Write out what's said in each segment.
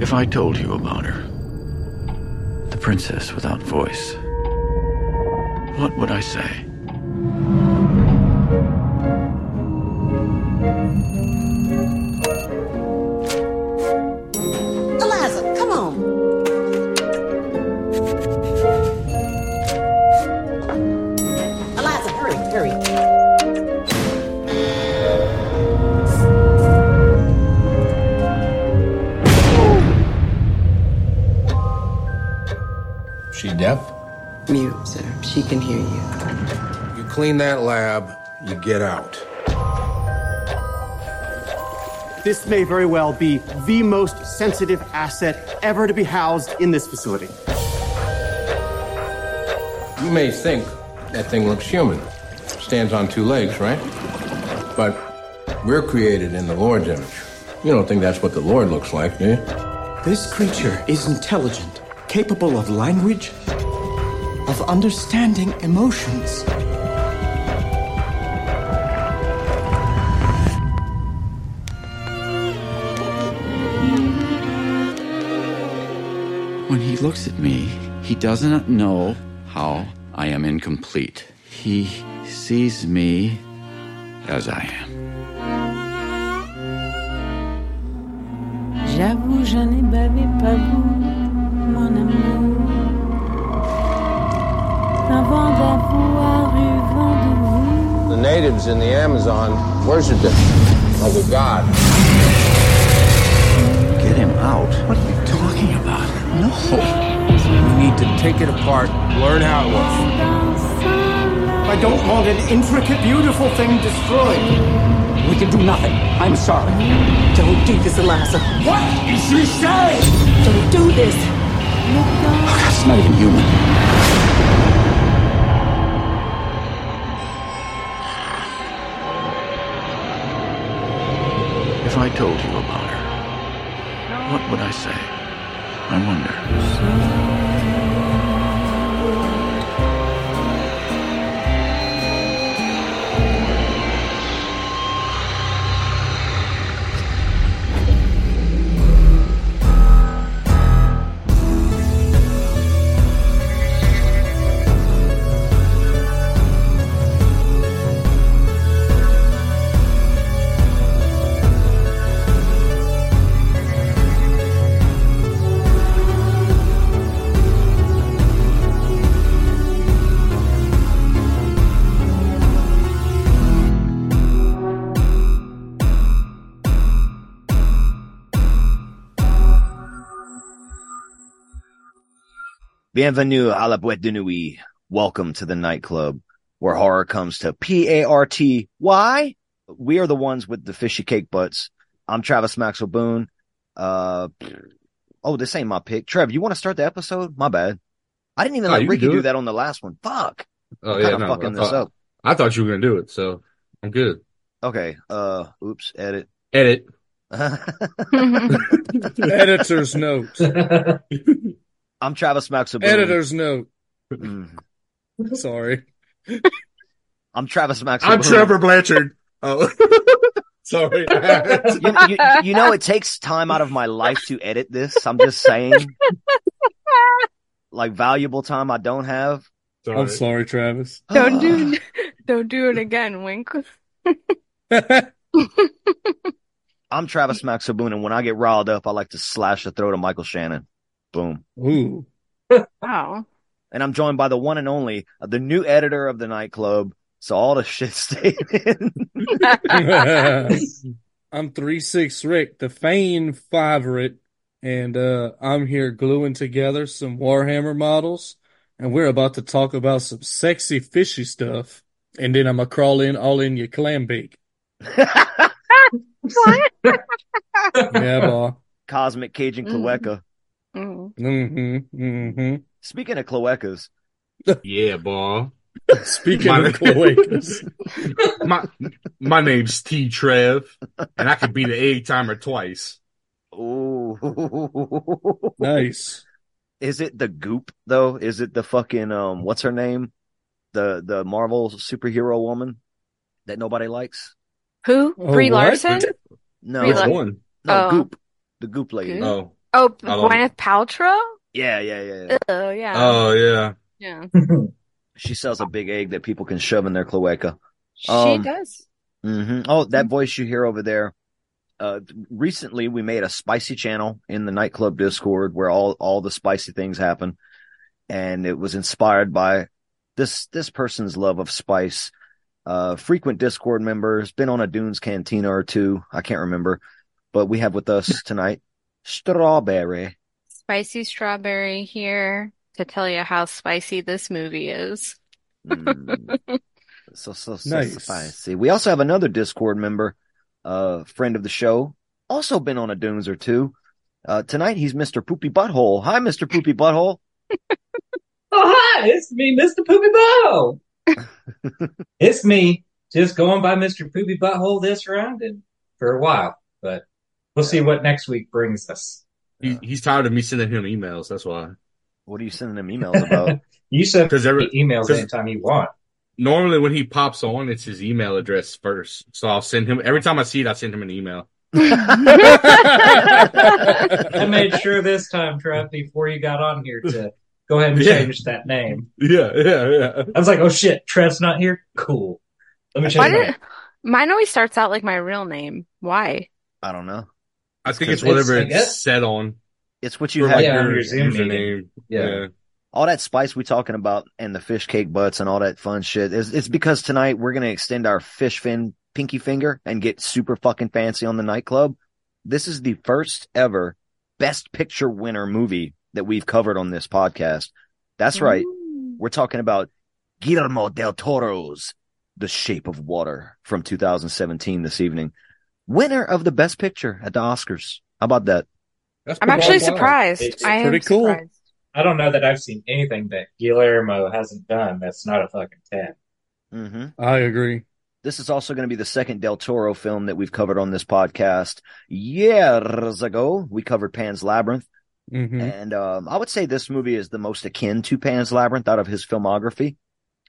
If I told you about her, the princess without voice, what would I say? Clean that lab, you get out. This may very well be the most sensitive asset ever to be housed in this facility. You may think that thing looks human. Stands on two legs, right? But we're created in the Lord's image. You don't think that's what the Lord looks like, do you? This creature is intelligent, capable of language, of understanding emotions. Looks at me, he does not know how I am incomplete. He sees me as I am. J'avoue, je n'ai bavé pas vous, mon amour. Avant d'avoir eu vent de vous. The natives in the Amazon worshiped it like a god. Get him out. What No. We need to take it apart, learn how it works. I don't want an intricate, beautiful thing destroyed. We can do nothing. I'm sorry. Don't do this, Elisa. What is she saying? Don't do this. Oh, God, that's not even human. If I told you about her, what would I say? I wonder. Bienvenue à la boîte de nuit. Welcome to the nightclub where horror comes to P-A-R-T-Y. We are the ones with the fishy cake butts. I'm Travis Maxwell Boone. Uh, oh, this ain't my pick. Trev, you want to start the episode? My bad. I didn't even Oh, let you can Ricky do do that on the last one. Fuck. Oh I'm yeah, no, fucking I this up. I thought you were gonna do it, so I'm good. Okay. Uh, oops, edit. Edit. Editor's note. I'm Travis Maxwell Editor's note. Mm. Sorry. I'm Travis Maxwell I'm Trevor Blanchard. Oh, sorry. you, you, you know, it takes time out of my life to edit this. I'm just saying, like valuable time I don't have. I'm sorry, Travis. Don't do don't do it again, Wink. I'm Travis Maxwell Boone, and when I get riled up, I like to slash the throat of Michael Shannon. Boom. Ooh. Wow. And I'm joined by the one and only, uh, the new editor of the nightclub. So all the shit stayed in. I'm three six Rick, the Fane favorite, and uh, I'm here gluing together some Warhammer models, and we're about to talk about some sexy fishy stuff, and then I'm gonna crawl in all in your clam bake. What? Yeah, boy. Cosmic Cajun Cloaca. Mm. Mm-hmm. Mm-hmm. Speaking of cloacas, yeah, boy. Speaking My- of cloacas, My my name's T Trev, and I could be the egg timer twice. ooh, nice. is it the goop though? Is it the fucking um? What's her name? The the Marvel superhero woman that nobody likes. Who? Oh, Brie what? Larson? No, Brie Which Lar- one? no Oh. goop. The goop lady. Goop? Oh, Oh, I Gwyneth Paltrow? Yeah, yeah, yeah. yeah. Oh, yeah. Oh yeah. Yeah. She sells a big egg that people can shove in their cloaca. She Um, does. hmm Oh, that voice you hear over there. Uh, recently we made a spicy channel in the nightclub Discord where all, all the spicy things happen. And it was inspired by this, this person's love of spice. Uh, frequent Discord members, been on a Dunes Cantina or two. I can't remember, but we have with us tonight Strawberry. Spicy strawberry here to tell you how spicy this movie is. Mm. So, so, so Nice. spicy. We also have another Discord member, uh, friend of the show, also been on a Dunes or two. Uh, tonight he's Mr. Poopy Butthole. Hi, Mr. Poopy Butthole. Oh, hi, it's me, Mr. Poopy Butthole. it's me, just going by Mr. Poopy Butthole this round and for a while, but we'll see what next week brings us. He, he's tired of me sending him emails. That's why. What are you sending him emails about? You send Because every me emails 'cause- anytime you want. normally when he pops on, it's his email address first. So I'll send him every time I see it. I send him an email. I made sure this time, Trev, before you got on here to go ahead and Yeah. change that name. Yeah, yeah, yeah. I was like, oh shit, Trev's not here? Cool. Let me change my did mine always starts out like my real name? Why? I don't know. I think it's It's- whatever I it's set on It's what for you like have. Yeah, your your username. Yeah. Yeah. all that spice we talking about and the fish cake butts and all that fun shit is it's because tonight we're gonna extend our fish fin pinky finger and get super fucking fancy on the nightclub. This is the first ever best picture winner movie that we've covered on this podcast. That's right. We're talking about Guillermo del Toro's The Shape of Water from 2017 this evening. Winner of the best picture at the Oscars. How about that? That's I'm actually wild. surprised. It's I am pretty cool. surprised. I don't know that I've seen anything that Guillermo hasn't done that's not a fucking 10. Mm-hmm. I agree. This is also going to be the second Del Toro film that we've covered on this podcast. Years ago, we covered Pan's Labyrinth. hmm And um, I would say this movie is the most akin to Pan's Labyrinth out of his filmography.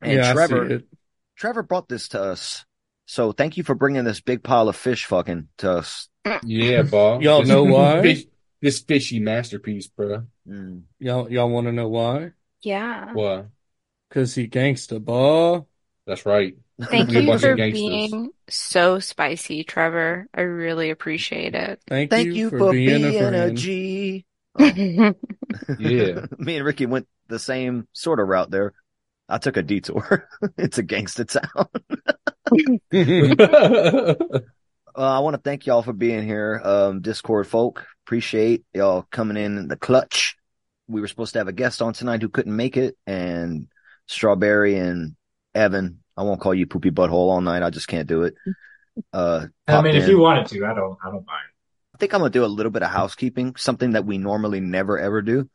And Yeah, I Trevor, see it. Trevor brought this to us. So thank you for bringing this big pile of fish fucking to us. Yeah, Bob. Y'all know why? Fish, this fishy masterpiece, bro. Mm. Y'all, y'all want to know why? Yeah. Why? Cause he gangsta, boy. That's right. Thank you for gangsters. being so spicy, Trevor. I really appreciate it. Thank, Thank you, you for, for being, being a a friend. G. Yeah. Me and Ricky went the same sort of route there. I took a detour. it's a gangsta town. Uh, I want to thank y'all for being here, um, Discord folk. Appreciate y'all coming in the clutch. We were supposed to have a guest on tonight who couldn't make it, and Strawberry and Evan. I won't call you poopy butthole all night. I just can't do it. Uh, I mean, if you wanted to, I don't, I don't mind. I think I'm gonna do a little bit of housekeeping, something that we normally never ever do.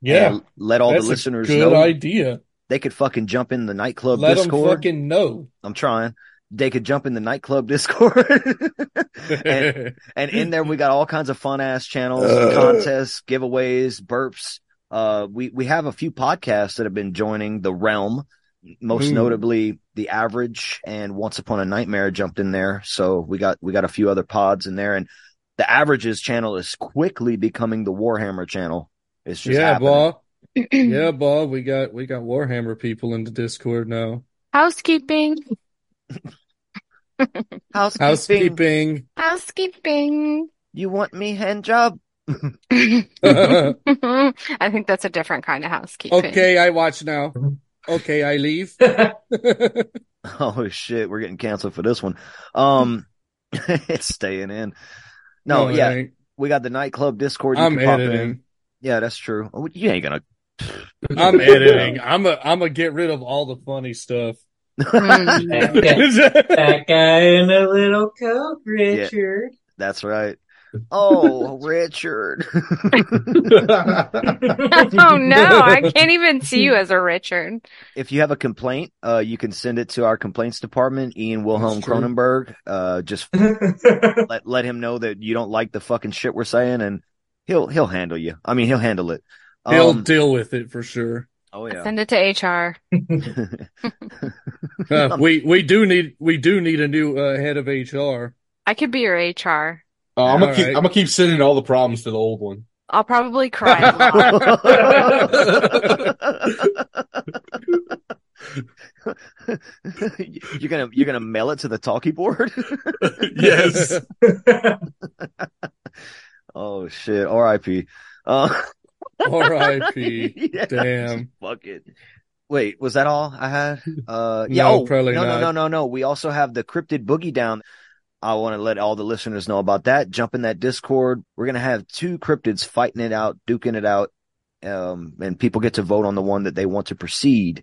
Yeah, let all the listeners know idea. They could fucking jump in the nightclub Discord. Let them Discord. fucking know. I'm trying. They could jump in the nightclub Discord. and, and in there we got all kinds of fun ass channels, Uh. contests, giveaways, burps. Uh, we, we have a few podcasts that have been joining the realm. Most Ooh. notably, the average and Once Upon a Nightmare jumped in there. So we got, we got a few other pods in there and the averages channel is quickly becoming the Warhammer channel. It's just yeah, happening. boy. Yeah, Bob, We got we got Warhammer people in the Discord now. Housekeeping. Housekeeping. Housekeeping. Housekeeping. You want me hand job? I think that's a different kind of housekeeping. okay, I watch now. Okay, I leave. Oh shit, we're getting canceled for this one. Um, it's staying in. No, it yeah, ain't. we got the nightclub Discord. You I'm can pop editing. in. Yeah, that's true. Oh, You ain't gonna. I'm editing. I'm a I'm gonna get rid of all the funny stuff. That, guy, that guy in a little coat, Richard. That's right. Oh, Richard. oh no, I can't even see you as a Richard. if you have a complaint, uh, you can send it to our complaints department, Ian Wilhelm That's. Cronenberg. Uh, just let let him know that you don't like the fucking shit we're saying, and he'll he'll handle you. I mean, he'll handle it. He'll Um, deal with it for sure. oh yeah. Send it to HR. Uh, we we do need we do need a new uh, head of HR. I could be your HR. Uh, I'm gonna keep. right. I'm gonna keep sending all the problems to the old one. I'll probably cry a lot. you're gonna you're gonna mail it to the talkie board. Yes. oh shit. R.I.P. Uh, R.I.P. Yeah. Damn. Fuck it. Wait, was that all I had? Uh, yeah. No, oh, probably no, not. no, no, no, no. We also have the cryptid boogie down. I want to let all the listeners know about that. Jump in that Discord. We're gonna have two cryptids fighting it out, duking it out, um, and people get to vote on the one that they want to proceed.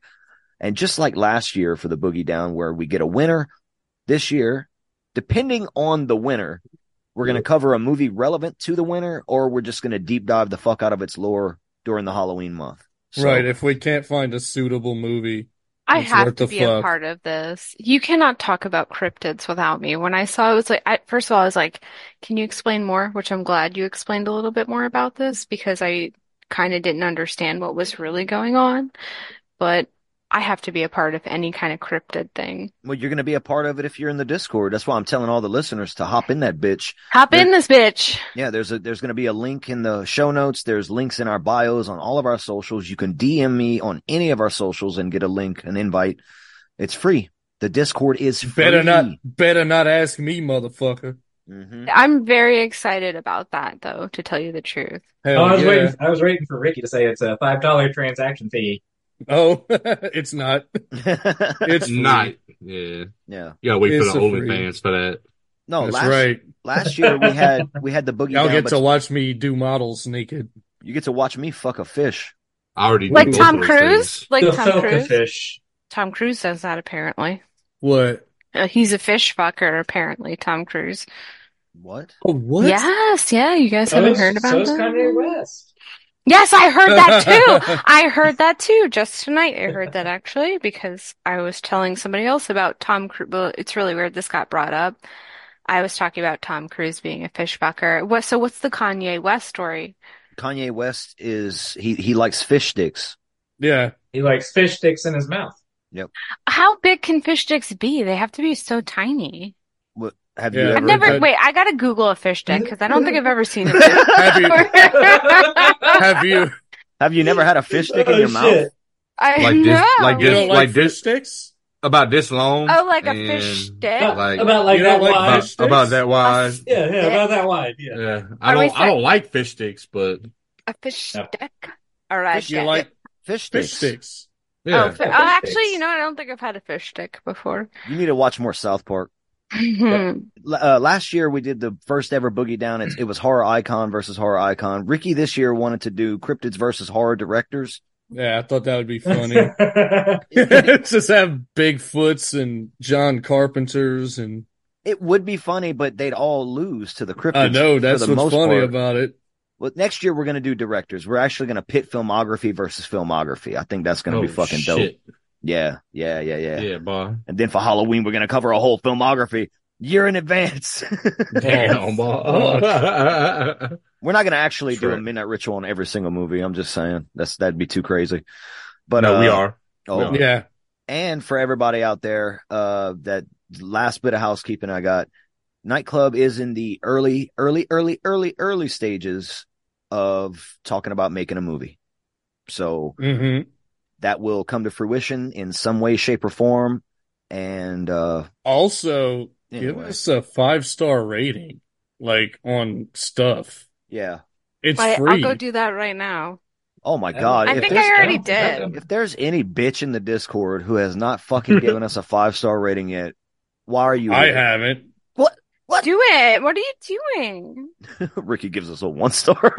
And just like last year for the boogie down, where we get a winner, this year, depending on the winner, we're going to cover a movie relevant to the winner, or we're just going to deep dive the fuck out of its lore during the Halloween month. So- Right. If we can't find a suitable movie, I have to the be a part of this. You cannot talk about cryptids without me. When I saw it, it was like, I, first of all, I was like, can you explain more? Which I'm glad you explained a little bit more about this because I kind of didn't understand what was really going on. But I have to be a part of any kind of cryptid thing. Well, you're going to be a part of it if you're in the Discord. That's why I'm telling all the listeners to hop in that bitch. Hop There- in this bitch. Yeah, there's a there's going to be a link in the show notes. There's links in our bios on all of our socials. You can DM me on any of our socials and get a link, an invite. It's free. The Discord is free. better not, better not ask me, motherfucker. Mhm. I'm very excited about that though, to tell you the truth. Hell oh, I was yeah. waiting. I was waiting for Ricky to say it's a five dollar transaction fee. Oh, it's not. It's. Not. Yeah. Yeah. You gotta wait It's for the a free. OnlyFans for that. No, That's last right. last year we had we had the boogie Y'all down, get but to watch me do models naked. you get to watch me fuck a fish. I already Like did both Tom of those Cruise? things. Like The Tom Cruise? fish. Tom Cruise does that apparently. What? Uh, he's a fish fucker, apparently, Tom Cruise. What? Oh, what? Yes, yeah, you guys So haven't is- heard about so is that? Kanye West. Yes, I heard that too. I heard that too. Just tonight, I heard that actually because I was telling somebody else about Tom Cruise. Well, it's really weird this got brought up. I was talking about Tom Cruise being a fish fucker. What? So what's the Kanye West story? Kanye West is he he likes fish sticks. Yeah. He likes fish sticks in his mouth. Yep. How big can fish sticks be? They have to be so tiny. What have Yeah, you I've I've ever never. had- Wait, I gotta Google a fish stick because I don't think I've ever seen it. Have you, have you, have you never had a fish stick in Oh, your shit. mouth? I Like this- know. like this- like, like this- sticks? About this long. Oh, like a fish stick? Like, about like that like wide. about, about that wide. Yeah, yeah, about that wide. Yeah. Yeah. I Are don't I don't like fish sticks, but A fish No. stick? All right. You get like it. Fish fish sticks. sticks? Oh, yeah. Oh, fi- oh, actually, sticks. you know. I don't think I've had a fish stick before. You need to watch more South Park. Mhm. Uh, last year we did the first ever boogie down. It, it was horror icon versus horror icon. Ricky this year wanted to do cryptids versus horror directors. Yeah, I thought that would be funny. Just have Bigfoots and John Carpenters and It would be funny, but they'd all lose to the cryptids. I know that's the what's most funny part. about it. Well, next year we're going to do directors. We're actually going to pit filmography versus filmography. I think that's going to Oh, be fucking dope. Shit. Yeah, yeah, yeah, yeah, Yeah, boy. And then for Halloween, we're going to cover a whole filmography year in advance. Damn, boy. we're not going to actually do a midnight ritual on every single movie. I'm just saying that's that'd be too crazy. But no, uh, we are. Oh, We are. Yeah. and for everybody out there, uh, that last bit of housekeeping I got, nightclub is in the early, early, early, early, early stages of talking about making a movie. So hmm that will come to fruition in some way, shape, or form. And uh, Also, give us a five star rating, like on stuff. yeah. It's I, I'll go do that right now. Oh my god! I if think I already did. If there's any bitch in the Discord who has not fucking given us a five star rating yet, why are you? I here? haven't. What? What? Do it. What are you doing? Ricky gives us a one star.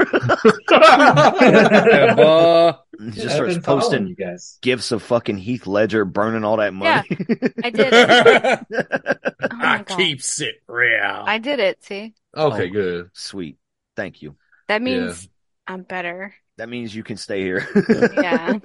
Yeah, he just starts posting you guys. gifs of fucking Heath Ledger burning all that money. Yeah, I did it. Oh I God. keeps it real. I did it. See, Okay, Oh. good. Sweet. Thank you. that means I'm better. That means you can stay here. Yeah.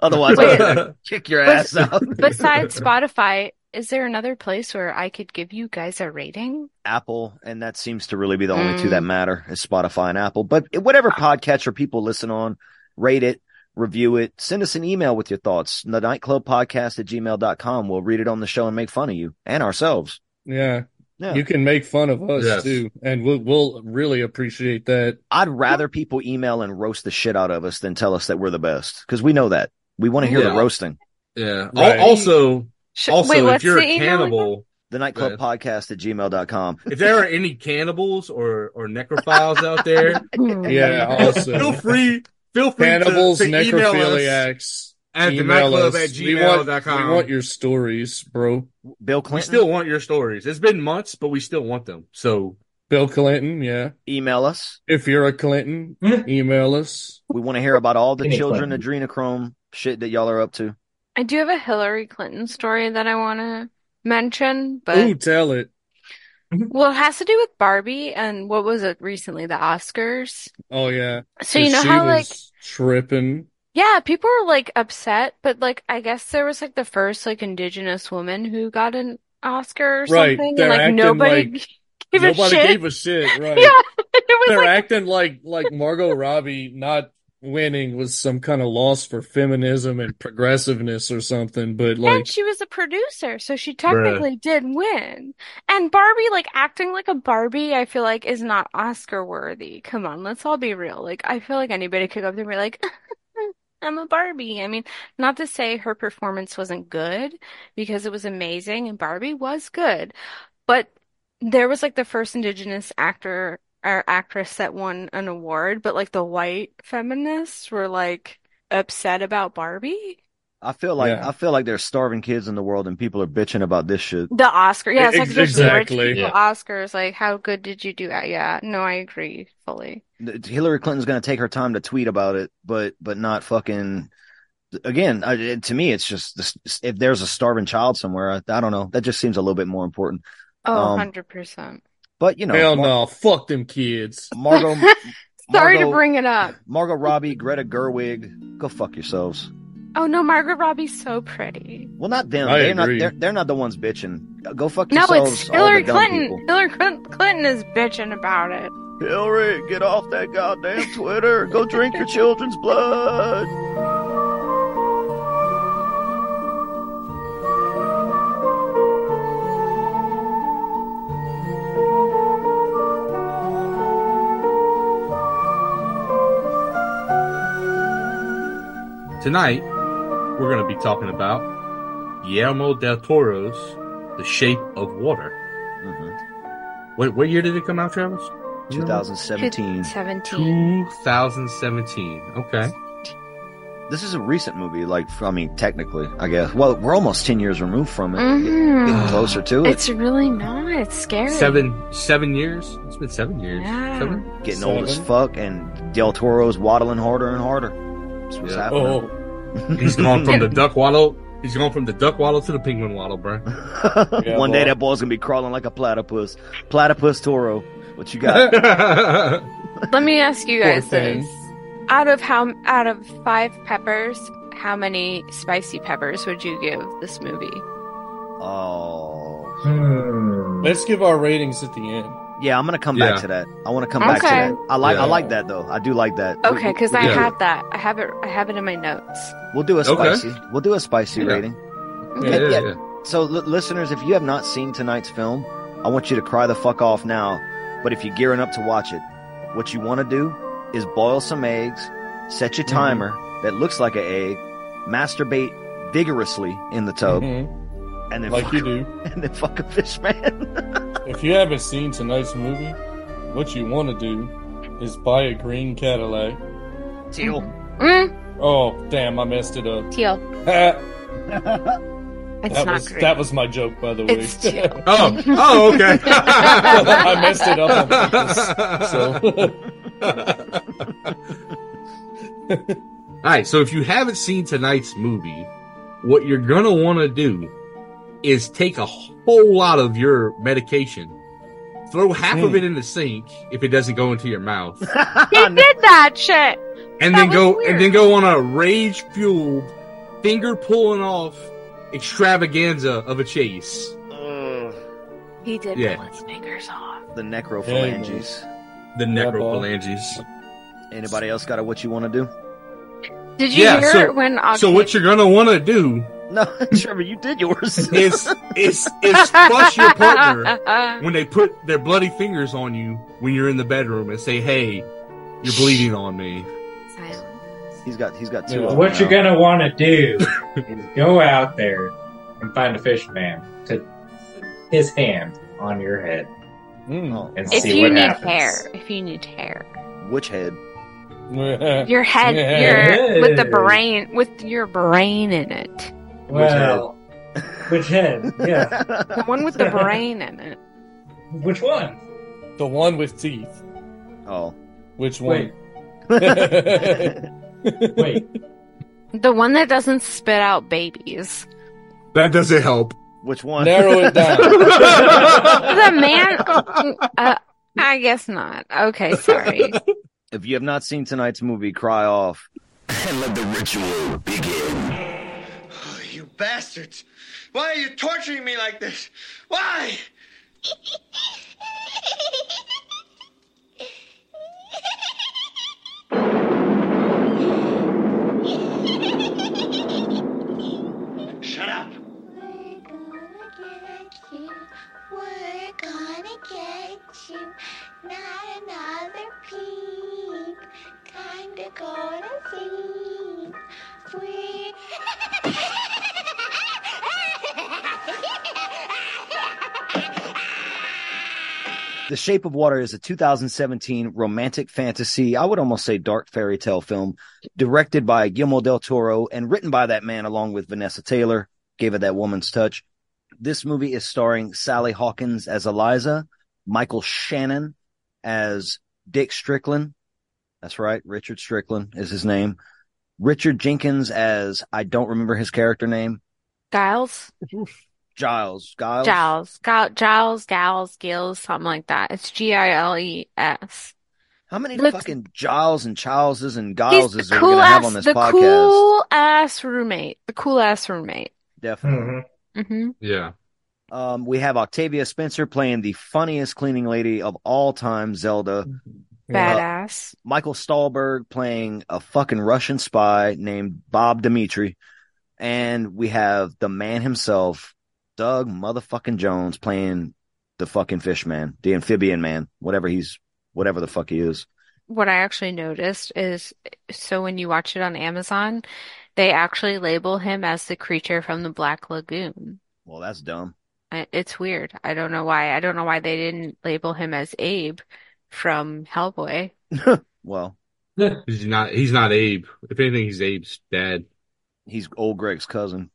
Otherwise, Wait. I'm kick your ass out. Besides Spotify, is there another place where I could give you guys a rating? Apple, and that seems to really be the only two Mm. that matter is Spotify and Apple. But whatever podcatcher people listen on, rate it, review it, send us an email with your thoughts. The nightclub podcast at gmail.com. We'll read it on the show and make fun of you and ourselves. yeah. Yeah. You can make fun of us Yes. too, and we'll we'll really appreciate that. I'd rather people email and roast the shit out of us than tell us that we're the best because we know that. We want to hear the roasting. Yeah. Right. Also, Sh- also, wait, if you're a cannibal, The nightclub podcast at gmail.com. if there are any cannibals or or necrophiles out there, again? Yeah, feel free. Feel free cannibals, to, to email us necrophiliacs. at the email nightclub us. at We want, gmail.com. we want your stories, bro. Bill Clinton. We still want your stories. It's been months, but we still want them. So Bill Clinton, yeah. email us. If you're a Clinton, hmm? email us. We want to hear about all the children Clinton. adrenochrome shit that y'all are up to. I do have a Hillary Clinton story that I want to mention, but Ooh, tell it. well, it has to do with Barbie and what was it recently, the Oscars. Oh yeah. So you know how like tripping. yeah, people were like upset, but like I guess there was like the first like indigenous woman who got an Oscar or Right, something, they're and like nobody like gave a shit. Nobody shit. gave a shit, right? Yeah, it was They're like acting like like Margot Robbie not winning was some kind of loss for feminism and progressiveness or something, but like And she was a producer, so she technically did win. And Barbie, like acting like a Barbie, I feel like is not Oscar worthy. Come on, let's all be real. Like, I feel like anybody could go up there and be like, I'm a Barbie. I mean, not to say her performance wasn't good, because it was amazing and Barbie was good. But there was like the first Indigenous actor or actress that won an award, but like the white feminists were like upset about Barbie. I feel like Yeah. I feel like there's starving kids in the world and people are bitching about this shit. The Oscar, yeah, it's like Ex- the exactly. Yeah. Oscars. Like, how good did you do? Uh, Yeah, no, I agree fully. Hillary Clinton's going to take her time to tweet about it, but but not fucking. Again, I, it- to me, it's just this, if there's a starving child somewhere, I, I don't know. That just seems a little bit more important. Oh, Um, 100%. But you know, hell Mar- no, fuck them kids. Margot, Sorry to bring it up. Margot Robbie, Greta Gerwig, go fuck yourselves. Oh no, Margaret Robbie's so pretty. Well, not them. I they're not. They're, they're not the ones bitching. Go fuck No, yourselves. it's Hillary Clinton. people. Hillary Clinton is bitching about it. Hillary, get off that goddamn Twitter. Go drink your children's blood. Tonight we're going to be talking about Guillermo del Toro's The Shape of Water. Mhm. What what year did it come out, Travis? 2017. 17. 2017. Okay. This is a recent movie. Like, I mean, technically, I guess. Well, we're almost 10 years removed from it. Mhm. Getting closer to it. It's really not. It's scary. Seven seven years. It's been seven years. Yeah. Seven. Getting old as fuck, and Del Toro's waddling harder and harder. That's what's Yeah. happening. Oh, He's gone from the duck waddle. He's gone from the duck waddle to the penguin waddle, bro. Yeah, One day boy. that boy's gonna be crawling like a platypus. Platypus Toro. What you got? Let me ask you guys this. Out of how out of five peppers, how many spicy peppers would you give this movie? oh. Hmm. let's give our ratings at the end. Yeah, I'm gonna come Yeah. back to that. I want to come back to that. I like. I like that though. I do like that. Okay, because I Yeah. have that. I have it. I have it in my notes. We'll do a Okay. spicy. We'll do a spicy Yeah. rating. yeah, Yeah, yeah, yeah. yeah. So, li- listeners, if you have not seen tonight's film, I want you to cry the fuck off now. But if you're gearing up to watch it, what you want to do is boil some eggs, set your timer that looks like an egg, masturbate vigorously in the tub, Mhm. And then Like fuck, you do. and then fuck a fish man. If you haven't seen tonight's movie, what you want to do is buy a green Cadillac. Teal. Mm, Oh, damn, I messed it up. teal. that not was green. that was my joke, by the way. Oh, oh, okay. I messed it up on purpose. So All right, so if you haven't seen tonight's movie, what you're gonna want to do is take a whole lot of your medication, throw half of Hmm. it in the sink if it doesn't go into your mouth, He did that shit. and That then go weird. and then go on a rage fueled, finger pulling off extravaganza of a chase. Ugh, He did Yeah. pull his fingers off. the necrophalanges. The Yeah, necrophalanges. Anybody else got a what you want to do? Did you Yeah, hear so- it when So what you're gonna want to do No, Trevor, you did yours. Is is is flush your partner when they put their bloody fingers on you when you're in the bedroom and say, "Hey, you're bleeding on me." He's got he's got two. So what you're now. gonna want to do is go out there and find a fish man to put his hand on your head mm. Oh. and If see you what need happens. hair, if you need hair, Which head? your head, your with the brain, with your brain in it, Well, which head? Yeah. the one with the brain in it. Which one? The one with teeth. Oh. Which one? Wait. The one that doesn't spit out babies. That doesn't help. Which one? Narrow it down. the man. Uh, I guess not. Okay, sorry. If you have not seen tonight's movie, cry off. And let the ritual begin. Bastards! Why are you torturing me like this? Why? Shut up! We're gonna get you, not another peep. Kinda gonna sleep. We. The Shape of Water is a 2017 romantic fantasy, I would almost say dark fairy tale film, directed by Guillermo del Toro and written by that man along with Vanessa Taylor, gave it that woman's touch. This movie is starring Sally Hawkins as Elisa, Michael Shannon as Dick Strickland. That's right, Richard Strickland is his name. Richard Jenkins as I don't remember his character name. Giles, Giles. Giles. Giles, Gil- Giles, Gals, Gills, something like that. It's G I L E S. How many Let's- fucking Giles and Charleses and He's Gileses the are we gonna have on this the podcast? cool ass roommate, the cool ass roommate. Definitely. hmm Yeah. Um, we have Octavia Spencer playing the funniest cleaning lady of all time, Zelda. Badass. Michael Stuhlbarg playing a fucking Russian spy named Bob Dimitri. And we have the man himself, Doug motherfucking Jones playing the fucking fish man, the amphibian man, whatever he's, whatever the fuck he is. What I actually noticed is, so when you watch it on Amazon, they actually label him as the creature from the Black Lagoon. Well, that's dumb. It's weird. I don't know why. I don't know why they didn't label him as Abe from Hellboy. Well, He's not. He's not Abe. If anything, he's Abe's dad. he's old Greg's cousin.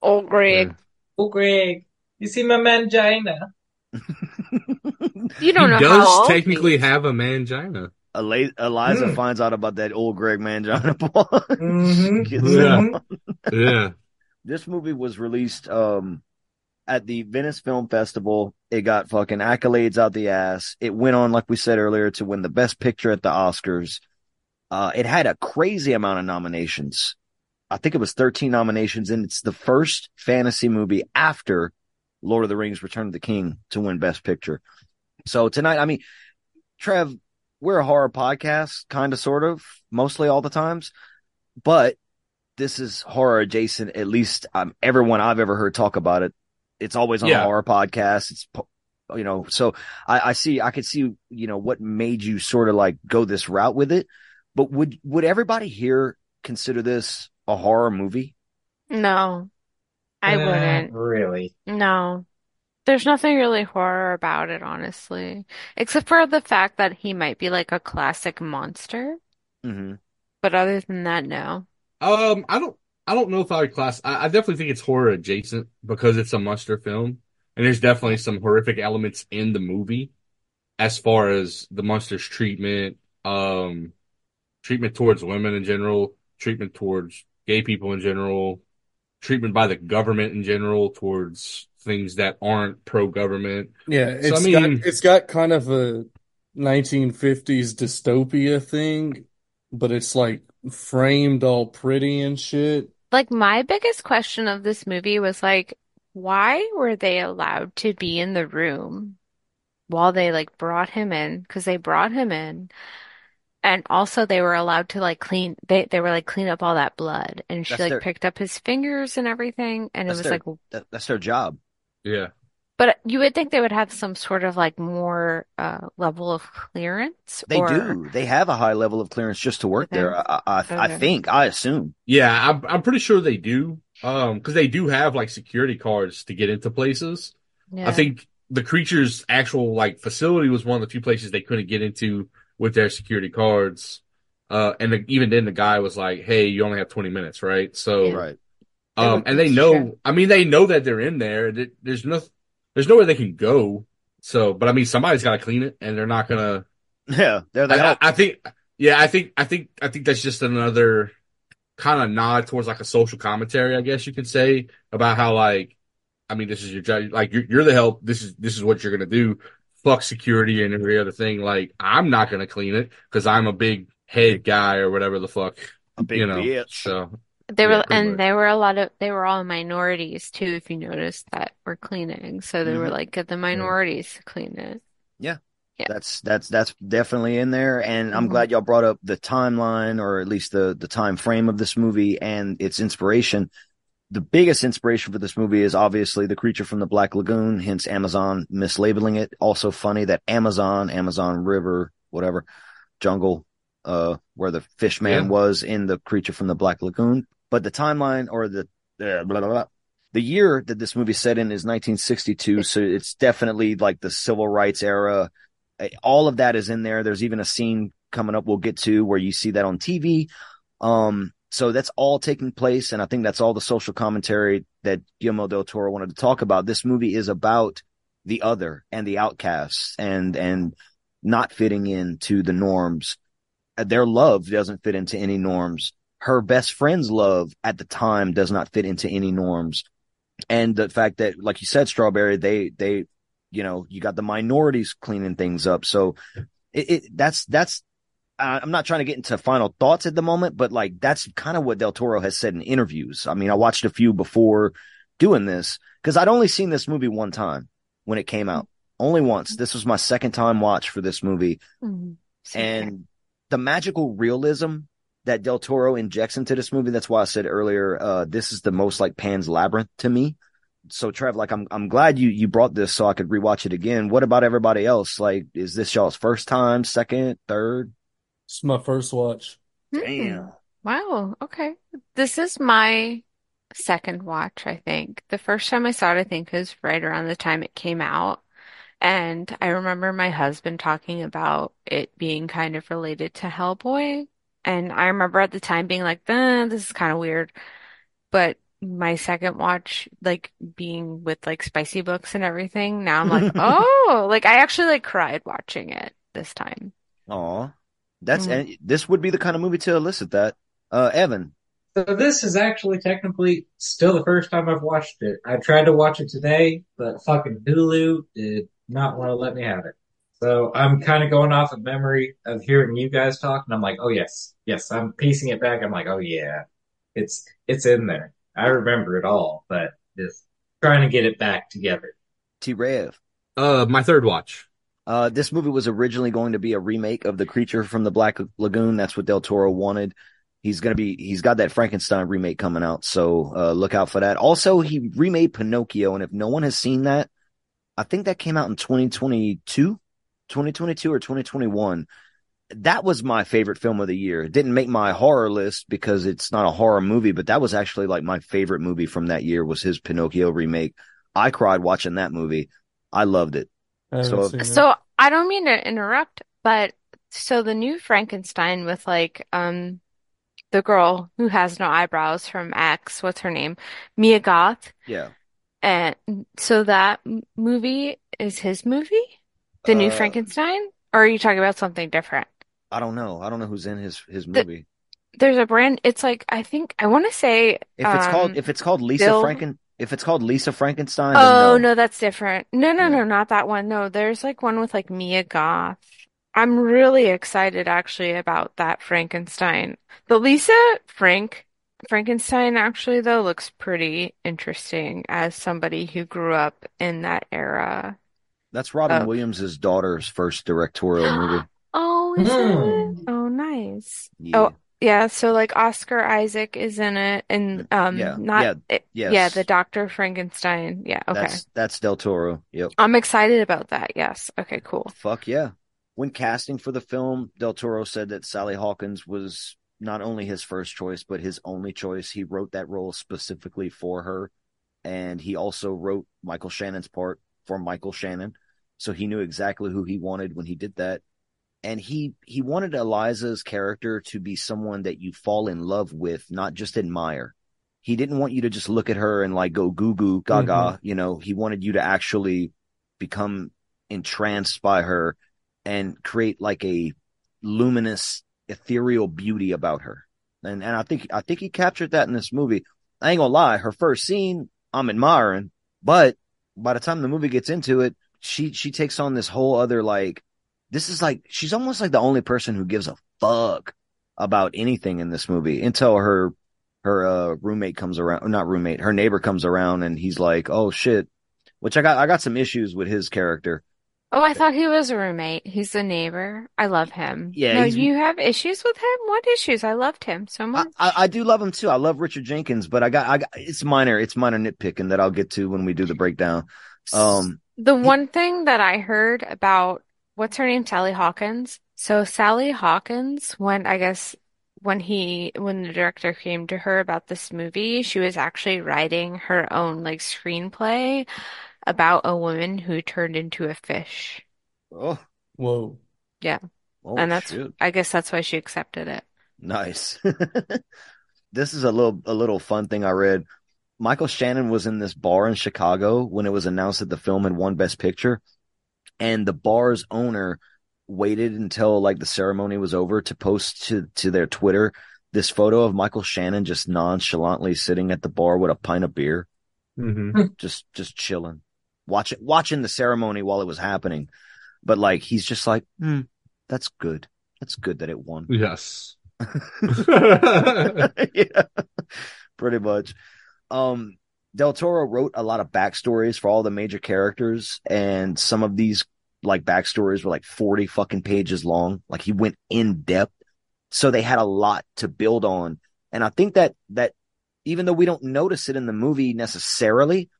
Old Greg. Oh, Greg, you see my mangina? You don't he know does how old technically have a mangina. Eli- Elisa Mm. finds out about that old Greg Mangina. Mhm. Gets Yeah. Yeah. this movie was released um at the Venice Film Festival. It got fucking accolades out the ass. It went on, like we said earlier, to win the best picture at the Oscars. Uh, it had a crazy amount of nominations. I think it was 13 nominations, and it's the first fantasy movie after Lord of the Rings Return of the King to win best picture. So tonight, I mean, Trev, we're a horror podcast, kind of, sort of, mostly all the times, but this is horror adjacent. At least um, everyone I've ever heard talk about it. It's always on Yeah. a horror podcast. It's you know, so I, I see, I could see, you know, what made you sort of like go this route with it. But would would everybody here consider this a horror movie? No, I Uh, wouldn't. Really? No. There's nothing really horror about it, honestly. Except for the fact that he might be like a classic monster. Mm-hmm. But other than that, no. Um, I don't. I don't know if I would class. I, I definitely think it's horror adjacent because it's a monster film, and there's definitely some horrific elements in the movie, as far as the monster's treatment, um, treatment towards women in general, treatment towards gay people in general, treatment by the government in general towards things that aren't pro-government. Yeah, So, I mean, got it's got kind of a 1950s dystopia thing, but it's like framed all pretty and shit. Like, my biggest question of this movie was like, why were they allowed to be in the room while they like brought him in? Because they brought him in And also they were allowed to like clean they they were like clean up all that blood and she That's like their- picked up his fingers and everything and it was their, like that- that's their job. Yeah. but you would think they would have some sort of like more uh level of clearance They or do. They have a high level of clearance just to work there. I, I, I think. I assume. Yeah, I'm I'm pretty sure they do. Um, because they do have like security cards to get into places. Yeah. I think the creature's actual like facility was one of the few places they couldn't get into with their security cards. Uh, and the, even then the guy was like, "Hey, you only have 20 minutes, right?" So, Right. um, and they know. I mean, they know that they're in there. There- There's no, there's nowhere they can go. So, but I mean, somebody's got to clean it, and they're not gonna. Yeah, they're the I. I, I think, yeah, I think, I think, I think that's just another kind of nod towards like a social commentary, I guess you could say, about how like, I mean, this is your job, like you're, you're the help. This is this is what you're gonna do. Fuck security and every other thing. Like, I'm not gonna clean it because I'm a big head guy or whatever the fuck. A big you know. bitch. So They Yeah, were, and much. they were a lot of, they were all minorities too, if you noticed that were cleaning. So they were Mhm. like, get the minorities to clean it. Yeah. Yeah. That's that's that's definitely in there, and I'm Mhm. glad y'all brought up the timeline, or at least the the time frame of this movie and its inspiration. The biggest inspiration for this movie is obviously the creature from the Black Lagoon, hence Amazon mislabeling it. Also funny that Amazon, Amazon River, whatever, jungle, uh, where the fish man Yeah. was in the creature from the Black Lagoon. But the timeline or the uh, blah, blah, blah, the year that this movie set in is 1962, so it's definitely like the civil rights era. All of that is in there. There's even a scene coming up we'll get to where you see that on TV. Um, so that's all taking place, and I think that's all the social commentary that Guillermo del Toro wanted to talk about. This movie is about the other and the outcasts and and not fitting into the norms. Uh, Their love doesn't fit into any norms. Her best friend's love at the time does not fit into any norms. And the fact that, like you said, Strawberry, they, they, you know, you got the minorities cleaning things up. So it, it that's, that's, uh, I'm not trying to get into final thoughts at the moment, but like that's kind of what Del Toro has said in interviews. I mean, I watched a few before doing this because I'd only seen this movie one time when it came out. Only once. This was my second time watch for this movie. Mhm. And the magical realism that Del Toro injects into this movie, that's why I said earlier, uh, this is the most like Pan's Labyrinth to me. So Trev, like I'm I'm glad you you brought this so I could rewatch it again. What about everybody else? Like, is this y'all's first time, second, third? It's my first watch. Damn. Wow. Okay. This is my second watch, I think. The first time I saw it, I think, was right around the time it came out. And I remember my husband talking about it being kind of related to Hellboy. And I remember at the time being like, eh, this is kind of weird. But my second watch, like being with like spicy books and everything, now I'm like, oh, like I actually like cried watching it this time. Aw. That's Mhm. and this would be the kind of movie to elicit that. Uh Evan. So this is actually technically still the first time I've watched it. I tried to watch it today, but fucking Hulu did not want to let me have it. So I'm kind of going off of memory of hearing you guys talk, and I'm like, oh yes, yes. I'm piecing it back. I'm like, oh yeah, it's it's in there. I remember it all, but just trying to get it back together. T Rev. Uh, my third watch. Uh, this movie was originally going to be a remake of The Creature from the Black Lagoon. That's what Del Toro wanted. He's gonna be, he's got that Frankenstein remake coming out, so uh, look out for that. Also, he remade Pinocchio, and if no one has seen that, I think that came out in 2022, 2022 or 2021. That was my favorite film of the year. It didn't make my horror list because it's not a horror movie, but that was actually like my favorite movie from that year was his Pinocchio remake. I cried watching that movie. I loved it. I So- So I don't mean to interrupt, but so the new Frankenstein with like um the girl who has no eyebrows from X, what's her name? Mia Goth. Yeah. And so that movie is his movie? The new Uh, Frankenstein? Or are you talking about something different? I don't know. I don't know who's in his his The- movie. There's a brand, it's like I think I want to say If it's called um if it's called Lisa Bill Franken if it's called Lisa Frankenstein, Oh, no. no, that's different. No, no, Yeah. no, not that one. No, there's like one with like Mia Goth. I'm really excited actually about that Frankenstein. The Lisa Frank Frankenstein actually though looks pretty interesting as somebody who grew up in that era. That's Robin Oh. Williams' daughter's first directorial movie. Oh is it? Hmm. Oh, nice. Yeah. Oh, yeah. So like Oscar Isaac is in it, and um, Yeah, not yeah, it- yes. yeah, the Doctor Frankenstein. Yeah. Okay. That's that's Del Toro. Yep. I'm excited about that. Yes. Okay. Cool. Fuck yeah. When casting for the film, Del Toro said that Sally Hawkins was not only his first choice, but his only choice. He wrote that role specifically for her. And he also wrote Michael Shannon's part for Michael Shannon. So he knew exactly who he wanted when he did that. And he, he wanted Elisa's character to be someone that you fall in love with, not just admire. He didn't want you to just look at her and like go goo goo gaga. Mhm. You know, he wanted you to actually become entranced by her and create like a luminous, ethereal beauty about her. And and I think I think he captured that in this movie. I ain't gonna lie, her first scene, I'm admiring, but by the time the movie gets into it, she she takes on this whole other like this is like she's almost like the only person who gives a fuck about anything in this movie until her her uh roommate comes around not roommate, her neighbor comes around and he's like, "Oh shit." Which I got I got some issues with his character. Oh, I thought he was a roommate. He's a neighbor. I love him. Yeah, No, you have issues with him? What issues? I loved him so much. I, I do love him too. I love Richard Jenkins, but I got, I got, it's minor, it's minor nitpicking that I'll get to when we do the breakdown. Um, The one thing that I heard about what's her name? Sally Hawkins. So Sally Hawkins, when I guess when he when the director came to her about this movie, she was actually writing her own like screenplay about a woman who turned into a fish. oh, Whoa. Yeah. oh, And that's shoot. I guess that's why she accepted it. Nice. this is a little, a little fun thing I read. Michael Shannon was in this bar in Chicago when it was announced that the film had won Best Picture. And the bar's owner waited until like the ceremony was over to post to, to their Twitter this photo of Michael Shannon just nonchalantly sitting at the bar with a pint of beer. Mm-hmm. just just chilling, watching watching the ceremony while it was happening. But like he's just like, hmm, that's good. That's good that it won. Yes. yeah, pretty much. Um, Del Toro wrote a lot of backstories for all the major characters, and some of these like backstories were like 40 fucking pages long. Like he went in depth. So they had a lot to build on. And I think that, that even though we don't notice it in the movie necessarily,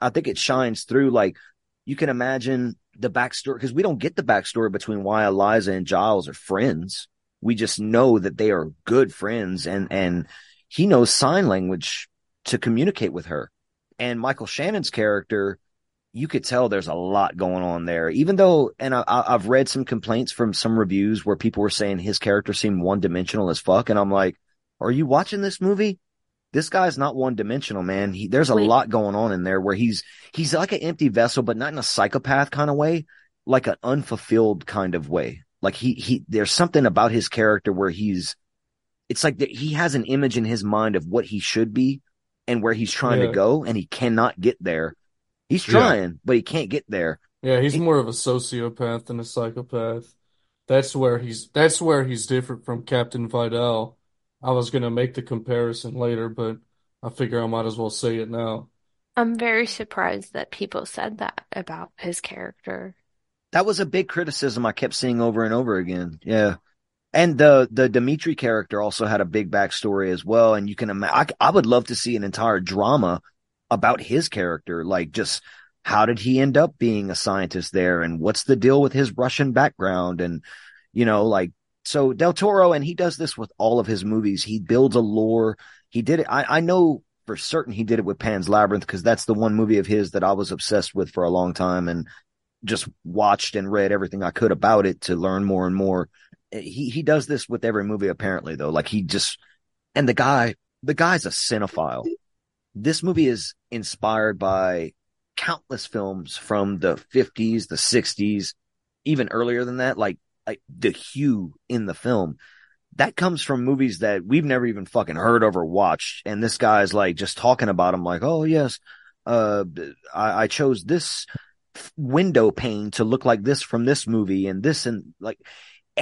I think it shines through. Like you can imagine the backstory because we don't get the backstory between why Elisa and Giles are friends. We just know that they are good friends and, and he knows sign language to communicate with her. And Michael Shannon's character, you could tell there's a lot going on there. Even though, and I, I've read some complaints from some reviews where people were saying his character seemed one dimensional as fuck. And I'm like, are you watching this movie? This guy's not one dimensional, man. He, there's a Wait. lot going on in there where he's, he's like an empty vessel, but not in a psychopath kind of way, like an unfulfilled kind of way. Like he, he, there's something about his character where he's, it's like that he has an image in his mind of what he should be and where he's trying Yeah. to go and he cannot get there. He's Yeah. trying, but he can't get there. Yeah, he's more of a sociopath than a psychopath. That's where he's that's where he's different from Captain Vidal. I was gonna make the comparison later, but I figure I might as well say it now. I'm very surprised that people said that about his character. That was a big criticism I kept seeing over and over again. Yeah. And the, the Dimitri character also had a big backstory as well. And you can imagine, I, I would love to see an entire drama about his character. Like just how did he end up being a scientist there? And what's the deal with his Russian background? And, you know, like, so Del Toro, and he does this with all of his movies. He builds a lore. He did it. I, I know for certain he did it with Pan's Labyrinth because that's the one movie of his that I was obsessed with for a long time and just watched and read everything I could about it to learn more and more. He he does this with every movie apparently though. Like he just and the guy the guy's a cinephile. This movie is inspired by countless films from the 50s, the 60s, even earlier than that, like like the hue in the film. That comes from movies that we've never even fucking heard of or watched. And this guy's like just talking about them like, oh yes, uh, I, I chose this window pane to look like this from this movie and this and like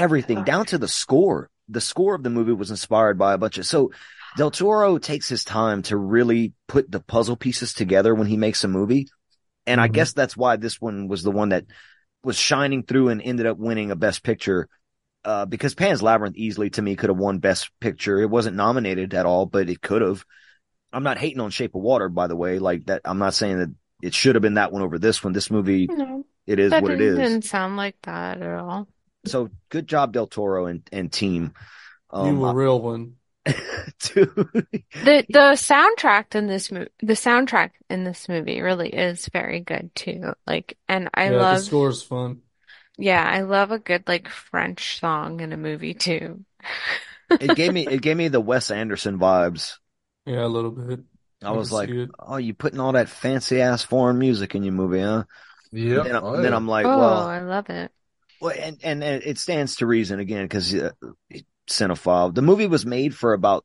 everything down to the score. The score of the movie was inspired by a bunch of, so Del Toro takes his time to really put the puzzle pieces together when he makes a movie. And I guess that's why this one was the one that was shining through and ended up winning a best picture. uh, because Pan's Labyrinth easily to me could have won Best Picture. It wasn't nominated at all, but it could have. I'm not hating on Shape of Water, by the way. Like that, I'm not saying that it should have been that one over this one. This movie, No, it is that what it didn't sound like that at all. So good job, Del Toro and, and team. you Um, a real one. The the soundtrack in this movie, the soundtrack in this movie really is very good too. Like, and I yeah, the love, score's fun. yeah, I love a good like French song in a movie too. it gave me it gave me the Wes Anderson vibes. Yeah, a little bit. I was like, see it. oh, you putting all that fancy ass foreign music in your movie, huh? Yeah. Then, I- Oh, then yeah. I'm like, Oh, well, I love it. Well, and, and and it stands to reason again because uh, cinephile. The movie was made for about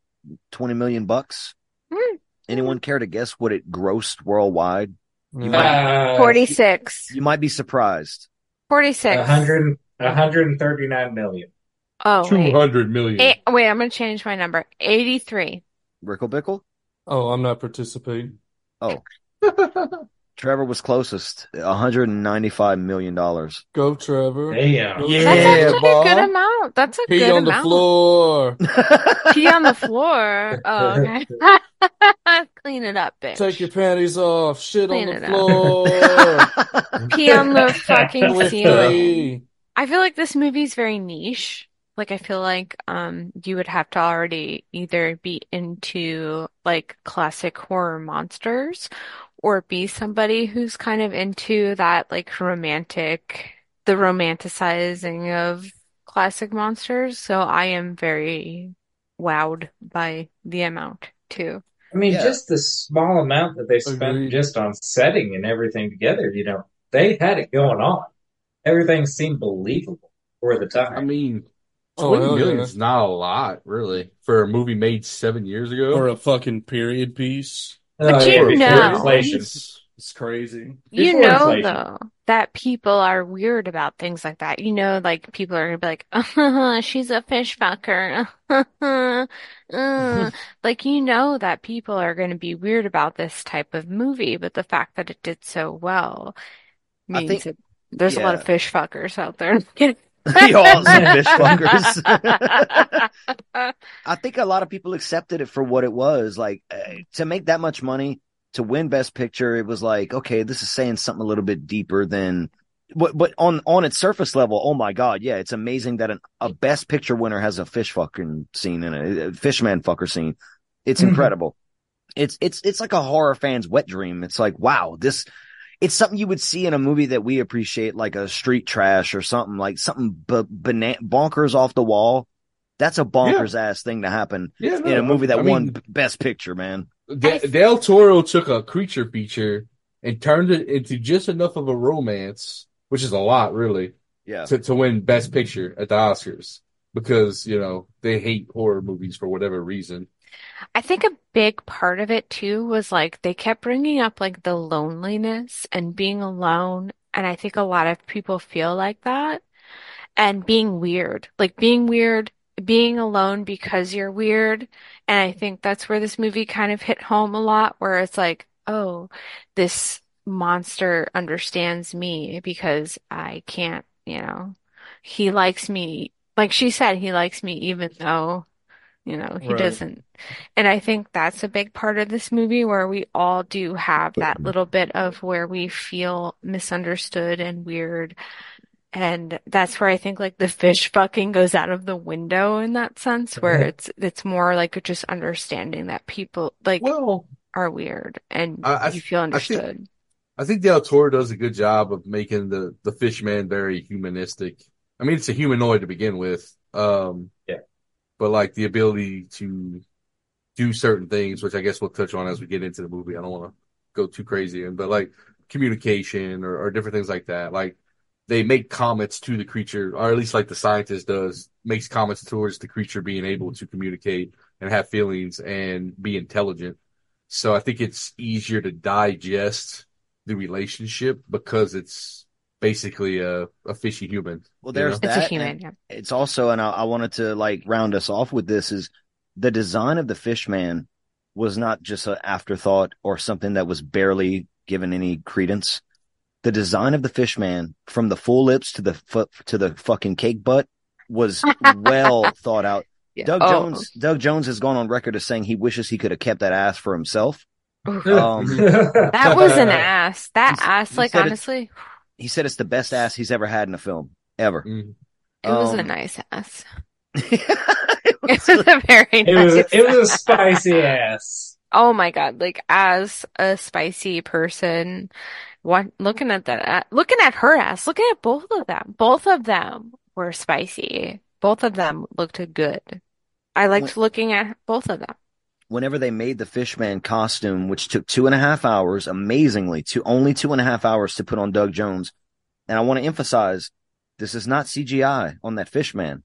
twenty million bucks. Hmm. Anyone care to guess what it grossed worldwide? You Uh, 46. you might be surprised. 46. 100, 139 million. Oh, wait. 200 million. Eight, wait, I'm going to change my number. 83. Rickle Bickle? Oh, I'm not participating. Oh. Trevor was closest. $195 million. Go, Trevor. Damn. Go, Yeah, That's actually a good amount. That's a Pee good on the amount. floor. Pee on the floor. Oh, okay. Clean it up, bitch. Take your panties off. Shit Clean on the floor. Pee on the fucking ceiling. I feel like this movie's very niche. Like I feel like um you would have to already either be into like classic horror monsters or be somebody who's kind of into that like romantic the romanticizing of classic monsters. So I am very wowed by the amount too. I mean, Yeah. just the small amount that they spent Agreed. just on setting and everything together, you know, they had it going on. Everything seemed believable for the time. I mean, Oh, 20 yeah. is not a lot, really, for a movie made seven years ago. Or a fucking period piece. But Oh, you yeah, know- It's, it's crazy. You Before know, inflation. though, that people are weird about things like that. You know, like people are gonna be like, uh, she's a fish fucker. Uh, like, you know that people are gonna be weird about this type of movie, but the fact that it did so well means think- that there's a lot of fish fuckers out there. Kidding. Y'all some fish fuckers. I think a lot of people accepted it for what it was. Like uh, to make that much money to win Best Picture, it was like, okay, this is saying something a little bit deeper than. But but on on its surface level, oh my god, yeah, it's amazing that an, a Best Picture winner has a fish fucking scene in it, a fishman fucker scene. It's Mhm. incredible. It's it's it's like a horror fan's wet dream. It's like wow, this. It's something you would see in a movie that we appreciate, like a Street Trash or something like something b- bana- bonkers off the wall. That's a bonkers ass thing to happen Yeah, in a movie that I won mean, Best Picture, man. De- Del Toro took a creature feature and turned it into just enough of a romance, which is a lot, really, Yeah. to, to win Best Picture at the Oscars because, you know, they hate horror movies for whatever reason. I think a big part of it too was like they kept bringing up like the loneliness and being alone. And I think a lot of people feel like that and being weird, like being weird, being alone because you're weird. And I think that's where this movie kind of hit home a lot, where it's like, oh, this monster understands me because I can't, you know, he likes me. Like she said, he likes me even though, you know, he Right. doesn't. And I think that's a big part of this movie where we all do have that little bit of where we feel misunderstood and weird. And that's where I think like the fish fucking goes out of the window in that sense, where Mhm. it's it's more like just understanding that people like Well, are weird and I- I- you feel I think- understood. I think Del Toro does a good job of making the the fish man very humanistic. I mean, it's a humanoid to begin with. Um. But like the ability to do certain things, which I guess we'll touch on as we get into the movie. I don't want to go too crazy but like communication or, or different things like that. Like they make comments to the creature, or at least like the scientist does, makes comments towards the creature being able to communicate and have feelings and be intelligent. So I think it's easier to digest the relationship because it's basically a, a fishy human. Well, you there's know? It's a human, yeah. It's also, and I, I wanted to like round us off with this is the design of the Fishman was not just an afterthought or something that was barely given any credence. The design of the Fishman, from the full lips to the foot to the fucking cake butt, was well thought out. Yeah. Doug Oh. Jones, Doug Jones has gone on record as saying he wishes he could have kept that ass for himself. Um, That was an ass. That ass, he like said it- honestly, he said it's the best ass he's ever had in a film ever. it was a Um, nice ass. it was a very It nice was it was a spicy ass. Oh my God. Like as a spicy person, what looking at that, a- looking at her ass, looking at both of them, both of them were spicy. Both of them looked good. I liked looking at both of them. Whenever they made the Fishman costume, which took two and a half hours, amazingly, to only two and a half hours to put on Doug Jones. And I want to emphasize, this is not CGI on that Fishman.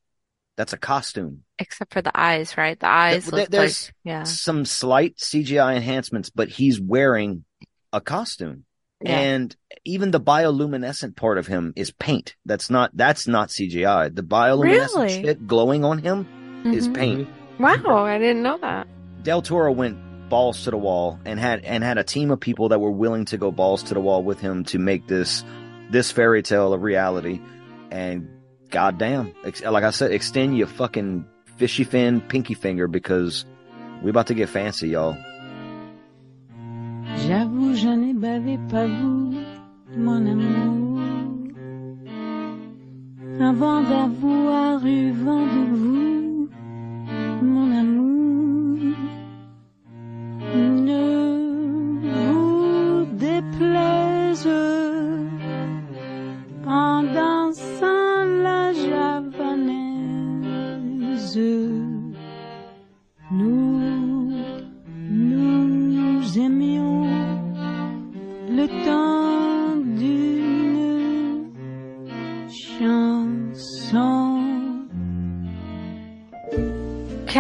That's a costume. Except for the eyes, right? The eyes looked there's like, yeah. some slight CGI enhancements, but he's wearing a costume. Yeah. And even the bioluminescent part of him is paint. That's not, that's not CGI. The bioluminescent Really? shit glowing on him is Mhm. paint. Wow, I didn't know that. Del Toro went balls to the wall and had and had a team of people that were willing to go balls to the wall with him to make this this fairy tale a reality. And goddamn, like I said, extend your fucking fishy fin pinky finger because we about to get fancy, y'all. J'avoue, je n'ai bavé pas vous, mon amour. Avant d'avoir eu vent de vous,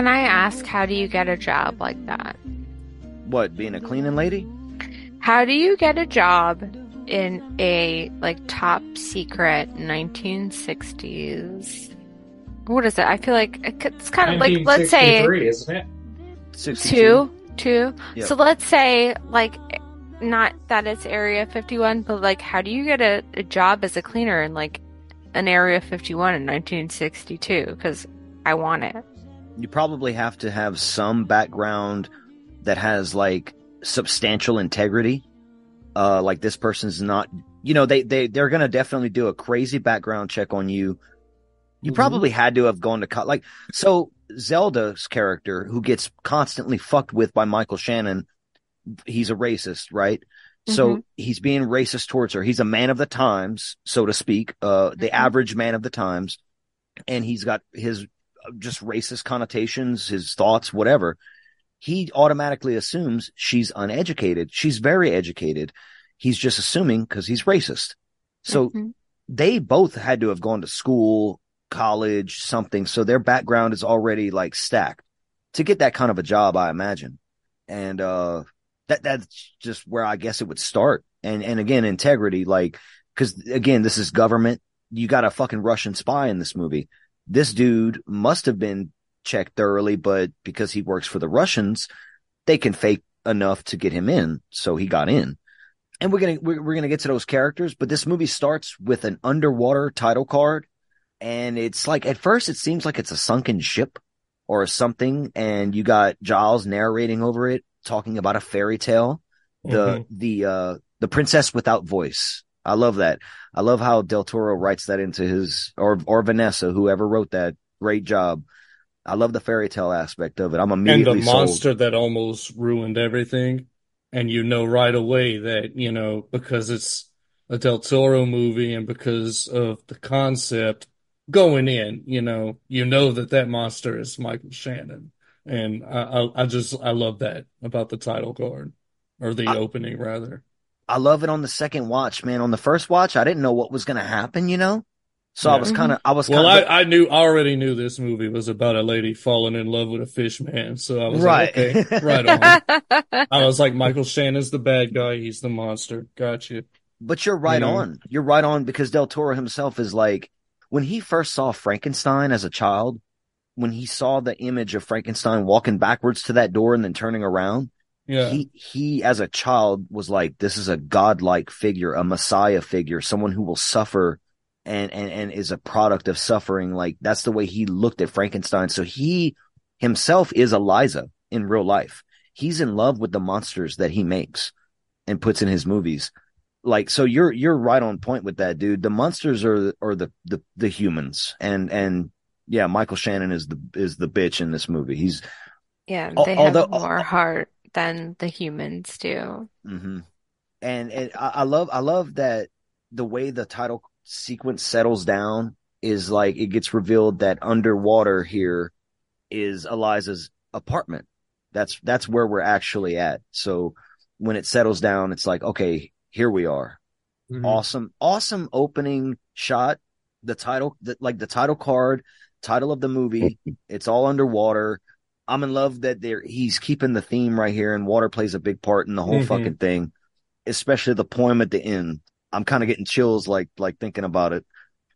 Can I ask, how do you get a job like that? What, being a cleaning lady? How do you get a job in a like top secret 1960s? What is it? I feel like it's kind of like let's say 1963, isn't it? two, two. Yep. So let's say like not that it's Area 51, but like how do you get a, a job as a cleaner in like an Area 51 in 1962? Because I want it. You probably have to have some background that has like substantial integrity. Uh, like this person's not, you know, they, they, they're going to definitely do a crazy background check on you. You probably had to have gone to co- like, so Zelda's character who gets constantly fucked with by Michael Shannon, he's a racist, right? So Mhm. he's being racist towards her. He's a man of the times, so to speak, uh, the average man of the times. And he's got his just racist connotations, his thoughts, whatever. He automatically assumes she's uneducated. She's very educated. He's just assuming because he's racist. So Mhm. they both had to have gone to school, college, something. So their background is already like stacked to get that kind of a job, I imagine. And, uh, that, that's just where I guess it would start. And, and again, integrity, like, cause again, this is government. You got a fucking Russian spy in this movie. This dude must have been checked thoroughly, but because he works for the Russians, they can fake enough to get him in. So he got in. And we're gonna we're, we're gonna get to those characters but this movie starts with an underwater title card. And it's like at first it seems like it's a sunken ship or something. And you got giles narrating over it talking about a fairy tale. The the uh the princess without voice i love that i love how del toro writes that into his or or vanessa whoever wrote that great job i love the fairy tale aspect of it i'm immediately and the sold. monster that almost ruined everything. And you know right away that, you know, because it's a Del Toro movie and because of the concept going in, you know, you know that that monster is Michael Shannon. And I, I, I just, I love that about the title card or the opening rather. I love it on the second watch, man. On the first watch, I didn't know what was going to happen, you know? So I was mm-hmm. kind of, I was Well, kind of, I, I knew, I already knew this movie was about a lady falling in love with a fish man. So I was Right. like, okay, right on. I was like, Michael Shannon's the bad guy. He's the monster. Gotcha. but you're right you know? on. You're right on because Del Toro himself is like, when he first saw Frankenstein as a child, when he saw the image of Frankenstein walking backwards to that door and then turning around, Yeah. he, he as a child was like, this is a godlike figure, a messiah figure, someone who will suffer and, and, and is a product of suffering. Like that's the way he looked at Frankenstein. So he himself is Elisa in real life. He's in love with the monsters that he makes and puts in his movies. Like, so you're, you're right on point with that, dude. The monsters are, are the, the, the humans and, and yeah, Michael Shannon is the, is the bitch in this movie. He's, Yeah, they although- have more heart than the humans do. hmm And and I, I love I love that the way the title sequence settles down is like it gets revealed that underwater here is Elisa's apartment. That's that's where we're actually at. So when it settles down, it's like okay, here we are. Mm-hmm. Awesome, awesome opening shot. The title, the, like the title card, title of the movie. it's all underwater. I'm in love that there he's keeping the theme right here, and water plays a big part in the whole Mhm. fucking thing. Especially the poem at the end. I'm kind of getting chills, like like thinking about it.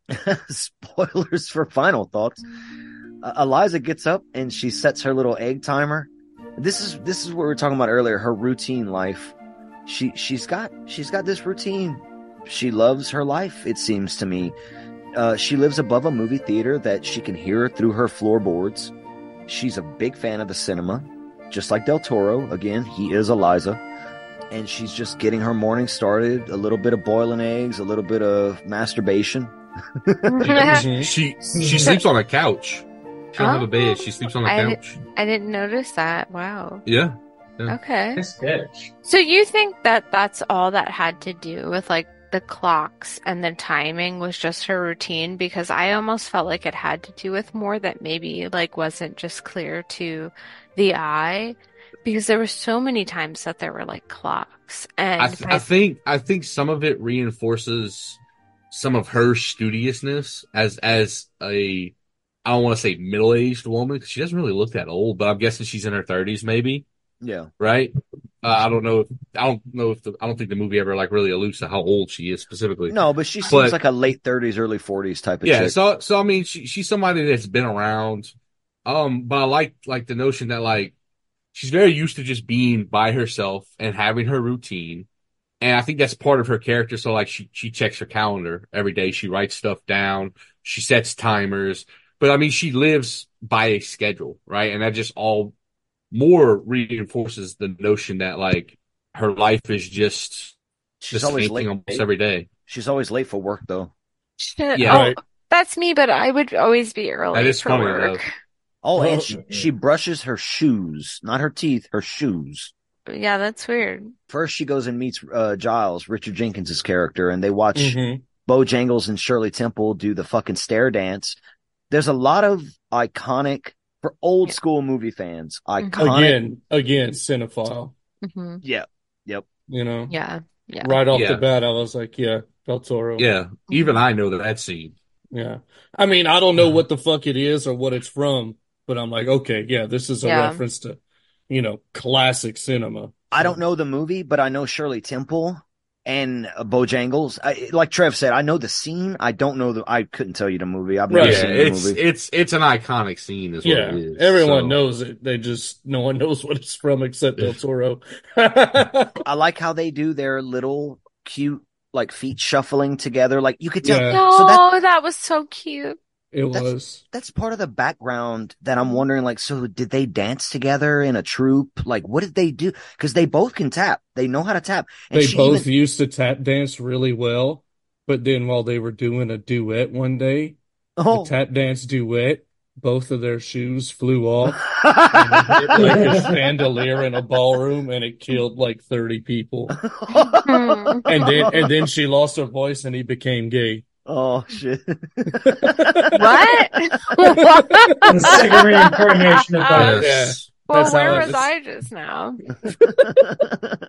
Spoilers for final thoughts. Uh, Elisa gets up and she sets her little egg timer. This is this is what we were talking about earlier. Her routine life. She she's got she's got this routine. She loves her life. It seems to me. Uh, she lives above a movie theater that she can hear through her floorboards. She's a big fan of the cinema, just like Del Toro. Again, he is Elisa. And she's just getting her morning started. A little bit of boiling eggs, a little bit of masturbation. she she sleeps on a couch. She don't have a bed. She oh, sleeps on a di- couch. I didn't notice that. Wow. Yeah. yeah. Okay. That's. So you think that that's all that had to do with like the clocks and the timing was just her routine? Because I almost felt like it had to do with more that maybe like wasn't just clear to the eye. Because there were so many times that there were like clocks and I, th- I think I think some of it reinforces some of her studiousness as as a I don't want to say middle aged woman because she doesn't really look that old, but I'm guessing she's in her 30s maybe, Yeah. right? Uh, I don't know if I don't know if the, I don't think the movie ever like really alludes to how old she is specifically. No, but she seems But- like a late 30s, early 40s type of yeah. chick. So so I mean she she's somebody that's been around, um, but I like like the notion that like she's very used to just being by herself and having her routine. And I think that's part of her character. So like she, she checks her calendar every day. She writes stuff down. She sets timers, but I mean, she lives by a schedule, right? And that just all more reinforces the notion that like her life is just, She's just always late. almost every day. She's always late for work though. Yeah. Oh, Right. that's me, but I would always be early That is for funny work. though. Oh, and she, she brushes her shoes, not her teeth, her shoes. Yeah, that's weird. First, she goes and meets uh, Giles, Richard Jenkins' character, and they watch Mhm. Bojangles and Shirley Temple do the fucking stair dance. There's a lot of iconic for old school movie fans. Mm-hmm. Iconic. Again, again, cinephile. hmm Yeah. Yep. You know, Yeah. Yeah. right off Yeah. the bat, I was like, yeah, Del Toro. Yeah. Even mm-hmm. I know that that scene. Yeah. I mean, I don't know mm-hmm. what the fuck it is or what it's from, but I'm like, okay, yeah, this is a Yeah. reference to, you know, classic cinema. I don't know the movie, but I know Shirley Temple and uh, Bojangles. I, like Trev said, I know the scene. I don't know the. I couldn't tell you the movie. I've never Right. Yeah. seen the It's, movie. it's, it's an iconic scene is what Yeah, it is. everyone So- knows it. They just no one knows what it's from except Del Toro. I like how they do their little cute like feet shuffling together. Like you could tell. Yeah. Oh, So that that was so cute. It That's- was. that's part of the background that I'm wondering. Like, so did they dance together in a troupe? Like, what did they do? Because they both can tap. They know how to tap. And They both even- used to tap dance really well, but then while they were doing a duet one day, oh, a tap dance duet, both of their shoes flew off and it hit like a chandelier in a ballroom and it killed like 30 people. Hmm. And then and then she lost her voice and he became gay. Oh shit. What? The second reincarnation of both. Yes. Well, That's where was is. I just now?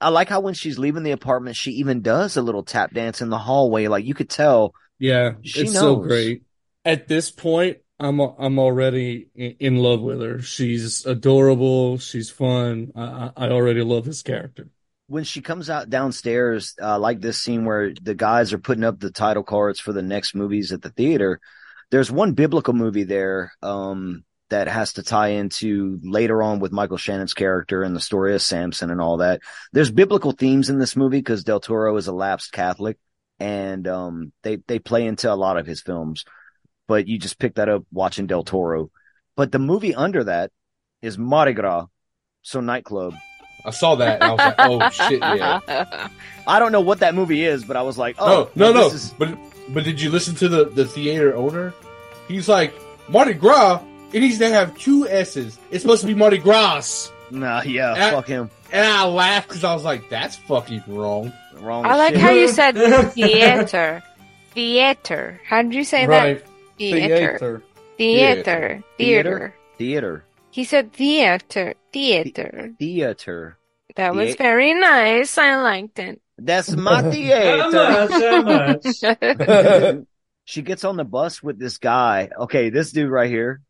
I like how when she's leaving the apartment, she even does a little tap dance in the hallway. Like you could tell. Yeah, She it's so great. At this point, I'm I'm already in, in love with her. She's adorable. She's fun. I I I already love this character. When she comes out downstairs, uh, like this scene where the guys are putting up the title cards for the next movies at the theater, there's one biblical movie there um, that has to tie into later on with Michael Shannon's character and the story of Samson and all that. There's biblical themes in this movie because Del Toro is a lapsed Catholic. and um, they they play into a lot of his films. But you just pick that up watching Del Toro. But the movie under that is Mardi Gras, so nightclub. I saw that and I was like, oh shit, yeah. I don't know what that movie is, but I was like, No, oh no, no. this is- But but did you listen to the the theater owner? He's like Mardi Gras. It needs to have two S's. It's supposed to be Mardi Gras. Nah, yeah, And I- fuck him. And I laughed because I was like, that's fucking wrong. Wrong. I like how you said theater. Theater. How did you say Right. that? Theater. Theater. Theater. Theater. Theater. Theater. He said theater. Theater. Theater. That was very nice. I liked it. That's my theater. much? Much? she gets on the bus with this guy. Okay, this dude right here.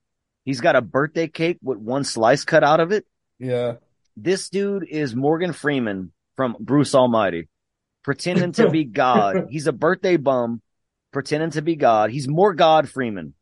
He's got a birthday cake with one slice cut out of it. Yeah. This dude is Morgan Freeman from Bruce Almighty, pretending to be God. He's a birthday bum, pretending to be God. He's more God Freeman,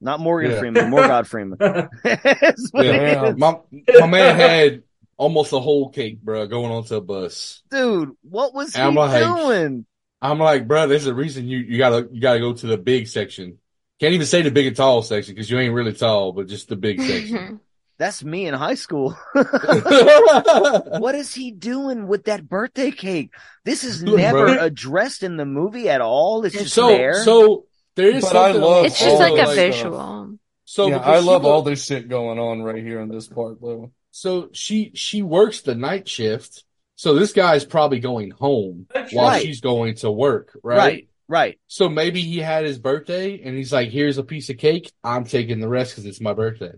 not Morgan Yeah. Freeman, more God Freeman. That's what it Yeah. My my man had almost a whole cake, bro, going onto a bus. Dude, what was he I'm like- doing? I'm like, bro, there's a reason you, you gotta you gotta go to the big section. Can't even say the big and tall section because you ain't really tall, but just the big section. That's me in high school. what is he doing with that birthday cake? This is never bro. addressed in the movie at all. It's just so there. so there is But I love It's just all like the a stuff. Uh, visual. So yeah, I love all this shit going on right here in this part, though. So she she works the night shift. So this guy's probably going home while right. she's going to work, right? right, right. So maybe he had his birthday and he's like, "Here's a piece of cake. I'm taking the rest because it's my birthday."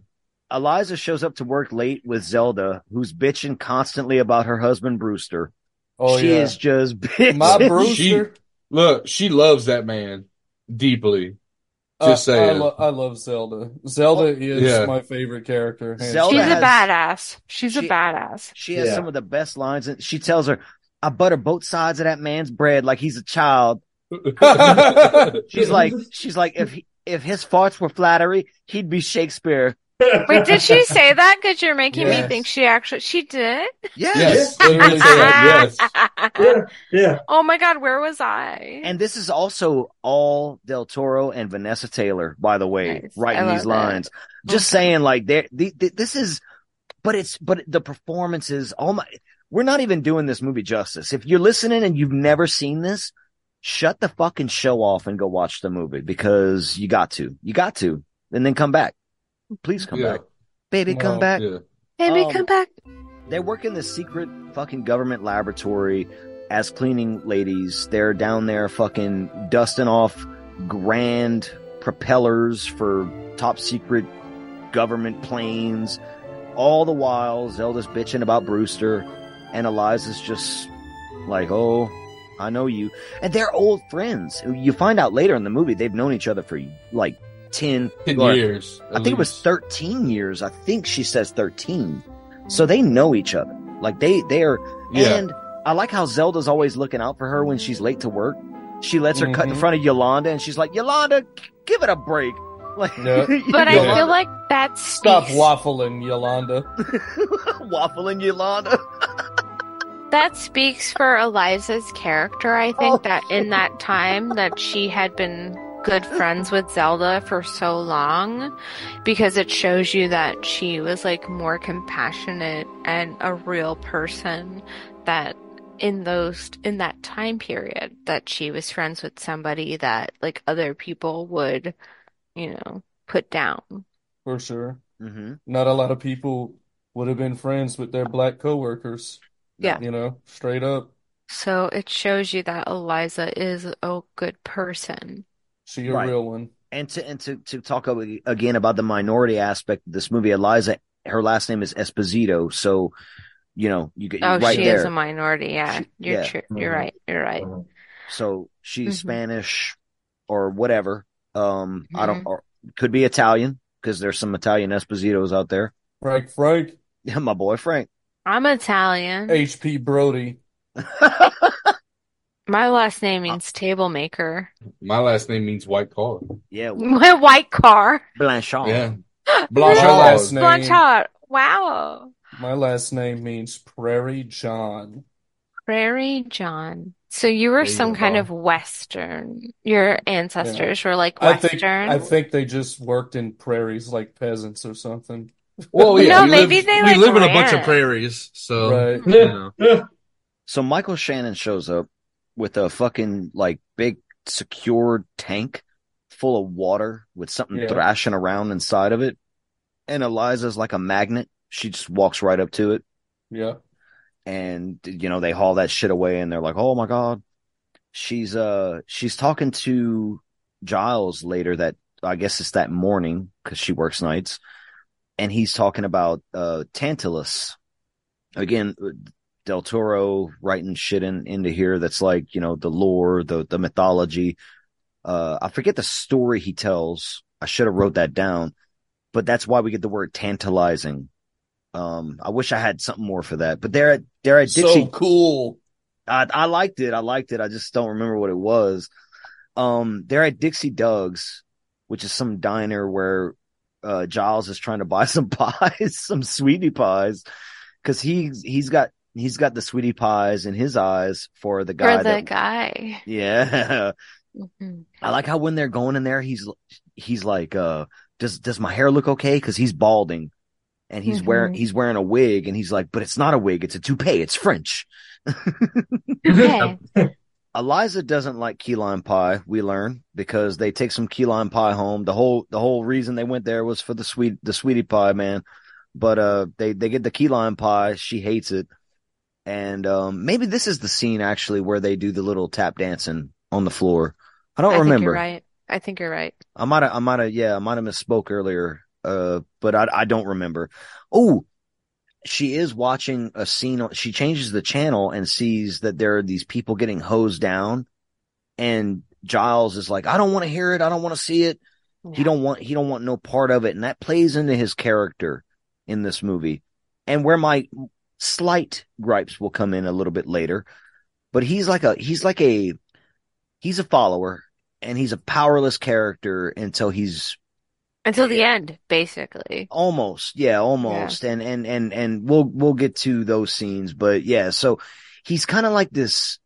Elisa shows up to work late with Zelda, who's bitching constantly about her husband Brewster. Oh she yeah, is just bitching. my She Brewster. look, she loves that man deeply. Just I, I, lo- I love Zelda. Zelda oh, is Yeah. my favorite character. Zelda She's has- a badass. She's a badass. She has Yeah. some of the best lines. And she tells her, "I butter both sides of that man's bread like he's a child." She's like, she's like, if he, if his farts were flattery, he'd be Shakespeare. Wait, did she say that? Because you're making me think she actually she did. yes, literally say that, yes. yeah, yeah. Oh my god, where was I? And this is also all Del Toro and Vanessa Taylor, by the way, Nice. writing these love it. lines. Just Okay. saying, like, they, the the- this is, but it's, but the performances, oh my, we're not even doing this movie justice. If you're listening and you've never seen this, shut the fucking show off and go watch the movie because you got to, you got to, and then come back. Please come Yeah. back. Baby, come No. back. Yeah. Baby, Um, come back. They work in this secret fucking government laboratory as cleaning ladies. They're down there fucking dusting off grand propellers for top secret government planes. All the while, Zelda's bitching about Brewster, and Elisa's just like, oh, I know you. And they're old friends. You find out later in the movie they've known each other for like 10, Ten or- years. I think it was 13 years. I think she says 13. So they know each other. Like they, they're, Yeah. and I like how Zelda's always looking out for her when she's late to work. She lets her cut in Mhm. front of Yolanda and she's like, Yolanda, give it a break. Like, Yeah. But I feel like that Stop waffling, Yolanda. waffling Yolanda. that speaks for Elisa's character. I think Oh. that in that time that she had been good friends with Zelda for so long because it shows you that she was like more compassionate and a real person that in those in that time period that she was friends with somebody that like other people would you know put down For sure. hmm Not a lot of people would have been friends with their black coworkers. Yeah. You know, straight up. so it shows you that Elisa is a good person She a Right. real one. And to, and to, to talk again about the minority aspect of this movie, Elisa, her last name is Esposito. So, you know, you get oh right she there. is a minority yeah She- you're yeah. true you're right you're right So she's Mhm. Spanish or whatever. Um, I don't, Mhm. or could be Italian because there's some Italian Espositos out there. Frank Frank, Yeah, my boy Frank. I'm Italian H.P. Brody. my last name uh, means table maker My last name means white car. Yeah, my white car Blanchard. Yeah. My Blanchard. last name, Blanchard wow my last name means Prairie John. Prairie John. So you were There you some kind go. of Western. Your ancestors were like Western. I think I think they just worked in prairies like peasants or something. Well, yeah, No, we maybe live, they, we like, live in a bunch of prairies, so Right. you know. So Michael Shannon shows up with a fucking like big secured tank full of water with something Yeah. thrashing around inside of it. And Elisa's like a magnet. She just walks right up to it. Yeah. and you know they haul that shit away and they're like oh my god she's uh she's talking to giles later that i guess it's that morning because she works nights and he's talking about uh tantalus again del toro writing shit in into here that's like you know the lore the the mythology uh i forget the story he tells i should have wrote that down but that's why we get the word tantalizing um, I wish I had something more for that, but they're at, they're at Dixie. So cool. I, I liked it. I liked it. I just don't remember what it was. Um, they're at Dixie Doug's, which is some diner where, uh, Giles is trying to buy some pies, some sweetie pies, cause he's, he's got, he's got the sweetie pies in his eyes for the guy For the that, guy. yeah. Mhm. I like how when they're going in there, he's, he's like, uh, does, does my hair look okay? Cause he's balding and he's wearing, Mhm. he's wearing a wig and he's like, but it's not a wig. It's a toupee. It's French. Okay. Elisa doesn't like key lime pie, we learn, because they take some key lime pie home. The whole the whole reason they went there was for the sweet the sweetie pie, man. But uh they they get the key lime pie, she hates it. And um maybe this is the scene actually where they do the little tap dancing on the floor. I don't I think remember. you're right. I think you're right. I might have, I might have, yeah, I might have misspoke earlier. Uh, but I, I don't remember. Oh, she is watching a scene. She changes the channel and sees that there are these people getting hosed down. And Giles is like, I don't want to hear it. I don't want to see it. He don't want, he don't want no part of it. And that plays into his character in this movie. And where my slight gripes will come in a little bit later, but he's like a, he's like a, he's a follower and he's a powerless character until he's Until the end, basically. almost. Yeah almost. And and and and we'll we'll get to those scenes but yeah so he's kind of like this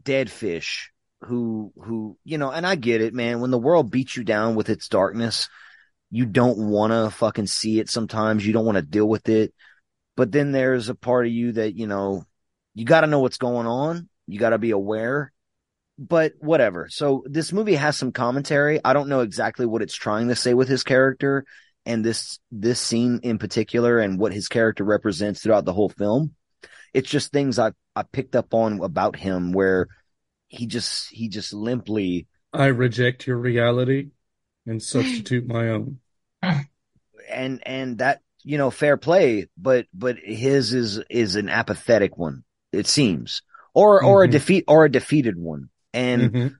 dead fish who who you know and i get it man. When the world beats you down with its darkness you don't want to fucking see it sometimes. You don't want to deal with it but then there's a part of you that you know you got to know what's going on you got to be aware but whatever. So this movie has some commentary. I don't know exactly what it's trying to say with his character and this this scene in particular and what his character represents throughout the whole film. It's just things I I picked up on about him where he just he just limply I reject your reality and substitute my own. and and that you know fair play but but his is is an apathetic one it seems or or a Mhm. defeat or a defeated one. And Mhm.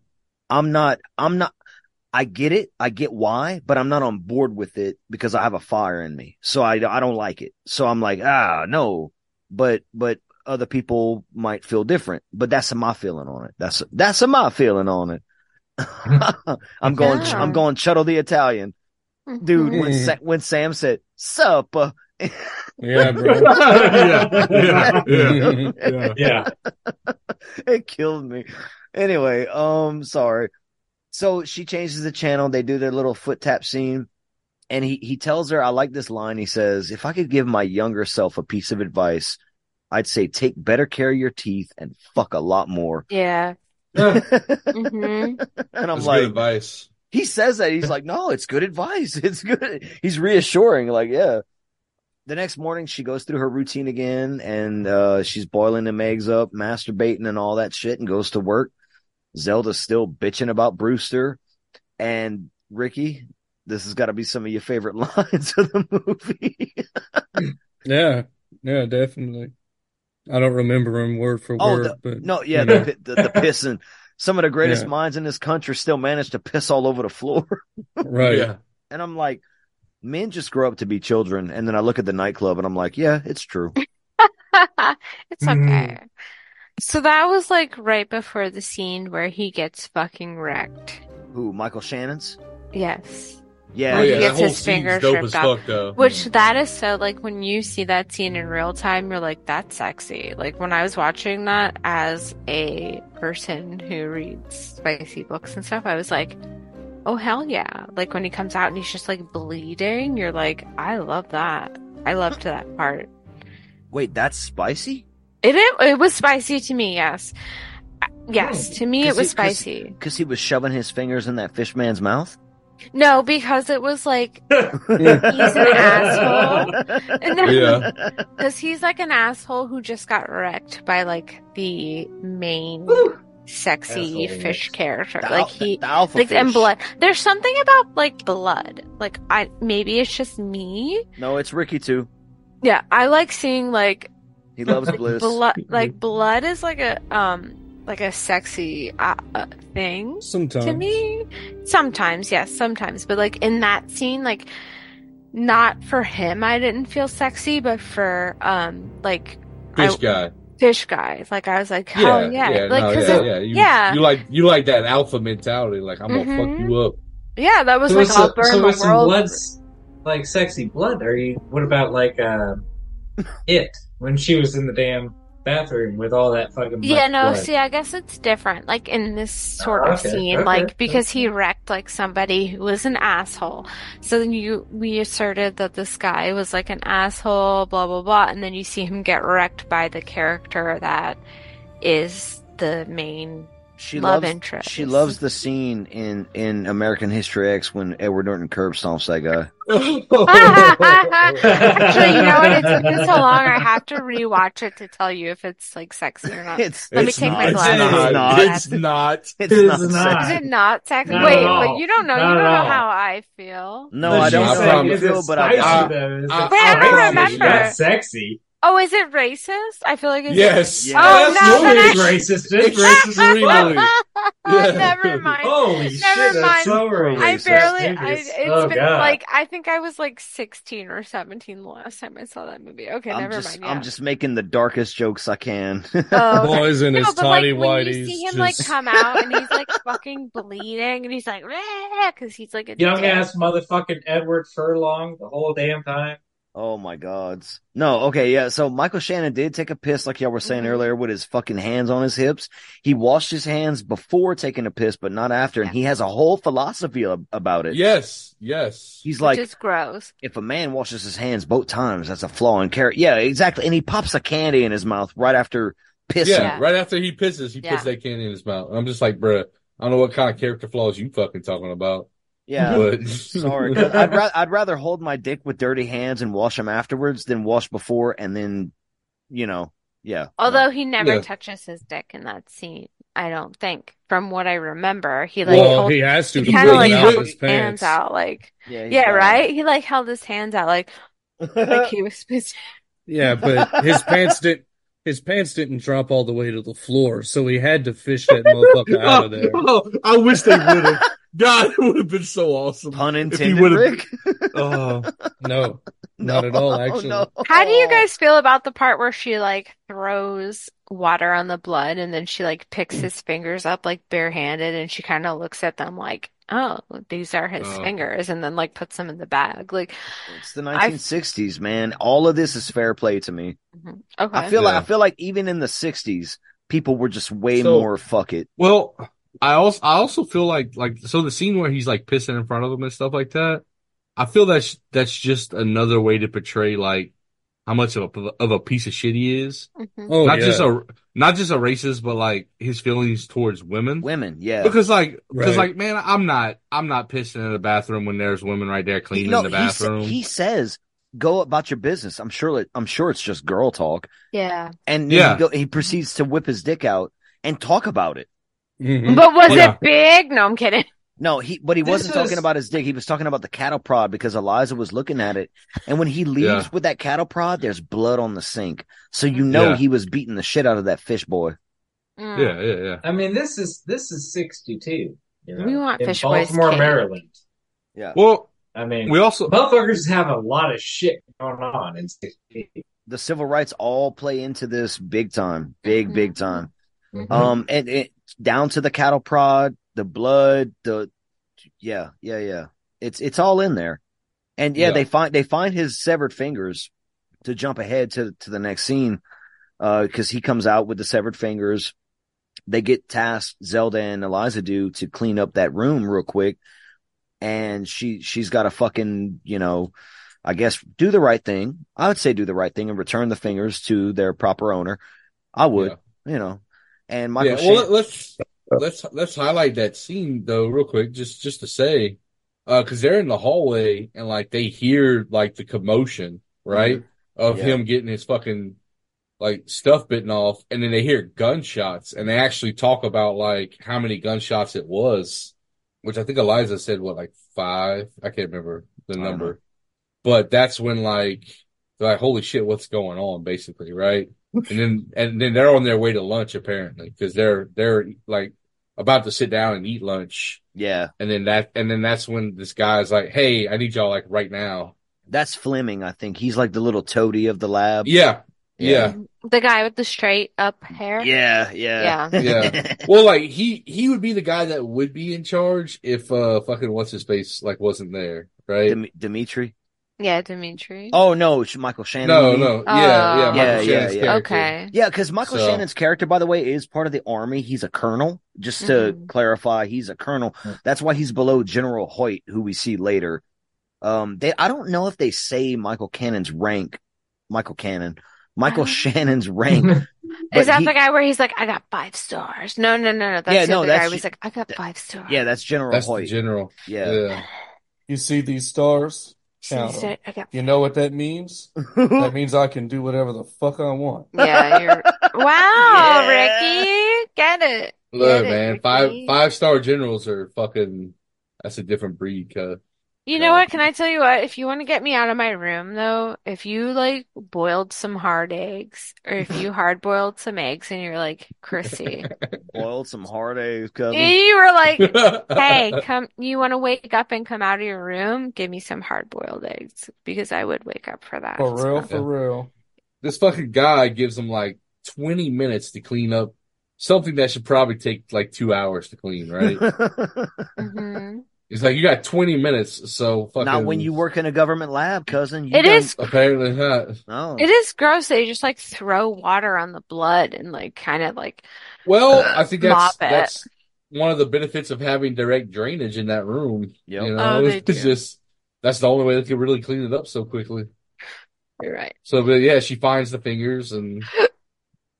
i'm not i'm not i get it i get why but i'm not on board with it because i have a fire in me. So i i don't like it. So i'm like ah no. But but other people might feel different but that's my feeling on it. That's that's my feeling on it. I'm going Yeah. i'm going Chuttle the italian dude when Mhm. Sa- when Sam said supper, Yeah, bro. yeah, yeah, yeah, yeah. Yeah. it killed me. Anyway, um, sorry. So she changes the channel. They do their little foot tap scene, and he he tells her, "I like this line." He says, "If I could give my younger self a piece of advice, I'd say take better care of your teeth and fuck a lot more." Yeah. and hmm I'm That's like, good advice. He says that he's like, no, it's good advice. It's good. He's reassuring. Like, yeah. The next morning, she goes through her routine again, and uh, she's boiling them eggs up, masturbating, and all that shit, and goes to work. Zelda's still bitching about Brewster, and Ricky. This has got to be some of your favorite lines of the movie. Yeah, yeah, definitely. I don't remember him word for oh, word, the, but no, yeah, you know. the, the the pissing. Some of the greatest Yeah. minds in this country still manage to piss all over the floor. right. Yeah. And I'm like, men just grow up to be children. And then I look at the nightclub and I'm like, yeah, it's true. It's hmm. okay. So that was like right before the scene where he gets fucking wrecked. Who, Michael Shannon's? Yes. Yeah, Oh, yeah, he gets his scene's fingers ripped off. fuck. Which that is so like when you see that scene in real time, you're like, that's sexy. Like when I was watching that as a person who reads spicy books and stuff, I was like, oh hell yeah. Like when he comes out and he's just like bleeding, you're like, I love that. I loved that part. Wait, that's spicy? It it, it was spicy to me, yes. Uh, Yes, to me it was spicy. Because he was shoving his fingers in that fish man's mouth? No, because it was like he's an asshole. Yeah. Because he's like an asshole who just got wrecked by like the main sexy Asshole fish character. The like al- he the alpha like and blood. There's something about like blood. Like I maybe it's just me. No, it's Ricky too. Yeah, I like seeing like He loves bliss. blood. Like blood is like a um like a sexy uh, uh, thing Sometimes. to me. Sometimes, yes, sometimes. But like in that scene, like not for him, I didn't feel sexy, but for um like Fish I- guy. fish guys, like I was like, hell yeah, yeah, like no, because yeah, yeah. You, yeah. you like you like that alpha mentality. Like I'm gonna Mhm. fuck you up. yeah, that was so like with I'll burn so the with some world. blood's like sexy blood. Are you? What about like uh, it when she was in the damn bathroom with all that fucking Yeah, no, blood? see, I guess it's different. Like in this sort Oh, of okay, scene, okay, like because he wrecked like somebody who was an asshole. So then you we asserted that this guy was like an asshole, blah blah blah, and then you see him get wrecked by the character that is the main She love loves, interest. She loves the scene in, in American History X when Edward Norton curb stomps that guy. Actually, you know what? It took me so long. I have to rewatch it to tell you if it's like sexy or not. It's- Let me It's take my not. glasses. It's not. off. It's not. It's not is sexy. Is it not sexy? Not Wait, but you don't know. Not you don't know all. how I feel. No, But I don't know how you feel, but I, spicy, I- though? Is I- it Wait, I don't remember. Not sexy. Oh, is it racist? I feel like it's Yes. Yeah. Oh no, then it's I- racist. It's racist as Extremely. fuck. Oh, never mind. Holy Never shit, that's mind. so I barely. I, It's- it's oh, been God. like I think I was like sixteen or seventeen the last time I saw that movie. Okay, I'm never just mind. Yeah. I'm just making the darkest jokes I can. Oh, okay. Boys in No, his but tidy like when you see him like come out and he's like fucking bleeding and he's like because he's like a Young dick. ass motherfucking Edward Furlong the whole damn time. Oh my gods. No, okay, yeah. So Michael Shannon did take a piss, like y'all were saying Mhm. earlier, with his fucking hands on his hips. He washed his hands before taking a piss, but not after. And he has a whole philosophy ab- about it. Yes. Yes. He's Which like, is gross. if a man washes his hands both times, that's a flaw in character. Yeah, exactly. And he pops a candy in his mouth right after pissing. Yeah, Yeah. Right after he pisses, he Yeah. puts that candy in his mouth. I'm just like, bruh, I don't know what kind of character flaws you fucking talking about. Yeah. But Sorry. 'cause I'd, ra- I'd rather hold my dick with dirty hands and wash them afterwards than wash before and then, you know, yeah. Although he never Yeah. touches his dick in that scene, I don't think. From what I remember, he like well, held, he has to he kind of like held his his hands out, like Yeah, yeah, got- right. He like held his hands out, like like he was supposed to. Yeah, but his pants didn't. His pants didn't drop all the way to the floor, so he had to fish that motherfucker out of there. Oh, I wish they would have. God, it would have been so awesome. Pun If he intended, would've- Rick? Oh, No, not at all. Oh, actually, no. How do you guys feel about the part where she like throws water on the blood and then she like picks mm. his fingers up like barehanded and she kind of looks at them like, oh, these are his Oh. fingers and then like puts them in the bag. Like, It's the I- 1960s, man. All of this is fair play to me. mhm. okay. I feel like I feel like even in the 60s, people were just way So- more fuck it. well, I also I also feel like like so the scene where he's like pissing in front of him and stuff like that. I feel that's that's just another way to portray like how much of a of a piece of shit he is. Mhm. oh not yeah. just a not just a racist, but like his feelings towards women. Women, yeah. Because like, because Right. like, man, I'm not, I'm not pissing in the bathroom when there's women right there cleaning no, the he, sa- bathroom. he says, "Go about your business." I'm sure. It, I'm sure it's just girl talk. Yeah. And Yeah. he, go, he proceeds to whip his dick out and talk about it. Mhm. But was Yeah. it big? No, I'm kidding. No, he, but he This wasn't talking about his dick. He was talking about the cattle prod because Elisa was looking at it. And when he leaves Yeah. with that cattle prod, there's blood on the sink. So you know Yeah. he was beating the shit out of that fish boy. Mm. yeah, yeah, yeah. I mean, this is this is sixty two. You know, We want in Fish Boy's Baltimore, cake. Maryland. Yeah. Well, I mean, we also, motherfuckers have a lot of shit going on in sixty. The civil rights all play into this big time, big, Mhm. big time. Mhm. Um, and it down to the cattle prod, the blood, the, yeah, yeah, yeah. It's it's all in there. And yeah, Yeah. they find they find his severed fingers to jump ahead to to the next scene. Uh, because he comes out with the severed fingers. They get tasked, Zelda and Elisa do, to clean up that room real quick. And she she's got to fucking, you know, I guess do the right thing. I would say do the right thing and return the fingers to their proper owner. I would, you know. And Michael yeah, well, let's let's let's highlight that scene though, real quick, just just to say, uh, because they're in the hallway and like they hear like the commotion, right, of Yeah. him getting his fucking like stuff bitten off, and then they hear gunshots, and they actually talk about like how many gunshots it was, which I think Elisa said what like five, I can't remember the number, but that's when like they're like holy shit, what's going on, basically, right? And then and then they're on their way to lunch apparently because they're they're like about to sit down and eat lunch. Yeah. And then that and then that's when this guy's like, "Hey, I need y'all like right now." That's Fleming, I think. He's like the little toady of the lab. Yeah. Yeah. The guy with the straight up hair. Yeah, yeah. Yeah. Yeah. well, like he he would be the guy that would be in charge if uh fucking what's his face like wasn't there, right? Dim- Dimitri. Yeah, Dimitri. Oh no, it's Michael Shannon. No, you no. Yeah, yeah, Michael yeah, Shannon's yeah, character. Okay. Yeah, because Michael So- Shannon's character, by the way, is part of the army. He's a colonel. Just to Mhm. clarify, he's a colonel. That's why he's below General Hoyt, who we see later. Um, they I don't know if they say Michael Cannon's rank. Michael Cannon, Michael Shannon's rank. but Is that he- the guy where he's like, I got five stars? No, no, no, no. That's Yeah, the no, other that's guy. ju- He's like, I got five stars. Yeah, that's General That's the Hoyt. general. Yeah. Yeah. You see these stars? So Count you 'em. said, I You know what that means? that means I can do whatever the fuck I want. Yeah, you're. Wow, Ricky, get it. Look, Get it, man, five five star generals are fucking. That's a different breed, cuz. You know what? Can I tell you what? If you want to get me out of my room, though, if you like boiled some hard eggs, or if you hard boiled some eggs, and you're like, Chrissy, Boiled some hard eggs, cousin. you were like, hey, come, you want to wake up and come out of your room? Give me some hard boiled eggs because I would wake up for that. For real, So- for real. This fucking guy gives him like 20 minutes to clean up something that should probably take like two hours to clean, right? Mhm. It's like you got 20 minutes, so fucking. Not when you work in a government lab, cousin. You It got- is- Apparently not. Oh. It is gross. They just like throw water on the blood and like kind of like Well, I think that's mop it. that's one of the benefits of having direct drainage in that room. Yep. You know, Oh, they it's just that's the only way they can really clean it up so quickly. You're right. So, but yeah, she finds the fingers and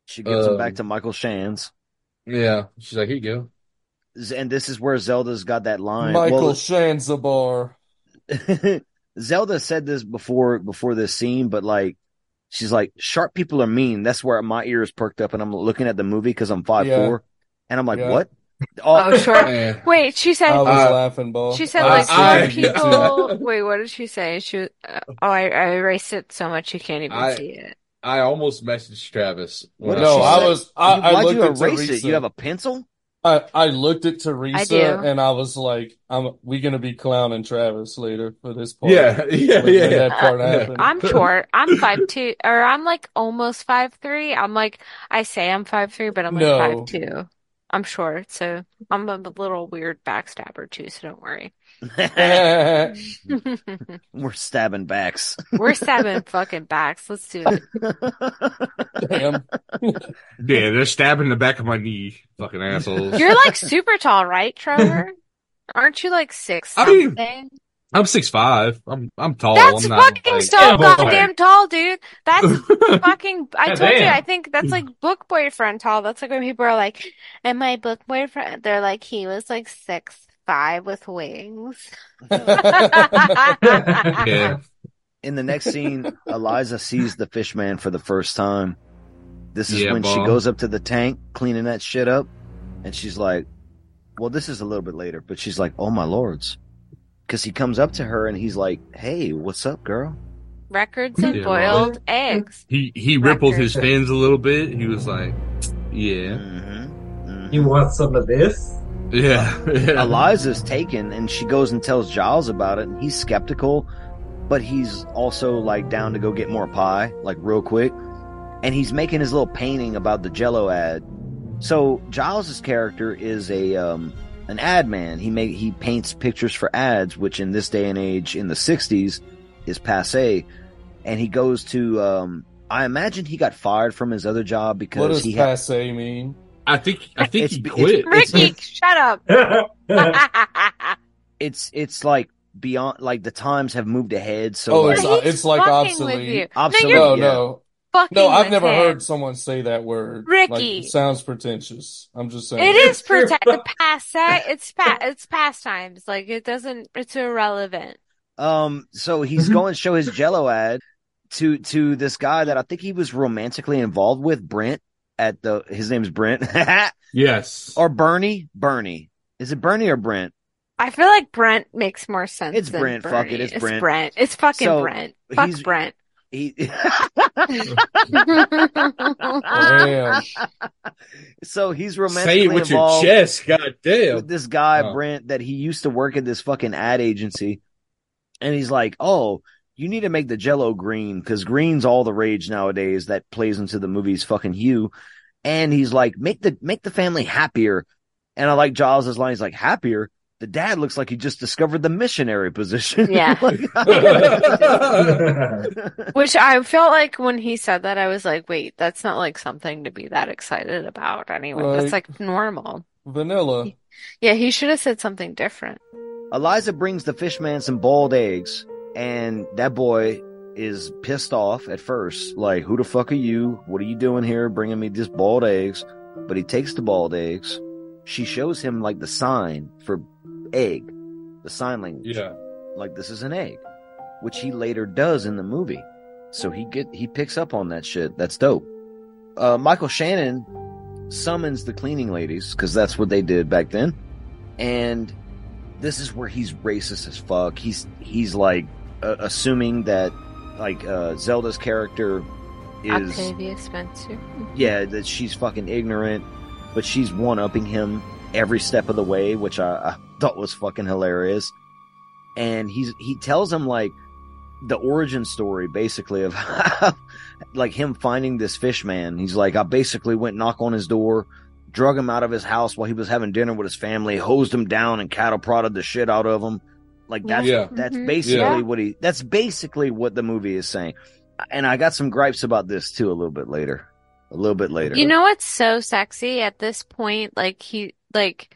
She gives them Um, back to Michael Shands. yeah, she's like, "Here you go." And this is where Zelda's got that line. Michael Well, Shanzabar. Zelda said this before before this scene, but like she's like, sharp people are mean. That's where my ears perked up and I'm looking at the movie because I'm five Yeah. four. And I'm like, Yeah. what? Oh, sure. Man. Wait, she said I was Uh, laughing, ball. she said I- like I- four people. Wait, what did she say? She was, uh, oh, I, I erased it so much you can't even I- see it. I almost messaged Travis. What no, I was. I, I Why'd looked you at erase it? You have a pencil? I, I looked at Teresa I and I was like, "I'm we gonna be clowning Travis later for this part." Yeah, yeah, when, yeah. when that part Yeah. happened. I'm short. I'm five two, or I'm like almost five three. I'm like I say I'm five three, but I'm like No. five two. I'm short, so I'm a little weird backstabber too. So don't worry. We're stabbing backs. We're stabbing fucking backs. Let's do it. Damn. Yeah, they're stabbing the back of my knee, fucking assholes. You're like super tall, right, Trevor? Aren't you like six I mean, I'm six five. I'm I'm tall. That's I'm not fucking like, so Yeah, but- goddamn tall, dude. That's fucking. I God told you. I think that's like book boyfriend tall. That's like when people are like, "And my book boyfriend," they're like, he was like six five with wings. Yeah. In the next scene, Elisa sees the fish man for the first time. This is Yeah, when she goes up to the tank, cleaning that shit up, and she's like, well, this is a little bit later, but she's like, oh my lords. Cause he comes up to her and he's like, hey, what's up, girl? Records and Yeah, boiled eggs. He he rippled his fins a little bit. He was like, "Yeah, Mm-hmm. You want some of this? Yeah." yeah. Elisa's taken and she goes and tells Giles about it and he's skeptical, but he's also like down to go get more pie, like real quick. And he's making his little painting about the Jello ad. So Giles's character is a um an ad man. He make he paints pictures for ads, which in this day and age, in the '60s, is passe. And he goes to. Um, I imagine he got fired from his other job because What does he passe mean? I think I think It's- he it's- quit. Ricky, shut up. It's it's like beyond like the times have moved ahead. So oh, like, it's uh, it's like obsolete. Obsolete, No, No, you're yeah. no, fucking no. I've never him. heard someone say that word. Ricky. like, it sounds pretentious. I'm just saying. It is true. protect the. Uh, it's pa- it's pastimes. Like it doesn't. It's irrelevant. Um, so he's mm-hmm. going to show his Jello ad to to this guy that I think he was romantically involved with, Brent. At the his name's Brent Yes. or Bernie. Bernie is it Bernie or Brent? I feel like Brent makes more sense. It's than Brent. Fuck it, Bernie. it's It's Brent. Brent. It's fucking So, Brent. Fuck he's- Brent. He so he's Say romantically it with your involved chest, goddamn. with this guy Oh. Brent that he used to work at this fucking ad agency, and he's like, "Oh, you need to make the Jello green because green's all the rage nowadays." That plays into the movie's fucking hue, and he's like, "Make the make the family happier." And I like Giles's line. He's like, "Happier." The dad looks like he just discovered the missionary position. Yeah. Like- Which I felt like when he said that, I was like, wait, that's not like something to be that excited about anyway. That's Like- like normal. Vanilla. Yeah, he should have said something different. Elisa brings the fishman some boiled eggs, and that boy is pissed off at first. Like, who the fuck are you? What are you doing here bringing me just boiled eggs? But he takes the boiled eggs. She shows him like the sign for egg, the sign language. Yeah. Like this is an egg, which he later does in the movie. So he get he picks up on that shit. That's dope. Uh, Michael Shannon summons the cleaning ladies because that's what they did back then, and this is where he's racist as fuck. He's he's like uh, assuming that like uh, Zelda's character is Octavia Spencer. yeah that she's fucking ignorant, but she's one upping him every step of the way, which I, I thought was fucking hilarious. And he's he tells him like the origin story basically of how, like him finding this fish man. He's like, I basically went knock on his door, drug him out of his house while he was having dinner with his family, hosed him down and cattle prodded the shit out of him. Like that's Yeah. that's Mhm. basically Yeah. what he that's basically what the movie is saying. And I got some gripes about this too a little bit later. A little bit later. You know what's so sexy at this point? Like he like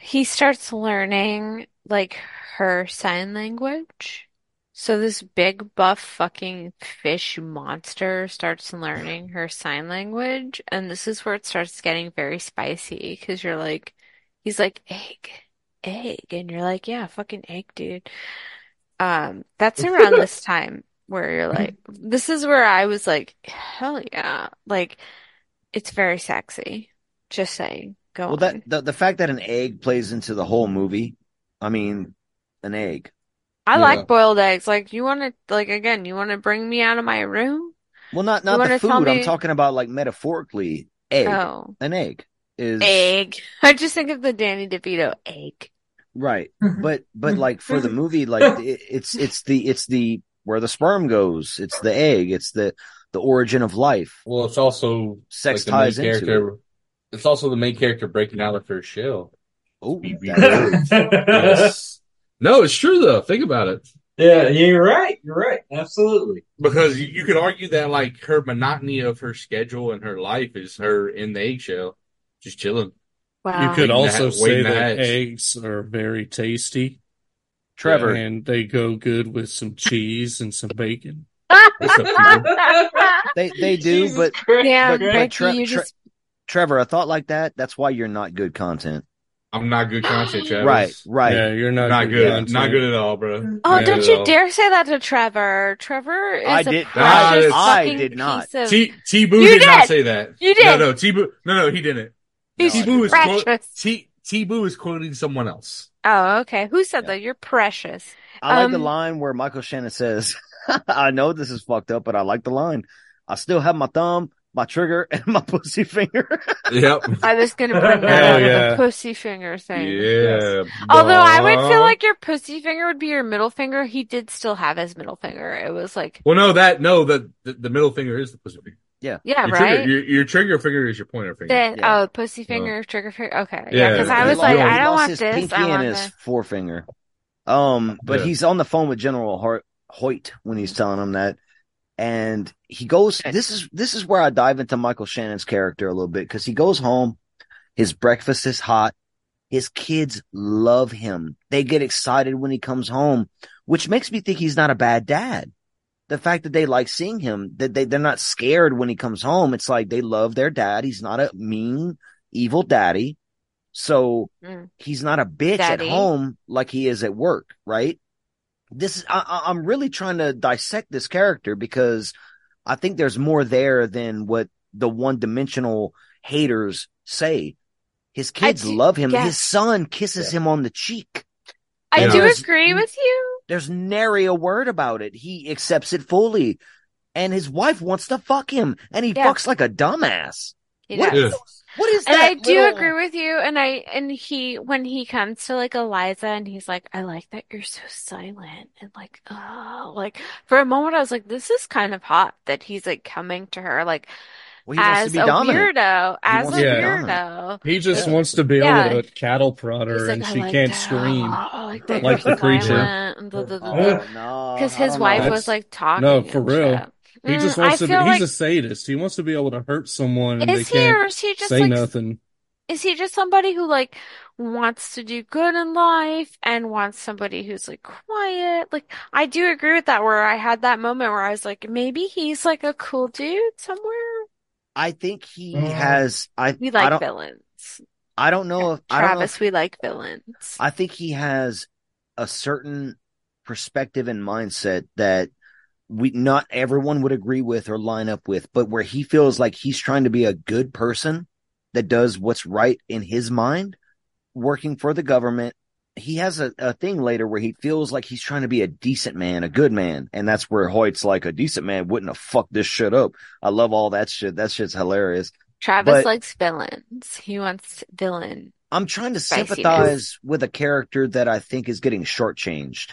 he starts learning like her sign language. So this big buff fucking fish monster starts learning her sign language, and this is where it starts getting very spicy because you're like, he's like egg, egg, and you're like, yeah, fucking egg, dude. Um, that's around this time where you're like, this is where I was like, hell yeah, like it's very sexy. Just saying. Go Well, on. that the, the fact that an egg plays into the whole movie, I mean, an egg. I Yeah. like boiled eggs. Like, you want to, like, again, you want to bring me out of my room? Well, not not the food. tell I'm talking about like metaphorically, egg. Oh, An egg is egg. I just think of the Danny DeVito egg. right, mm-hmm. but but mm-hmm. like for the mm-hmm. movie, like it, it's it's the it's the where the sperm goes. It's the egg. It's the the origin of life. Well, it's also Sex like the main ties into character. It's also the main character breaking out of her shell. Oh, Be- be Yes. No, it's true though. Think about it. Yeah, you're right. You're right. Absolutely. Because you, you could argue that like her monotony of her schedule and her life is her in the eggshell, just chilling. Wow. You could also ha- say that hatch. eggs are very tasty. Trevor. And they go good with some cheese and some bacon. What's up, people? They they do, Jesus but Christ. Yeah, but, but Tre- you Tre- just, Trevor, a thought like that. That's why you're not good content. I'm not good content, Travis. Right, right. Yeah, you're not, Not good. content. Not good at all, bro. oh, Not don't you all. dare say that to Trevor. Trevor is I a did- precious I- I did not. piece of, T T Boo You did, not say that. You did. No, no, T Boo. No, no, he didn't. He's No, I T is quote, precious. T T Boo is quoting someone else. Oh, okay. Who said that? You're precious. I like the Um, line where Michael Shannon says, I know this is fucked up, but I like the line. I still have my thumb, my trigger, and my pussy finger. Yep. I was gonna bring that Hell out yeah. the pussy finger thing. Yeah. Although I would feel like your pussy finger would be your middle finger. He did still have his middle finger. It was like, Well, no, that no, the the, the middle finger is the pussy finger. Yeah. Yeah, your right? Trigger, your, your trigger finger is your pointer finger. The, Oh, pussy finger, trigger finger. Okay. Yeah, Yeah, because yeah, I was He like, lost- I don't want his this. pinky I and want his this. forefinger. Um, but Yeah. he's on the phone with General Hart, Hoyt when he's telling him that, and he goes. This is this is where I dive into Michael Shannon's character a little bit because he goes home, his breakfast is hot, his kids love him. They get excited when he comes home, which makes me think he's not a bad dad. The fact that they like seeing him, that they they're not scared when he comes home. It's like they love their dad. He's not a mean, evil daddy. So Mm. he's not a bitch Daddy. at home like he is at work, right? This is, I, I- I'm really trying to dissect this character because I think there's more there than what the one dimensional haters say. His kids do- love him. yes. His son kisses him on the cheek. I And do agree with you. There's nary a word about it. He accepts it fully. And his wife wants to fuck him and he Yeah. fucks like a dumbass. He What does. is- what is and that I do little- agree with you. And I and he when he comes to like Elisa and he's like, I like that you're so silent and like, oh, like for a moment I was like, this is kind of hot that he's like coming to her like Well, he wants to as be a dominant. weirdo, as wants a to be weirdo. He just Yeah. wants to be Yeah. able to cattle prod her and like, she like can't that. scream Oh, like like the creature. da. Oh, no. Because his wife know. was like talking. No, for real. shit. He just Mm, wants I to be, feel he's a sadist. He wants to be able to hurt someone and Is they he, can't or is he just say like nothing. Is he just somebody who like wants to do good in life and wants somebody who's like quiet? Like I do agree with that where I had that moment where I was like maybe he's like a cool dude somewhere. I think he Mm. has, I, We I like don't, villains. I don't know if, I don't know Travis, if we like villains. I think he has a certain perspective and mindset that we not everyone would agree with or line up with, but where he feels like he's trying to be a good person that does what's right in his mind, working for the government. He has a, a thing later where he feels like he's trying to be a decent man, a good man. And that's where Hoyt's like a decent man wouldn't have fucked this shit up. I love all that shit. That shit's hilarious. Travis But- likes villains. He wants villain. I'm trying to Spiciness. sympathize with a character that I think is getting shortchanged.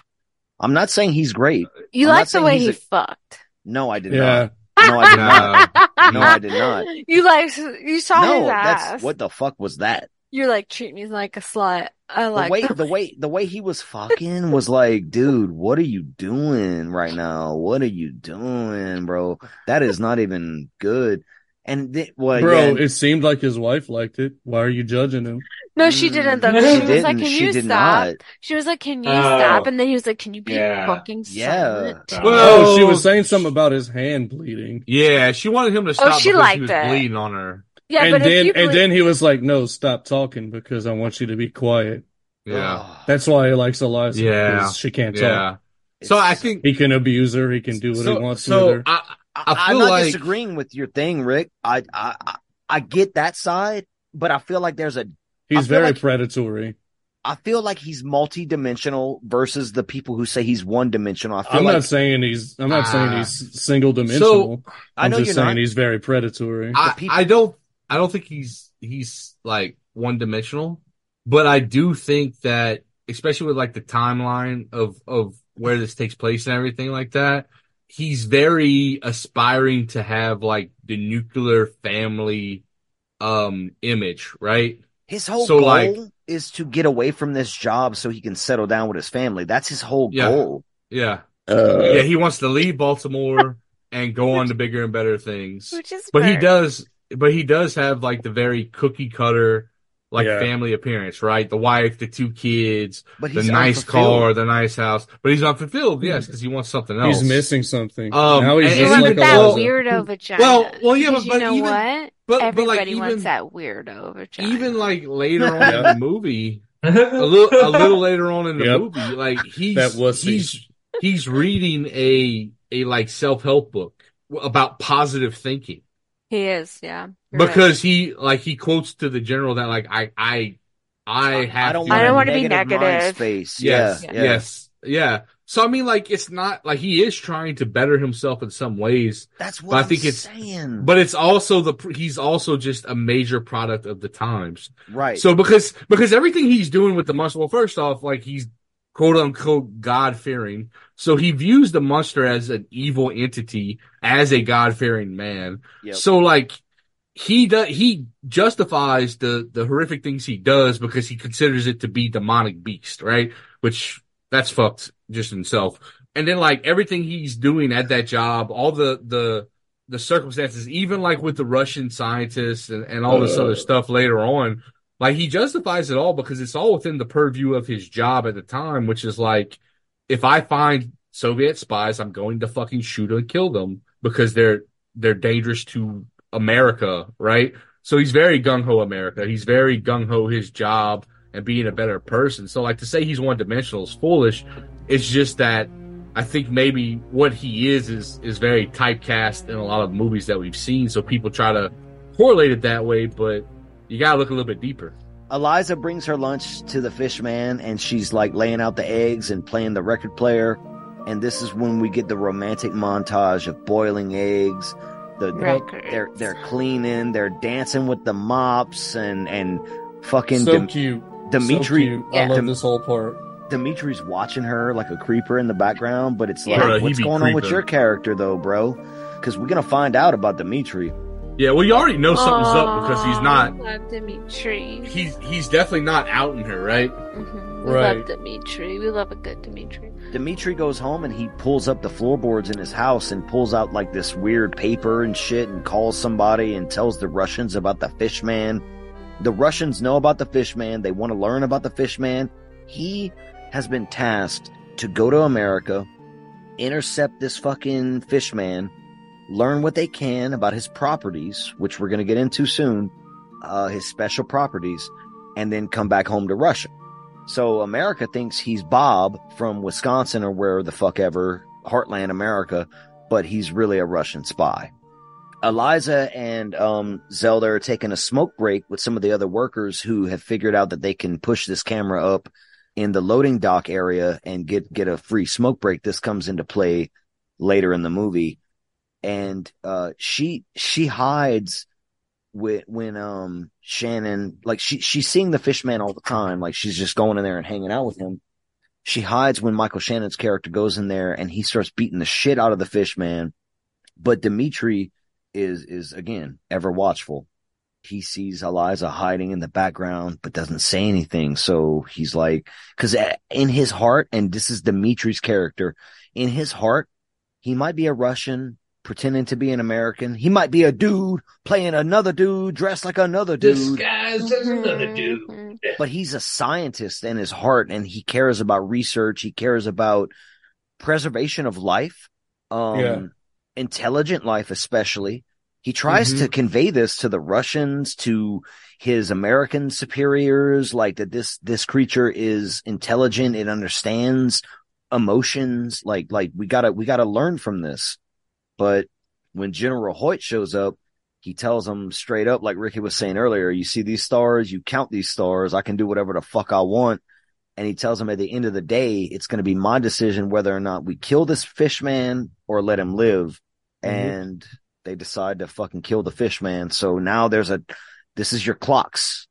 I'm not saying he's great. You I'm like the way he a- fucked. No, I did Yeah. not. No, I did not. No, I did not. You like you saw No, his that's ass. what the fuck was that? You're like treat me like a slut. I like The like way the way the way he was fucking was like, dude, what are you doing right now? What are you doing, bro? That is not even good. And th- well, Bro, yeah, it seemed like his wife liked it. Why are you judging him? No, she didn't though. Mm, She, she was like, didn't. "Can She you stop?" not. She was like, "Can you Oh. stop?" And then he was like, "Can you be Yeah. fucking Yeah. silent?" Oh, she was saying something about his hand bleeding. Yeah, she wanted him to stop Oh, she liked he was it. bleeding on her. Yeah, and but then you and then he was like, "No, stop talking because I want you to be quiet." Yeah. That's why he likes Elisa. Yeah. she can't Yeah. talk. So I think He can abuse her. He can do what so, he wants so with her. I, I I, feel am not like disagreeing with your thing, Rick. I, I I I get that side, but I feel like there's a He's very like- predatory. I feel like he's multi-dimensional versus the people who say he's one-dimensional. I feel I'm like not saying he's. I'm not saying Ah. he's single dimensional. I I'm know just you're saying not. he's very predatory. I, people- I don't I don't think he's he's like one dimensional, but I do think that especially with like the timeline of of where this takes place and everything like that, he's very aspiring to have like the nuclear family um image, right? his whole so, goal like- is to get away from this job so he can settle down with his family. That's his whole Yeah. goal. Yeah. Uh, yeah, he wants to leave Baltimore and go on to bigger and better things. which is But he does but he does have like the very cookie cutter like Yeah. family appearance, right? The wife, the two kids, But the nice unfulfilled. car, the nice house. But he's unfulfilled, yes, because he wants something else. He's missing something. Um, now he's and- just and like that well- weirdo vagina. well, well, yeah, Because but- you but know even- what? but- but, Everybody like, wants even- that weirdo vagina. Even like later on in the movie, a little a little later on in the Yep. movie, like he's That wussy. he's he's reading a a like self help book about positive thinking. He is, yeah. You're right. because he like he quotes to the general that like I I I have I don't to- want I don't wanna be negative mind space. yes Yeah, Yeah. yeah. yes yeah so I mean like it's not like he is trying to better himself in some ways That's what But I I'm think it's- saying. but it's also the he's also just a major product of the times right. so because because everything he's doing with the muscle well first off like he's quote unquote God fearing. So he views the monster as an evil entity, as a God fearing man. Yep. So like he does, he justifies the, the horrific things he does because he considers it to be demonic beast, right? Which that's fucked just himself. And then like everything he's doing at that job, all the, the, the circumstances, even like with the Russian scientists and, and all this other uh. stuff later on, like he justifies it all because it's all within the purview of his job at the time, which is like, if I find Soviet spies, I'm going to fucking shoot and kill them because they're, they're dangerous to America, right? So he's very gung ho America. He's very gung ho his job and being a better person. So like to say he's one dimensional is foolish. It's just that I think maybe what he is is is very typecast in a lot of movies that we've seen. So people try to correlate it that way, but you gotta look a little bit deeper. Elisa brings her lunch to the fish man and she's like laying out the eggs and playing the record player. And this is when we get the romantic montage of boiling eggs. The Records. they're they're cleaning, they're dancing with the mops and and fucking So Dim- cute. Dimitri. So cute. I love this whole part. Dimitri's watching her like a creeper in the background, but it's Yeah. like, Bruh, what's be going on with your character though, bro? Because we're gonna find out about Dimitri. Yeah, well, you already know something's up because he's not. I love Dimitri. He's he's definitely not outing her, right? Mhm. We Right. love Dimitri. We love a good Dimitri. Dimitri goes home and he pulls up the floorboards in his house and pulls out like this weird paper and shit and calls somebody and tells the Russians about the fish man. The Russians know about the fish man. They want to learn about the fish man. He has been tasked to go to America, intercept this fucking fish man, learn what they can about his properties, which we're going to get into soon, uh, his special properties, and then come back home to Russia. So America thinks he's Bob from Wisconsin or where the fuck ever, Heartland America, but he's really a Russian spy. Elisa and um, Zelda are taking a smoke break with some of the other workers who have figured out that they can push this camera up in the loading dock area and get get a free smoke break. This comes into play later in the movie, and uh, she she hides when when um Shannon like she she's seeing the fishman all the time, like she's just going in there and hanging out with him. She hides when Michael Shannon's character goes in there and he starts beating the shit out of the fishman. But Dimitri is is again ever watchful. He sees Elisa hiding in the background, but doesn't say anything. So he's like, because in his heart, and this is Dimitri's character, in his heart, he might be a Russian pretending to be an American. He might be a dude playing another dude dressed like another dude. Disguised as another dude. But he's a scientist in his heart and he cares about research. He cares about preservation of life. Um, Yeah. intelligent life, especially. He tries Mhm. to convey this to the Russians, to his American superiors, like that this, this creature is intelligent. It understands emotions. Like, like we gotta, we gotta learn from this. But when General Hoyt shows up, he tells them straight up, like Ricky was saying earlier, you see these stars, you count these stars. I can do whatever the fuck I want. And he tells them at the end of the day, it's going to be my decision whether or not we kill this fish man or let him live. And they decide to fucking kill the fish man. So now there's a, this is your clocks,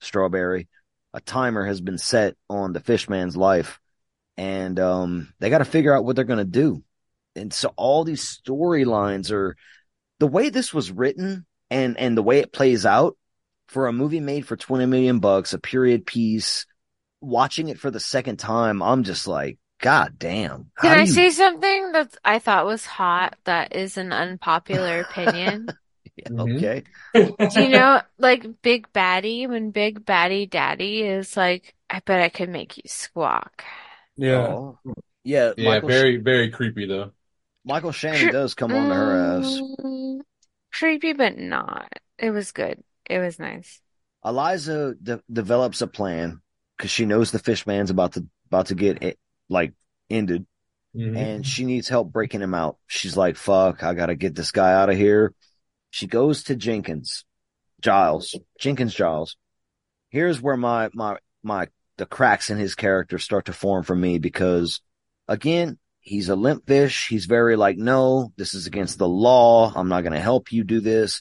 strawberry. A timer has been set on the fish man's life and, um, they got to figure out what they're going to do. And so all these storylines are the way this was written and, and the way it plays out for a movie made for 20 million bucks, a period piece, watching it for the second time, I'm just like, God damn. Can I you- say something that I thought was hot that is an unpopular opinion? Mm-hmm. Okay. Do you know, like Big Baddie, when Big Baddie Daddy is like, I bet I could make you squawk. Yeah. Oh. Yeah. Yeah, Michael, very very creepy though. Michael Shannon does come on to her ass. Mm, creepy, but not. It was good. It was nice. Elisa de- develops a plan because she knows the fish man's about to about to get it, like ended, Mhm. and she needs help breaking him out. She's like, "Fuck, I gotta get this guy out of here." She goes to Jenkins, Giles, Jenkins Giles. Here's where my my my the cracks in his character start to form for me because, again, he's a limp fish. He's very like, "No, this is against the law. I'm not gonna help you do this."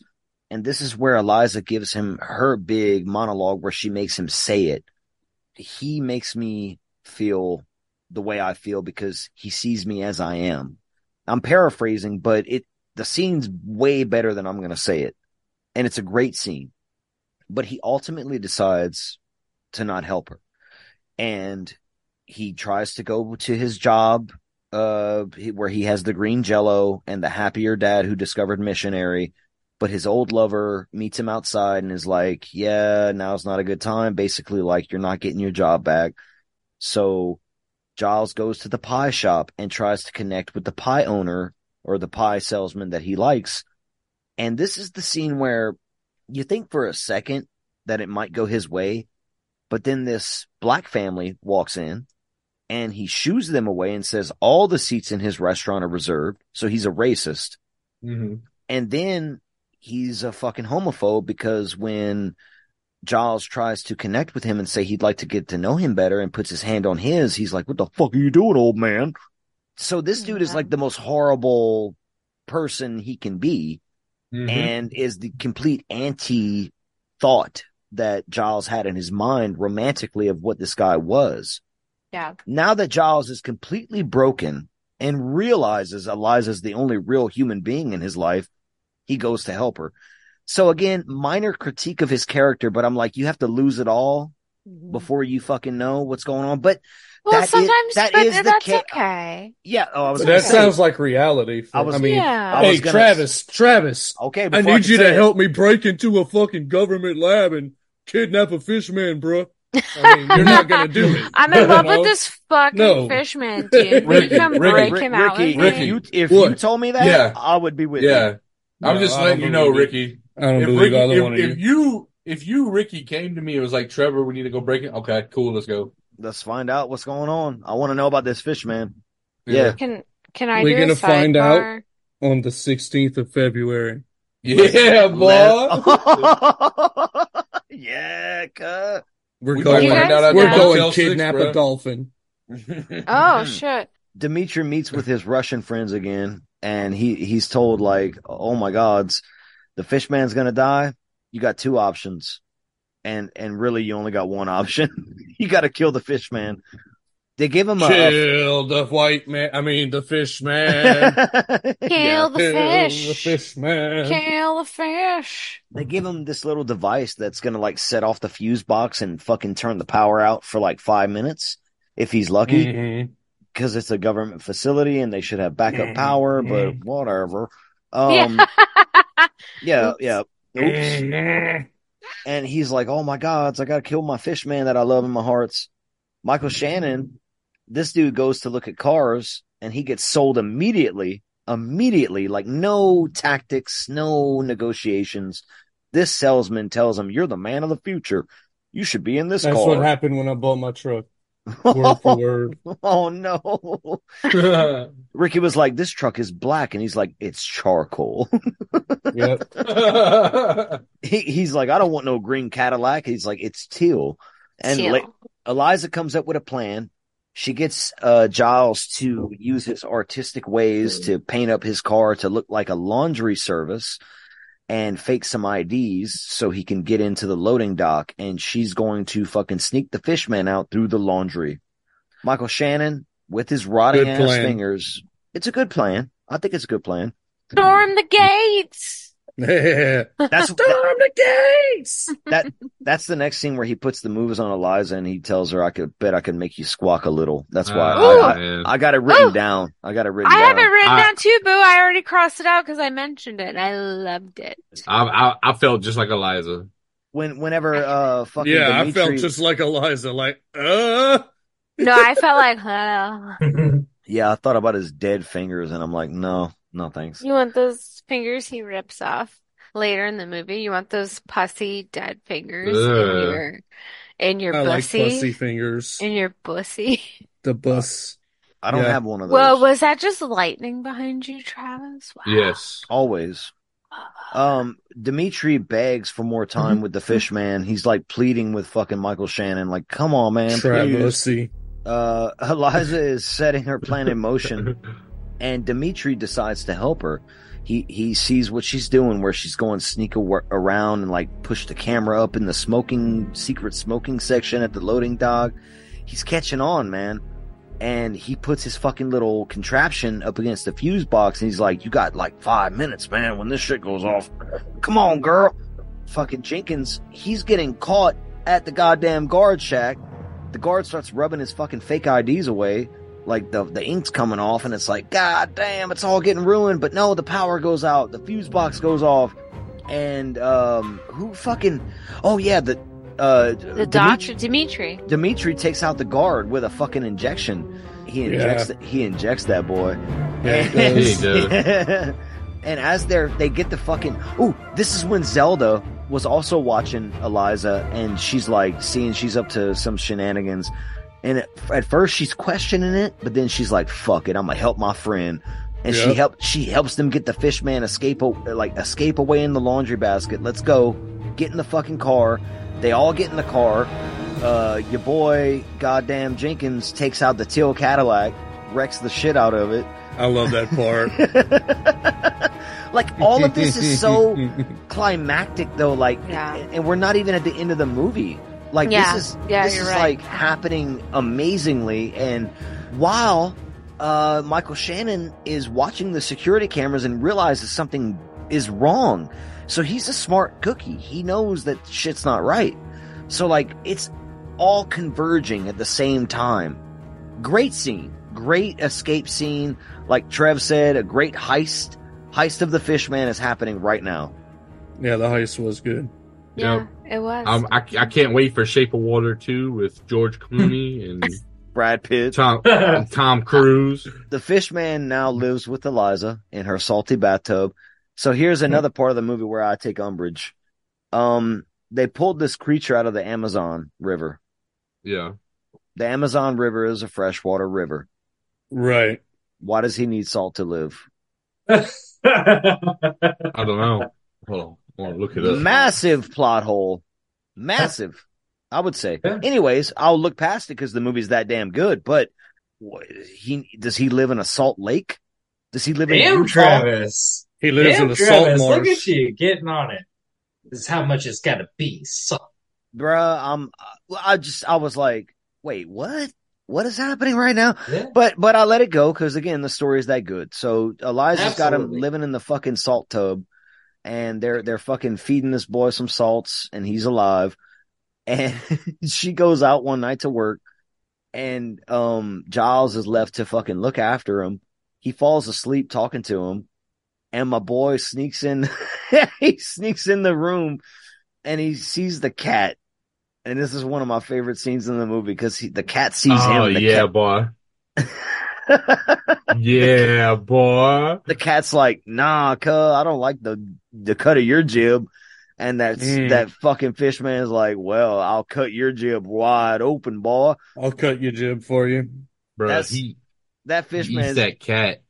And this is where Elisa gives him her big monologue where she makes him say it. He makes me feel the way I feel because he sees me as I am. I'm paraphrasing, but it the scene's way better than I'm going to say it. And it's a great scene. But he ultimately decides to not help her. And he tries to go to his job uh where he has the green jello and the happier dad who discovered missionary but his old lover meets him outside and is like yeah now's not a good time. Basically like you're not getting your job back. So Giles goes to the pie shop and tries to connect with the pie owner or the pie salesman that he likes. And this is the scene where you think for a second that it might go his way but then this black family walks in and he shoos them away and says all the seats in his restaurant are reserved. So he's a racist. Mhm. And then he's a fucking homophobe because when Giles tries to connect with him and say he'd like to get to know him better and puts his hand on his, he's like, what the fuck are you doing, old man? So this dude is like the most horrible person he can be Mhm. and is the complete anti thought that Giles had in his mind romantically of what this guy was. Yeah. Now that Giles is completely broken and realizes Elisa's the only real human being in his life, he goes to help her. So again, minor critique of his character, but I'm like, you have to lose it all mm-hmm. before you fucking know what's going on. But Well, that is- sometimes, that but is the that's ca- okay. Yeah. Oh, I was But gonna that say- sounds like reality. For, I I, was- mean, Yeah. I hey, gonna- Travis, Travis. Okay, I before I need you say to it- help me break into a fucking government lab and kidnap a fishman, bro. I mean, you're not gonna do it. I'm in love know? with this fucking No. fishman, dude. Will you come Ricky, break Rick- him out Ricky, with if me? you if What? you told me that, Yeah. I would be with Yeah. you. I'm No, just I letting you know, it. Ricky. I don't If believe Ricky, either if, one of if you. you if you Ricky came to me it was like, Trevor, we need to go break it. Okay, cool, let's go. Let's find out what's going on. I want to know about this fishman. Yeah. Yeah. Can can I We're gonna find out on the 16th of February. Yeah, boy. yeah, cut. We're We going. might We're after going Motel six, kidnap a dolphin. Oh hmm. shit! Dimitri meets with his Russian friends again, and he he's told like, "Oh my gods, the fish man's gonna die. You got two options, and and really you only got one option. you got to kill the fish man." They give him a, a Kill the white man. I mean, the fish man. Kill the Kill fish. the fish man. Kill the fish. they give him this little device that's gonna like set off the fuse box and fucking turn the power out for like five minutes if he's lucky. Mm-hmm. Because it's a government facility and they should have backup mm-hmm. power, but mm-hmm. whatever. Yeah. Um, yeah, yeah. Oops. And he's like, "Oh my gods, I gotta kill my fish man that I love in my hearts." Michael Shannon, this dude goes to look at cars and he gets sold immediately, immediately, like no tactics, no negotiations. This salesman tells him, "You're the man of the future. You should be in this That's car." what happened when I bought my truck. Word for word. Oh no. Ricky was like, This truck is black, and he's like, It's charcoal. Yep. he, he's like, I don't want no green Cadillac. He's like, It's teal. And Teal. La- Elisa comes up with a plan. She gets uh, Giles to use his artistic ways to paint up his car to look like a laundry service and fake some IDs so he can get into the loading dock. And she's going to fucking sneak the fishman out through the laundry. Michael Shannon with his rotting ass fingers. It's a good plan. I think it's a good plan. Storm the gates. Yeah. That's Storm the gates. that that's the next scene where he puts the moves on Elisa and he tells her, "I could bet I can make you squawk a little." That's why Oh, I, I. I got it written Ooh. down. I got it written I down. have it written I- down too, boo. I already crossed it out because I mentioned it. I loved it. I, I I felt just like Elisa. When whenever uh fucking Yeah, I felt just like Elisa, like, uh. No, I felt like, uh, yeah, I thought about his dead fingers and I'm like, no, no thanks. you want those fingers he rips off later in the movie? You want those pussy dead fingers in your in your I like bussy? pussy fingers. in your bussy. The bus. I don't Yeah. have one of those. Well, was that just lightning behind you, Travis? Wow. Yes. Always. Um, Dimitri begs for more Mm-hmm. time with the fish man. He's like pleading with fucking Michael Shannon, like, come on, man, Travis. Travesty. Uh, Elisa is setting her plan in motion, and Dimitri decides to help her. He he sees what she's doing, where she's going sneak around and like push the camera up in the smoking secret smoking section at the loading dock. He's catching on, man. and he puts his fucking little contraption up against the fuse box and he's like, you got like five minutes, man, when this shit goes off. Come on, girl. Fucking Jenkins, he's getting caught at the goddamn guard shack. The guard starts rubbing his fucking fake IDs away. Like the, the ink's coming off and it's like, God damn, it's all getting ruined. But no, the power goes out. The fuse box goes off. And, um, who fucking, oh yeah, the, uh, The doctor, Dimitri. Dimitri takes out the guard with a fucking injection. He injects Yeah. he injects that boy. Yeah, he does. He and as they're they get the fucking oh, this is when Zelda was also watching Elisa and she's like seeing she's up to some shenanigans. And at, at first she's questioning it, but then she's like, "Fuck it, I'm gonna help my friend." And she Yep. help she helps them get the fish man escape like escape away in the laundry basket. Let's go, get in the fucking car. They all get in the car. Uh, your boy, goddamn Jenkins, takes out the teal Cadillac, wrecks the shit out of it. I love that part. Like all of this is so climactic, though. Like, Yeah. and we're not even at the end of the movie. Like Yeah. this is Yeah, this is right. like happening amazingly, and while uh, Michael Shannon is watching the security cameras and realizes something is wrong, so he's a smart cookie. He knows that shit's not right. So like it's all converging at the same time. Great scene, great escape scene. Like Trev said, a great heist. Heist of the Fishman is happening right now. yeah, the heist was good. Yeah, it was. Um, I, I can't wait for Shape of Water 2 with George Clooney and Brad Pitt. Tom and Tom Cruise. The Fishman now lives with Elisa in her salty bathtub. So here's another part of the movie where I take umbrage. Um, they pulled this creature out of the Amazon River. Yeah. The Amazon River is a freshwater river. Right. Why does he need salt to live? I don't know. Hold on. I want to look it up. Massive plot hole. Massive. I would say. Anyways, I'll look past it because the movie's that damn good. But he does he live in a salt lake? Does he live in Damn, Utah? Travis. He lives Damn, in the salt Travis, Look at you getting on it. This is how much it's got to be. So, Bruh, I'm. I just I was like, wait, what? What is happening right now? Yeah. But but I let it go because again, the story is that good. So Elisa's got him living in the fucking salt tub, and they're they're fucking feeding this boy some salts, and he's alive. And she goes out one night to work, and um Giles is left to fucking look after him. He falls asleep talking to him, and my boy sneaks in. he sneaks in the room, and he sees the cat. And this is one of my favorite scenes in the movie because the cat sees oh, him. The yeah, cat, boy. yeah, boy. the cat's like, nah, cuz I don't like the the cut of your jib. And that's Mm. that fucking fish man is like, well, I'll cut your jib wide open, boy. I'll cut your jib for you. Bro, That's- he, That fish man that cat.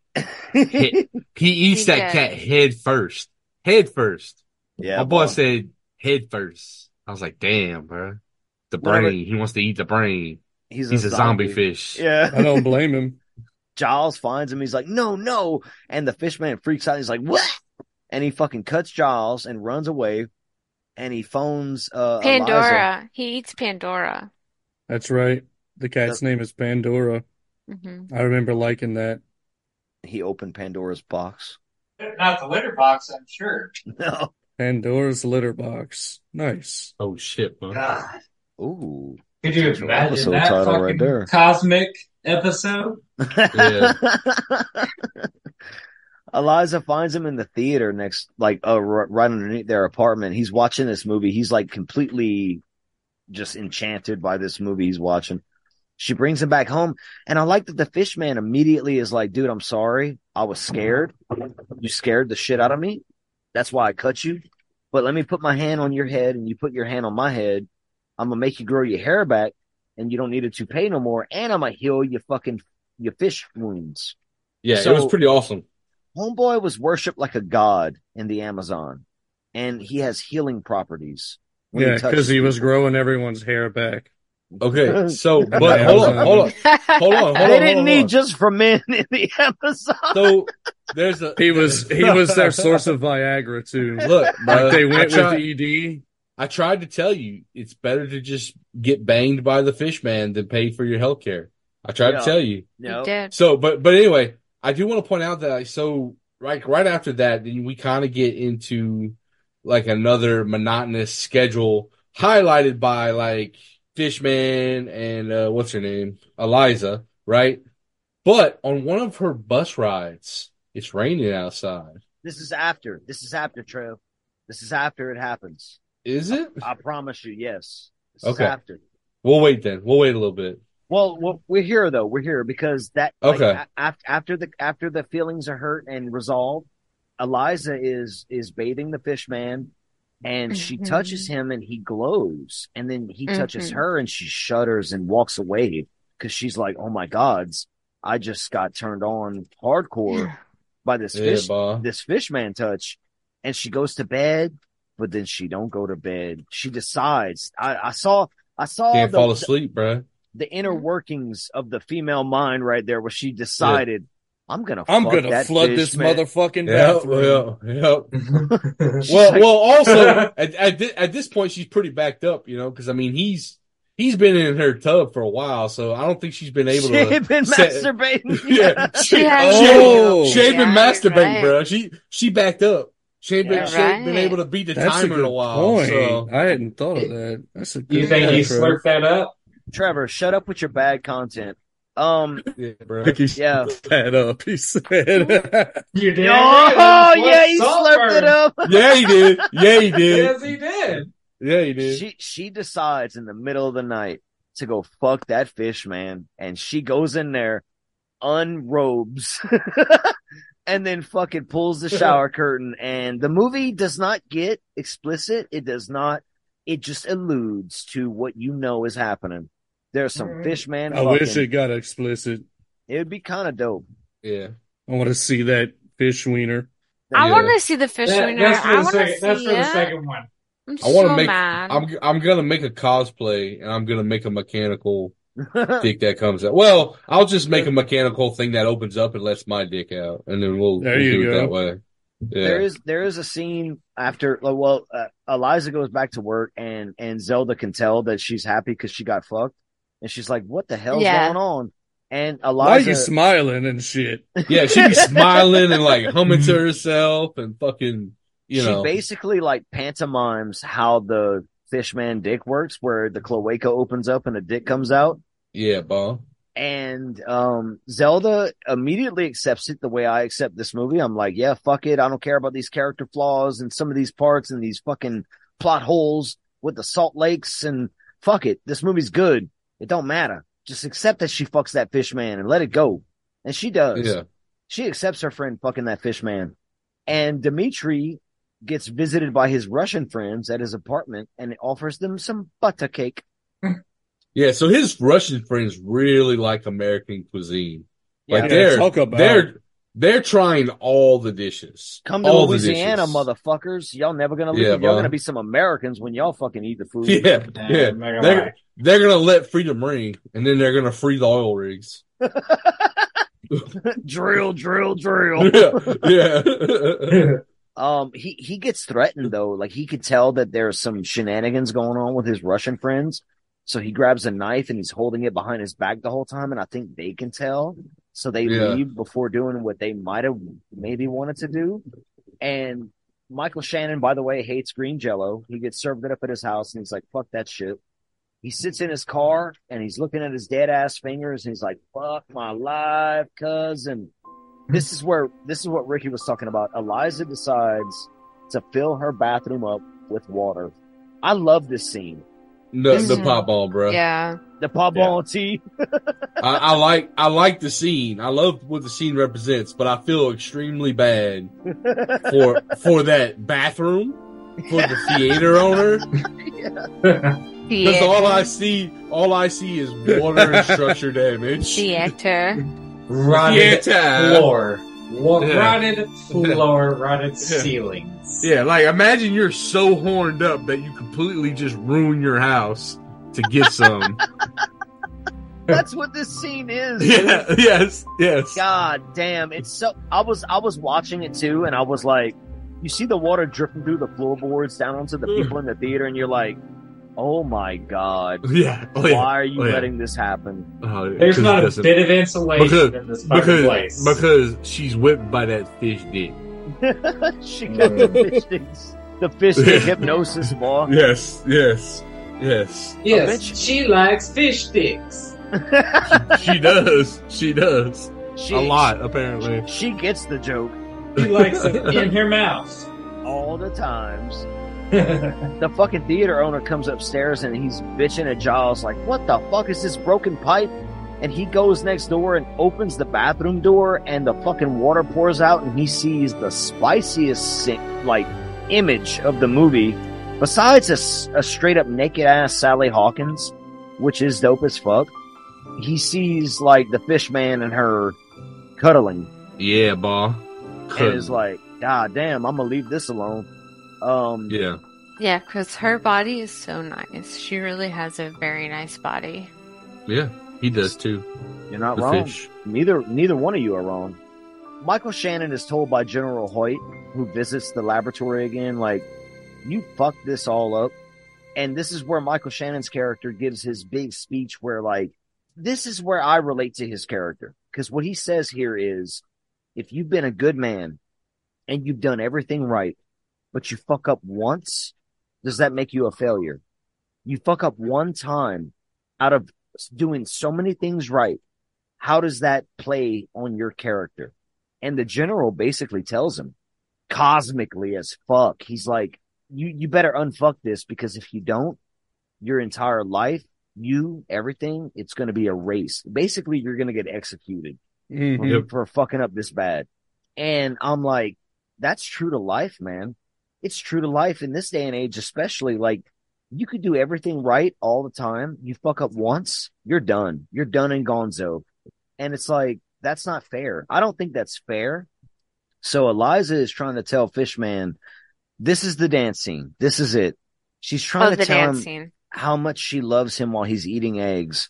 He, he eats He that cat head first. Head first. yeah, My boy boy. said head first. I was like, damn, bro. The Whatever. brain. He wants to eat the brain. he's, He's a zombie fish. Yeah. I don't blame him. Giles finds him. He's like, no, no. And the fish man freaks out. He's like, what? And he fucking cuts Giles and runs away. And he phones, uh, Elisa. Pandora. He eats Pandora. That's right. The cat's name is Pandora. hmm I remember liking that. He opened Pandora's box. not the litter box, I'm sure. No. Pandora's litter box. Nice. Oh shit, bro. God. Ooh. Could you imagine that fucking right there. cosmic episode? Yeah. Elisa finds him in the theater next, like, uh, r- right underneath their apartment. He's watching this movie. He's like completely just enchanted by this movie he's watching. She brings him back home. And I like that the fish man immediately is like, dude, I'm sorry. I was scared. You scared the shit out of me. That's why I cut you. But let me put my hand on your head and you put your hand on my head. I'm going to make you grow your hair back and you don't need a toupee no more. And I'm going to heal your fucking, your fish wounds. Yeah, So- it was pretty awesome. Homeboy was worshipped like a god in the Amazon, and he has healing properties. when Yeah, because he was growing everyone's hair back. Okay, so but hold on, hold on, hold on, hold on. They didn't hold need on. just for men in the Amazon. So there's a He was he was their source of Viagra too. look, bro. Like they went tried, with ED. I tried to tell you it's better to just get banged by the fish man than pay for your health care. I tried Yeah. to tell you. No. So, but but anyway, I do want to point out that I so like right after that, then we kind of get into like another monotonous schedule highlighted by like Fishman and uh, what's her name, Elisa, right? But on one of her bus rides, it's raining outside. This is after. This is after, Trev. This is after it happens. Is it? I promise you, yes. This Okay. after. We'll wait then. We'll wait a little bit. Well, well, we're here though. We're here because that like, Okay. a- after after the after the feelings are hurt and resolved, Elisa is is bathing the fish man, and she Mhm. touches him and he glows, and then he touches Mhm. her and she shudders and walks away because she's like, "Oh my gods, I just got turned on hardcore by this Yeah, fish boy. this fish man touch," and she goes to bed, but then she don't go to bed. She decides. I, I saw. I saw Can't the, fall the- asleep, bruh. the inner workings of the female mind right there where she decided I'm gonna I'm gonna that flood fish, this man." motherfucking Yep, bathroom. yep, yep. She's well, like- well, also at at, thi- at this point she's pretty backed up, you know, because I mean he's he's been in her tub for a while, so I don't think she's been able She to. ain't been set- masturbating. yeah, she, has oh, she, been. she ain't been masturbating, right. bro. She she backed up. She ain't been Yeah, she ain't been able to beat the That's a timer in a while. point. So I hadn't thought of that. That's a good You think he slurped that up? Trevor, shut up with your bad content. Um, yeah, bro. Like he Yeah. slurped that up. He said. You did. oh yeah, he slurped it up. Yeah, he did. Yeah, he did. Yes, he did. Yeah, he did. She she decides in the middle of the night to go fuck that fish man, and she goes in there, unrobes, and then fucking pulls the shower curtain. And the movie does not get explicit. It does not. It just alludes to what you know is happening. There's some mm-hmm. fish man. I wish it got explicit. It would be kind of dope. yeah. I want to see that fish wiener. I Yeah. want to see the fish That- wiener. that's for I the want to second. That's see for the second one. I'm I want to so make. mad. I'm I'm gonna make a cosplay, and I'm gonna make a mechanical dick that comes out. Well, I'll just make a mechanical thing that opens up and lets my dick out, and then we'll, There we'll you do it that way. Yeah. There is there is a scene after well uh, Elisa goes back to work and and Zelda can tell that she's happy because she got fucked and she's like what the hell's Yeah. going on and Elisa, Why are Elisa you smiling and shit? yeah, she be smiling and like humming to herself and fucking, you know she know. basically like pantomimes how the fishman dick works where the cloaca opens up and a dick comes out yeah, bro. and um Zelda immediately accepts it the way I accept this movie. I'm like, yeah, fuck it. I don't care about these character flaws and some of these parts and these fucking plot holes with the salt lakes and fuck it. This movie's good. It don't matter. Just accept that she fucks that fish man and let it go. And she does. Yeah. She accepts her friend fucking that fish man. And Dimitri gets visited by his Russian friends at his apartment and offers them some butter cake. Yeah, so his Russian friends really like American cuisine. Like Yeah, they're talk about they're they're trying all the dishes. Come to all Louisiana, dishes. motherfuckers. Y'all never gonna leave. Yeah, y'all bro. gonna be some Americans when y'all fucking eat the food. Yeah, Damn, yeah. They're, like. they're gonna let freedom ring, and then they're gonna free the oil rigs. drill, drill, drill. yeah, yeah. Um, he, he gets threatened though. Like he could tell that there's some shenanigans going on with his Russian friends. So he grabs a knife and he's holding it behind his back the whole time. And I think they can tell. So they Yeah. leave before doing what they might have maybe wanted to do. And Michael Shannon, by the way, hates green jello. He gets served it up at his house and he's like, fuck that shit. He sits in his car and he's looking at his dead ass fingers and he's like, fuck my life, cousin. This is where, this is what Ricky was talking about. Elisa decides to fill her bathroom up with water. I love this scene. The the Mhm. pop ball, bro. Yeah. The pop ball tea. I, I like I like the scene. I love what the scene represents, but I feel extremely bad for for that bathroom for the theater owner because all I see all I see is water and structure damage. Theater. Rotted Theater. floor. Wa- Yeah. Rotted floor, rotted Yeah. ceilings. Yeah, like imagine you're so horned up that you completely just ruin your house to get some. That's what this scene is. yeah, yes, yes. God damn, it's so. I was I was watching it too, and I was like, you see the water dripping through the floorboards down onto the people in the theater, and you're like, Oh my god. Yeah. Oh, yeah. Why are you Oh, yeah. letting this happen? Uh, There's 'cause not a doesn't- bit of insulation because, in this because, place. because she's whipped by that fish dick. she got the fish sticks. The fish stick hypnosis, ball. Yes, yes, yes. yes, she likes fish sticks. She does. She does. She- a lot, apparently. She gets the joke She likes it in her mouth. all the times. the fucking theater owner comes upstairs and he's bitching at Giles like, "What the fuck is this broken pipe?" And he goes next door and opens the bathroom door, and the fucking water pours out, and he sees the spiciest like image of the movie, besides a straight up naked ass Sally Hawkins, which is dope as fuck. He sees like the fish man and her cuddling, Yeah, boy. and is like, "God damn, I'm gonna leave this alone." Um, yeah. Yeah, because her body is so nice. She really has a very nice body. Yeah, he does too. You're not The wrong. fish. Neither neither one of you are wrong. Michael Shannon is told by General Hoyt, who visits the laboratory again, like, you fucked this all up. And this is where Michael Shannon's character gives his big speech where like this is where I relate to his character. Because what he says here is if you've been a good man and you've done everything right, but you fuck up once, does that make you a failure? You fuck up one time out of doing so many things right. How does that play on your character? And the general basically tells him cosmically as fuck. He's like, you, you better unfuck this because if you don't, your entire life, you, everything, it's going to be erased. Basically, you're going to get executed Mhm. for, for fucking up this bad. And I'm like, that's true to life, man. It's true to life in this day and age, especially like you could do everything right all the time. You fuck up once, you're done. You're done and gonzo. And it's like, that's not fair. I don't think that's fair. So Elisa is trying to tell Fishman, this is the dance scene. This is it. She's trying Oh, to tell him scene. how much she loves him while he's eating eggs.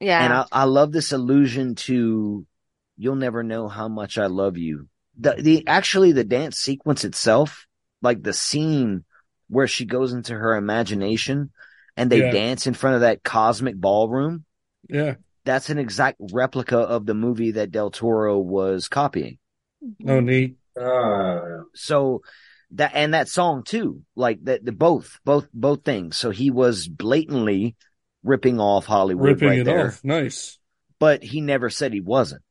Yeah. And I, I love this allusion to you'll never know how much I love you. The the actually the dance sequence itself, like the scene where she goes into her imagination and they Yeah. dance in front of that cosmic ballroom, Yeah. that's an exact replica of the movie that Del Toro was copying. Oh, neat. Uh, So that and that song too, like that the both both both things. So he was blatantly ripping off Hollywood Ripping right it there, off. Nice. but he never said he wasn't.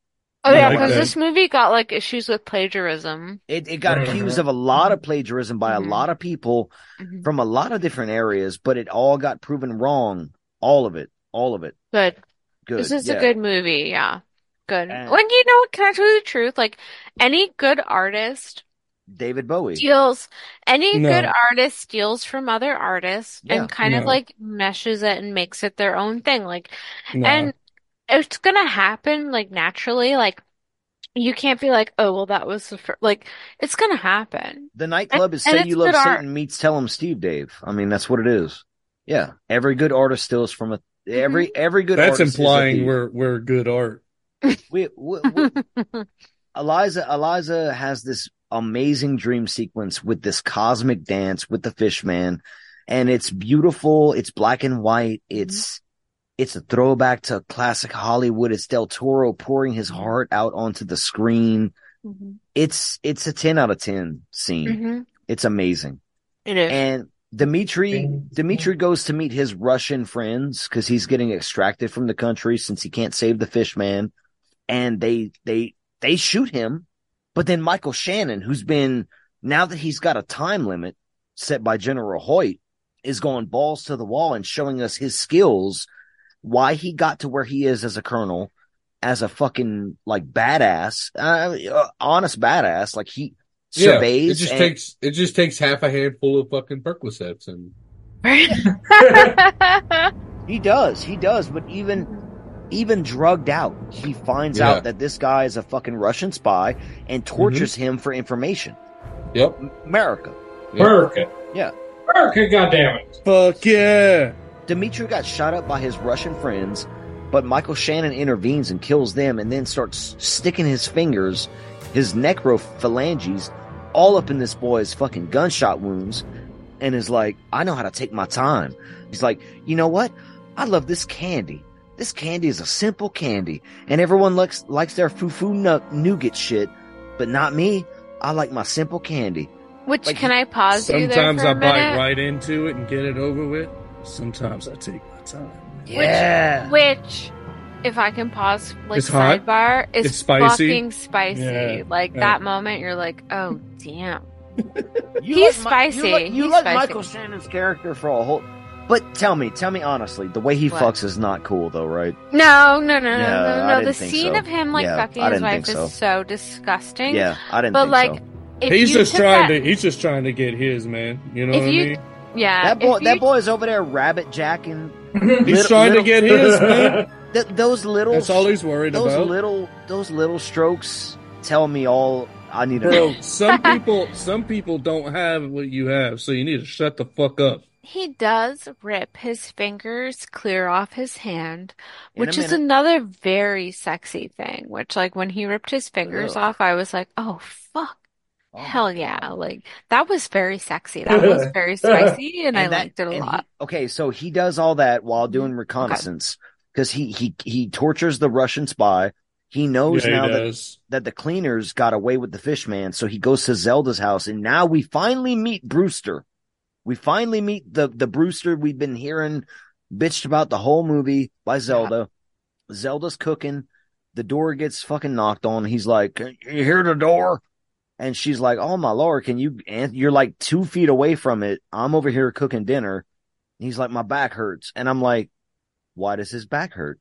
Oh yeah, because that. this movie got like issues with plagiarism. It, it got Mhm. accused of a lot of plagiarism by Mhm. a lot of people Mhm. from a lot of different areas, but it all got proven wrong. All of it. All of it. Good. Good. This is yeah. a good movie. Yeah. Good. And- when you know what, can I tell you the truth? Like any good artist David Bowie. steals, any No. good artist steals from other artists Yeah. and kind of like meshes it and makes it their own thing. Like, No. and it's gonna happen like naturally. Like, you can't be like, oh, well, that was the fir-. like, it's gonna happen. The nightclub is And- Say You Love good art. Satan meets Tell 'em Steve Dave. I mean, that's what it is. Yeah. Every good artist steals from a, every, Mm-hmm. every good That's artist is a implying we're we're good art. we, we, we, Elisa, Elisa has this amazing dream sequence with this cosmic dance with the fish man. And it's beautiful. It's black and white. It's, it's a throwback to classic Hollywood. It's Del Toro pouring his heart out onto the screen. Mhm. It's, it's a 10 out of 10 scene. Mhm. It's amazing. It is. And Dimitri, Dimitri goes to meet his Russian friends because he's getting extracted from the country since he can't save the fish man. And they, they, they shoot him. But then Michael Shannon, who's been, now that he's got a time limit set by General Hoyt, is going balls to the wall and showing us his skills, why he got to where he is as a colonel, as a fucking like badass, uh, uh, honest badass. Like he Yeah, surveys. it just and- takes it just takes half a handful of fucking Percocets and He does, he does, but even even drugged out, he finds Yeah. out that this guy is a fucking Russian spy and tortures him for information. Yep. America. America. Yeah. America, goddammit. Fuck yeah. Dimitri got shot up by his Russian friends, but Michael Shannon intervenes and kills them and then starts sticking his fingers, his necrophalanges, all up in this boy's fucking gunshot wounds. and is like, I know how to take my time. He's like, you know what? I love this candy. This candy is a simple candy, and everyone likes likes their foo-foo nut nougat shit, but not me. I like my simple candy. Which can I pause you there Sometimes for I a bite right into it and get it over with. Sometimes I take my time. Yeah. Which, if I can pause, like It's hot. sidebar, is It's spicy. fucking spicy. Yeah. Like Yeah. that moment, you're like, oh damn. He's like Mi- spicy. You like, you He's like spicy. Michael Shannon's character for a whole. But tell me, tell me honestly, the way he What? fucks is not cool, though, right? No, no, no, no, Yeah, no, I no. The scene so. of him like Yeah, fucking I his wife think is so. so disgusting. Yeah, I didn't But think like, so. if He's you just trying that- to. He's just trying to get his man. You know If what I mean? Yeah, That boy, if that you- boy's over there rabbit jacking. He's trying to get his, man. Th- those little. That's all he's worried those about. little, those little strokes tell me all I need to Bro, know. some people, some people don't have what you have, so you need to shut the fuck up. He does rip his fingers clear off his hand, which is another very sexy thing. Which, like, when he ripped his fingers Ugh. off, I was like, oh, fuck. Hell yeah. Like, that was very sexy. That was very spicy, and, I that- liked it a lot. he- okay, so he does all that while doing reconnaissance because he he he tortures the Russian spy. He knows Yeah, he now that, that the cleaners got away with the fish man, so he goes to Zelda's house, and now we finally meet Brewster. We finally meet the the Brewster we've been hearing bitched about the whole movie by Zelda. Zelda's cooking. The door gets fucking knocked on. He's like, you hear the door?" And she's like, "Oh my lord, can you?" And you're like two feet away from it. I'm over here cooking dinner. He's like, "My back hurts," and I'm like, "Why does his back hurt?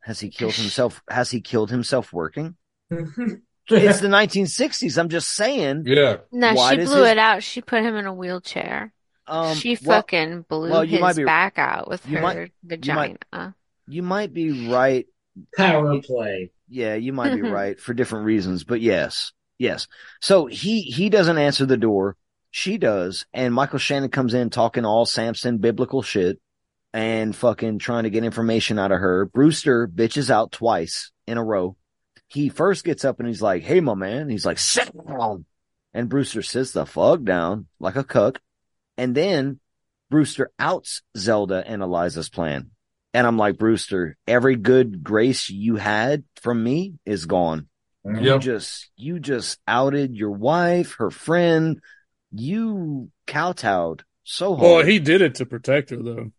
Has he killed himself? Has he killed himself working?" it's the 1960s. I'm just saying. Yeah. No, Why she blew his- it out. She put him in a wheelchair. Um, she well- fucking blew well, you his might be- back out with you her might- you vagina. might- You might be right. Power play. Yeah, you might be right for different reasons, but yes, yes. So he he doesn't answer the door. She does, and Michael Shannon comes in talking all Samson biblical shit and fucking trying to get information out of her. Brewster bitches out twice in a row. He first gets up and he's like, "Hey, my man." He's like, "Sit down," and Brewster sits the fuck down like a cuck, and then Brewster outs Zelda and Elisa's plan. And I'm like, Brewster, every good grace you had from me is gone. You just, you just outed your wife, her friend. You kowtowed so hard. Well, he did it to protect her, though.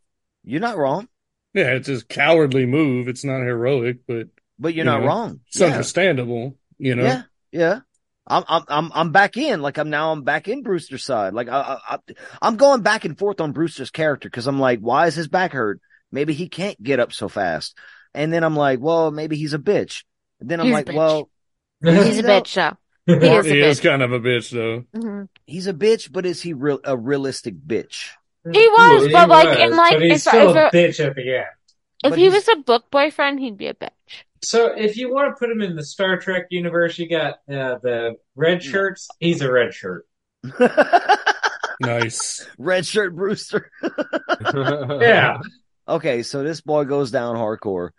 You're not wrong, Yeah, it's a cowardly move. It's not heroic, but but you're you not know, wrong. It's Yeah. understandable, you know. Yeah, yeah. I'm, I'm, I'm, I'm back in. Like I'm now, I'm back in Brewster's side. Like I, I, I I'm going back and forth on Brewster's character because I'm like, why is his back hurt? Maybe he can't get up so fast. And then I'm like, well, maybe he's a bitch. And then I'm He's like, well, He's a bitch, though. He is a He is bitch. kind of a bitch, though. Mhm. He's a bitch, but is he real a realistic bitch? He was, He but like, was, in like, but he's if, still if, a bitch at the end. if he was a book boyfriend, he'd be a bitch. So if you want to put him in the Star Trek universe, you got uh, the red shirts. He's a red shirt. Nice. Red shirt Brewster. Yeah. Okay, so this boy goes down hardcore.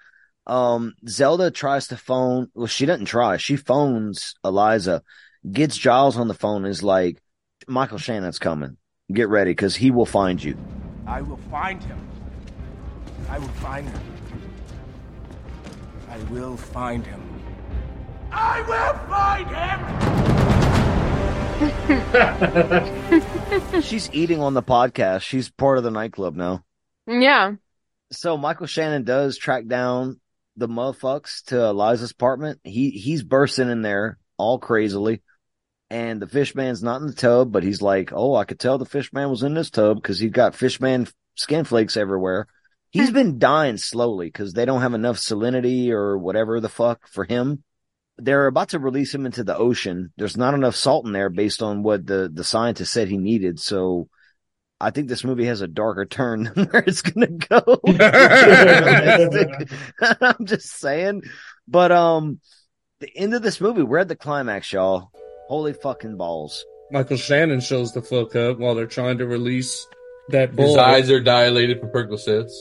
Um, Zelda tries to phone. Well, she doesn't try. She phones Elisa, gets Giles on the phone. Is like, Michael Shannon's coming. Get ready because he will find you. I will find him. I will find him. I will find him. I will find him! She's eating on the podcast. She's part of the nightclub now. Yeah. So Michael Shannon does track down the motherfucks to Elisa's apartment. He he's bursting in there all crazily. And the fish man's not in the tub, but he's like, Oh, I could tell the fish man was in this tub because he's got fish man skin flakes everywhere. He's hmm. been dying slowly because they don't have enough salinity or whatever the fuck for him. They're about to release him into the ocean. There's not enough salt in there based on what the, the scientist said he needed. So I think this movie has a darker turn than where it's gonna go. I'm just saying. But um the end of this movie, we're at the climax, y'all. Holy fucking balls. Michael Shannon shows the fuck up while they're trying to release that bull. His eyes are dilated for Percocets.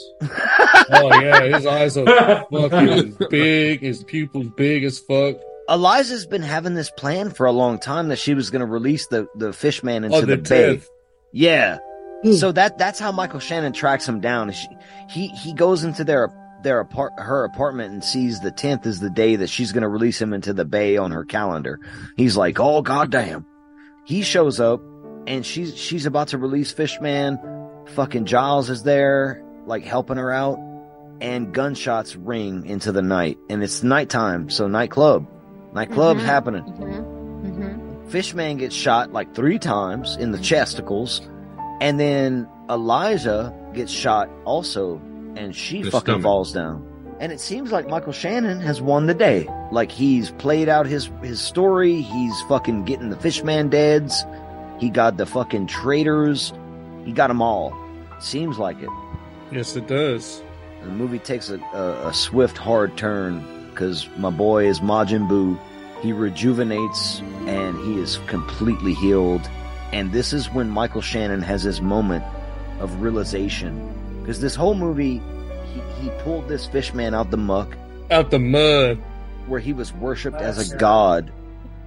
oh yeah, his eyes are fucking big. His pupils big as fuck. Elisa's been having this plan for a long time that she was gonna release the, the fish man into Oh, the, the bay. tenth. Yeah. so that that's how Michael Shannon tracks him down. She, he he goes into their their apart her apartment and sees the tenth is the day that she's going to release him into the bay on her calendar. He's like, oh goddamn. He shows up and she's she's about to release Fishman. Fucking Giles is there, like helping her out, and gunshots ring into the night, and it's nighttime, so nightclub, nightclub's Mhm. happening. Mm-hmm. Fishman gets shot like three times in the chesticles, and then Elijah gets shot also, and she The fucking stomach. falls down. And it seems like Michael Shannon has won the day. Like he's played out his his story. He's fucking getting the Fishman deads. He got the fucking traitors. He got them all. Seems like it. Yes, it does. The movie takes a, a, a swift, hard turn because my boy is Majin Buu. He rejuvenates and he is completely healed. And this is when Michael Shannon has his moment of realization. Because this whole movie, he, he pulled this fish man out the muck. Out the mud. Where he was worshipped as a god.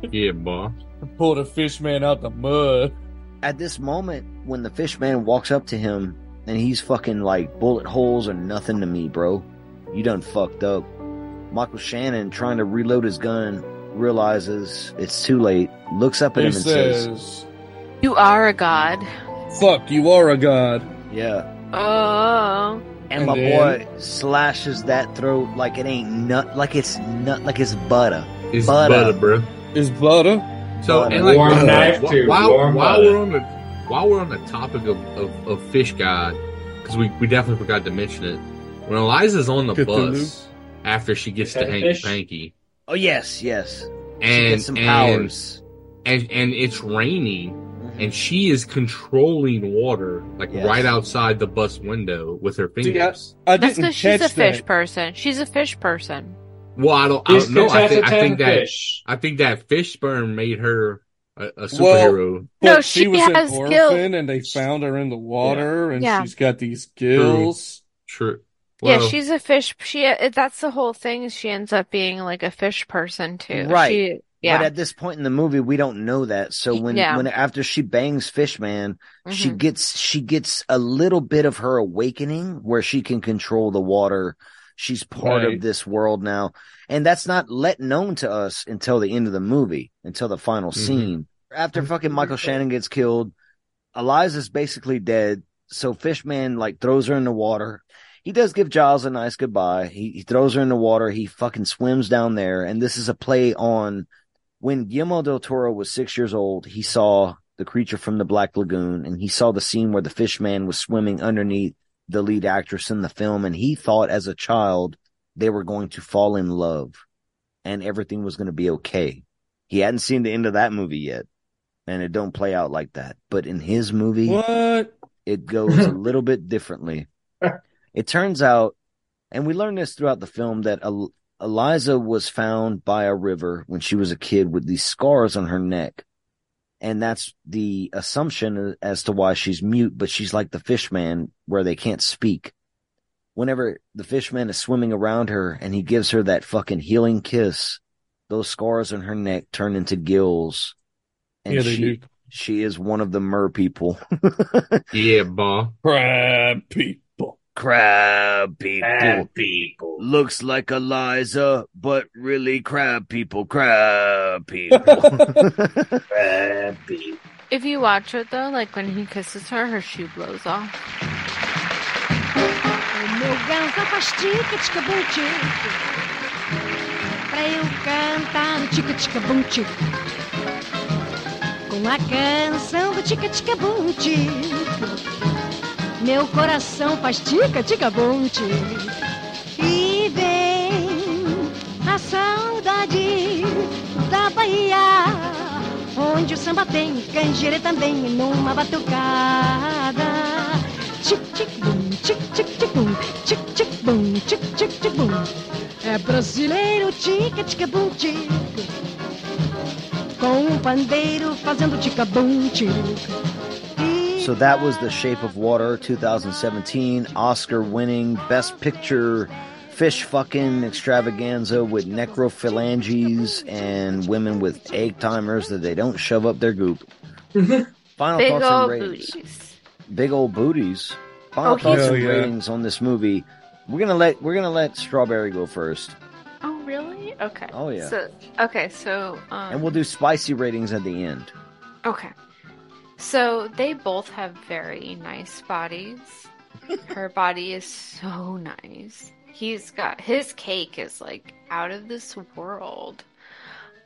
Yeah, boss. Pulled a fish man out the mud. At this moment, when the fish man walks up to him and he's fucking like bullet holes are nothing to me, bro. You done fucked up. Michael Shannon trying to reload his gun realizes it's too late, looks up at He him and says, says, You are a god. Fuck, you are a god. Yeah. Oh. And, And my then- boy slashes that throat like it ain't nut, like it's nut, like it's butter. It's butter, bro. Is butter? So Butter. and like Warm uh, knife, too. while Warm while butter. we're on the while we're on the topic of of, of Fish God, because we we definitely forgot to mention it. When Elisa's on the Cthulhu. bus after she gets to Hanky fish? Panky, Oh yes, yes. And, she and gets some and, powers. and and it's raining, and she is controlling water like Yes. right outside the bus window with her See, I, fingers. I That's because she's catch a fish that. person. She's a fish person. well, I don't, I don't know. I think, I think that fish. I think that fish sperm made her a, a superhero. But No, she, she was has an gill- orphan and they found her in the water and Yeah. she's got these gills. True. yeah, Well, she's a fish. She. uh, That's the whole thing. She ends up being like a fish person too. Right. She, yeah. But at this point in the movie, we don't know that. So when, Yeah. when after she bangs Fishman, she Mhm. gets, she gets a little bit of her awakening where she can control the water. She's part Right. of this world now. And that's not let known to us until the end of the movie, until the final Mhm. scene. After fucking Michael Shannon gets killed, Elisa's basically dead. So Fishman like throws her in the water. He does give Giles a nice goodbye. He, he throws her in the water. He fucking swims down there. And this is a play on when Guillermo del Toro was six years old. He saw the creature from the Black Lagoon and he saw the scene where the Fishman was swimming underneath the lead actress in the film. And he thought as a child they were going to fall in love and everything was going to be okay. He hadn't seen the end of that movie yet. And it don't play out like that. But in his movie, What? it goes a little bit differently. It turns out, and we learn this throughout the film, that El- Elisa was found by a river when she was a kid with these scars on her neck. And that's the assumption as to why she's mute, but she's like the fish man where they can't speak. Whenever the fish man is swimming around her and he gives her that fucking healing kiss, those scars on her neck turn into gills. And Yeah, she, do. she is one of the mer people. yeah, boss. Crab people. Crab people. Bad people. Looks like Elisa, but really crab people, crab people. Bad people. If you watch it though, like when he kisses her, her shoe blows off. O meu ganso faz tica-tica-bum-tica Pra eu cantar tica-tica-bum-tica Com a canção do tica-tica-bum-tica Meu coração faz tica-tica-bum-tica E vem a saudade da Bahia Onde o samba tem canjeira também numa batucada Tic-tic-bum, tic-tic-tic-bum, tic-tic-bum, tic-tic-tic-bum. É brasileiro, tica-tica-bum, tica. Com um pandeiro fazendo tica-bum, tica. So that was The Shape of Water 2017 Oscar winning Best Picture fish fucking extravaganza with necrophalanges and women with egg timers that they don't shove up their goop. Final Big thoughts on old ratings. booties. big old booties. Oh, Final thoughts and yeah. ratings on this movie. We're gonna let we're gonna let Strawberry go first, Oh, really? Okay. Oh, yeah. So, okay, so um, and we'll do spicy ratings at the end. Okay. So they both have very nice bodies. Her body is so nice. He's got his cake is like out of this world.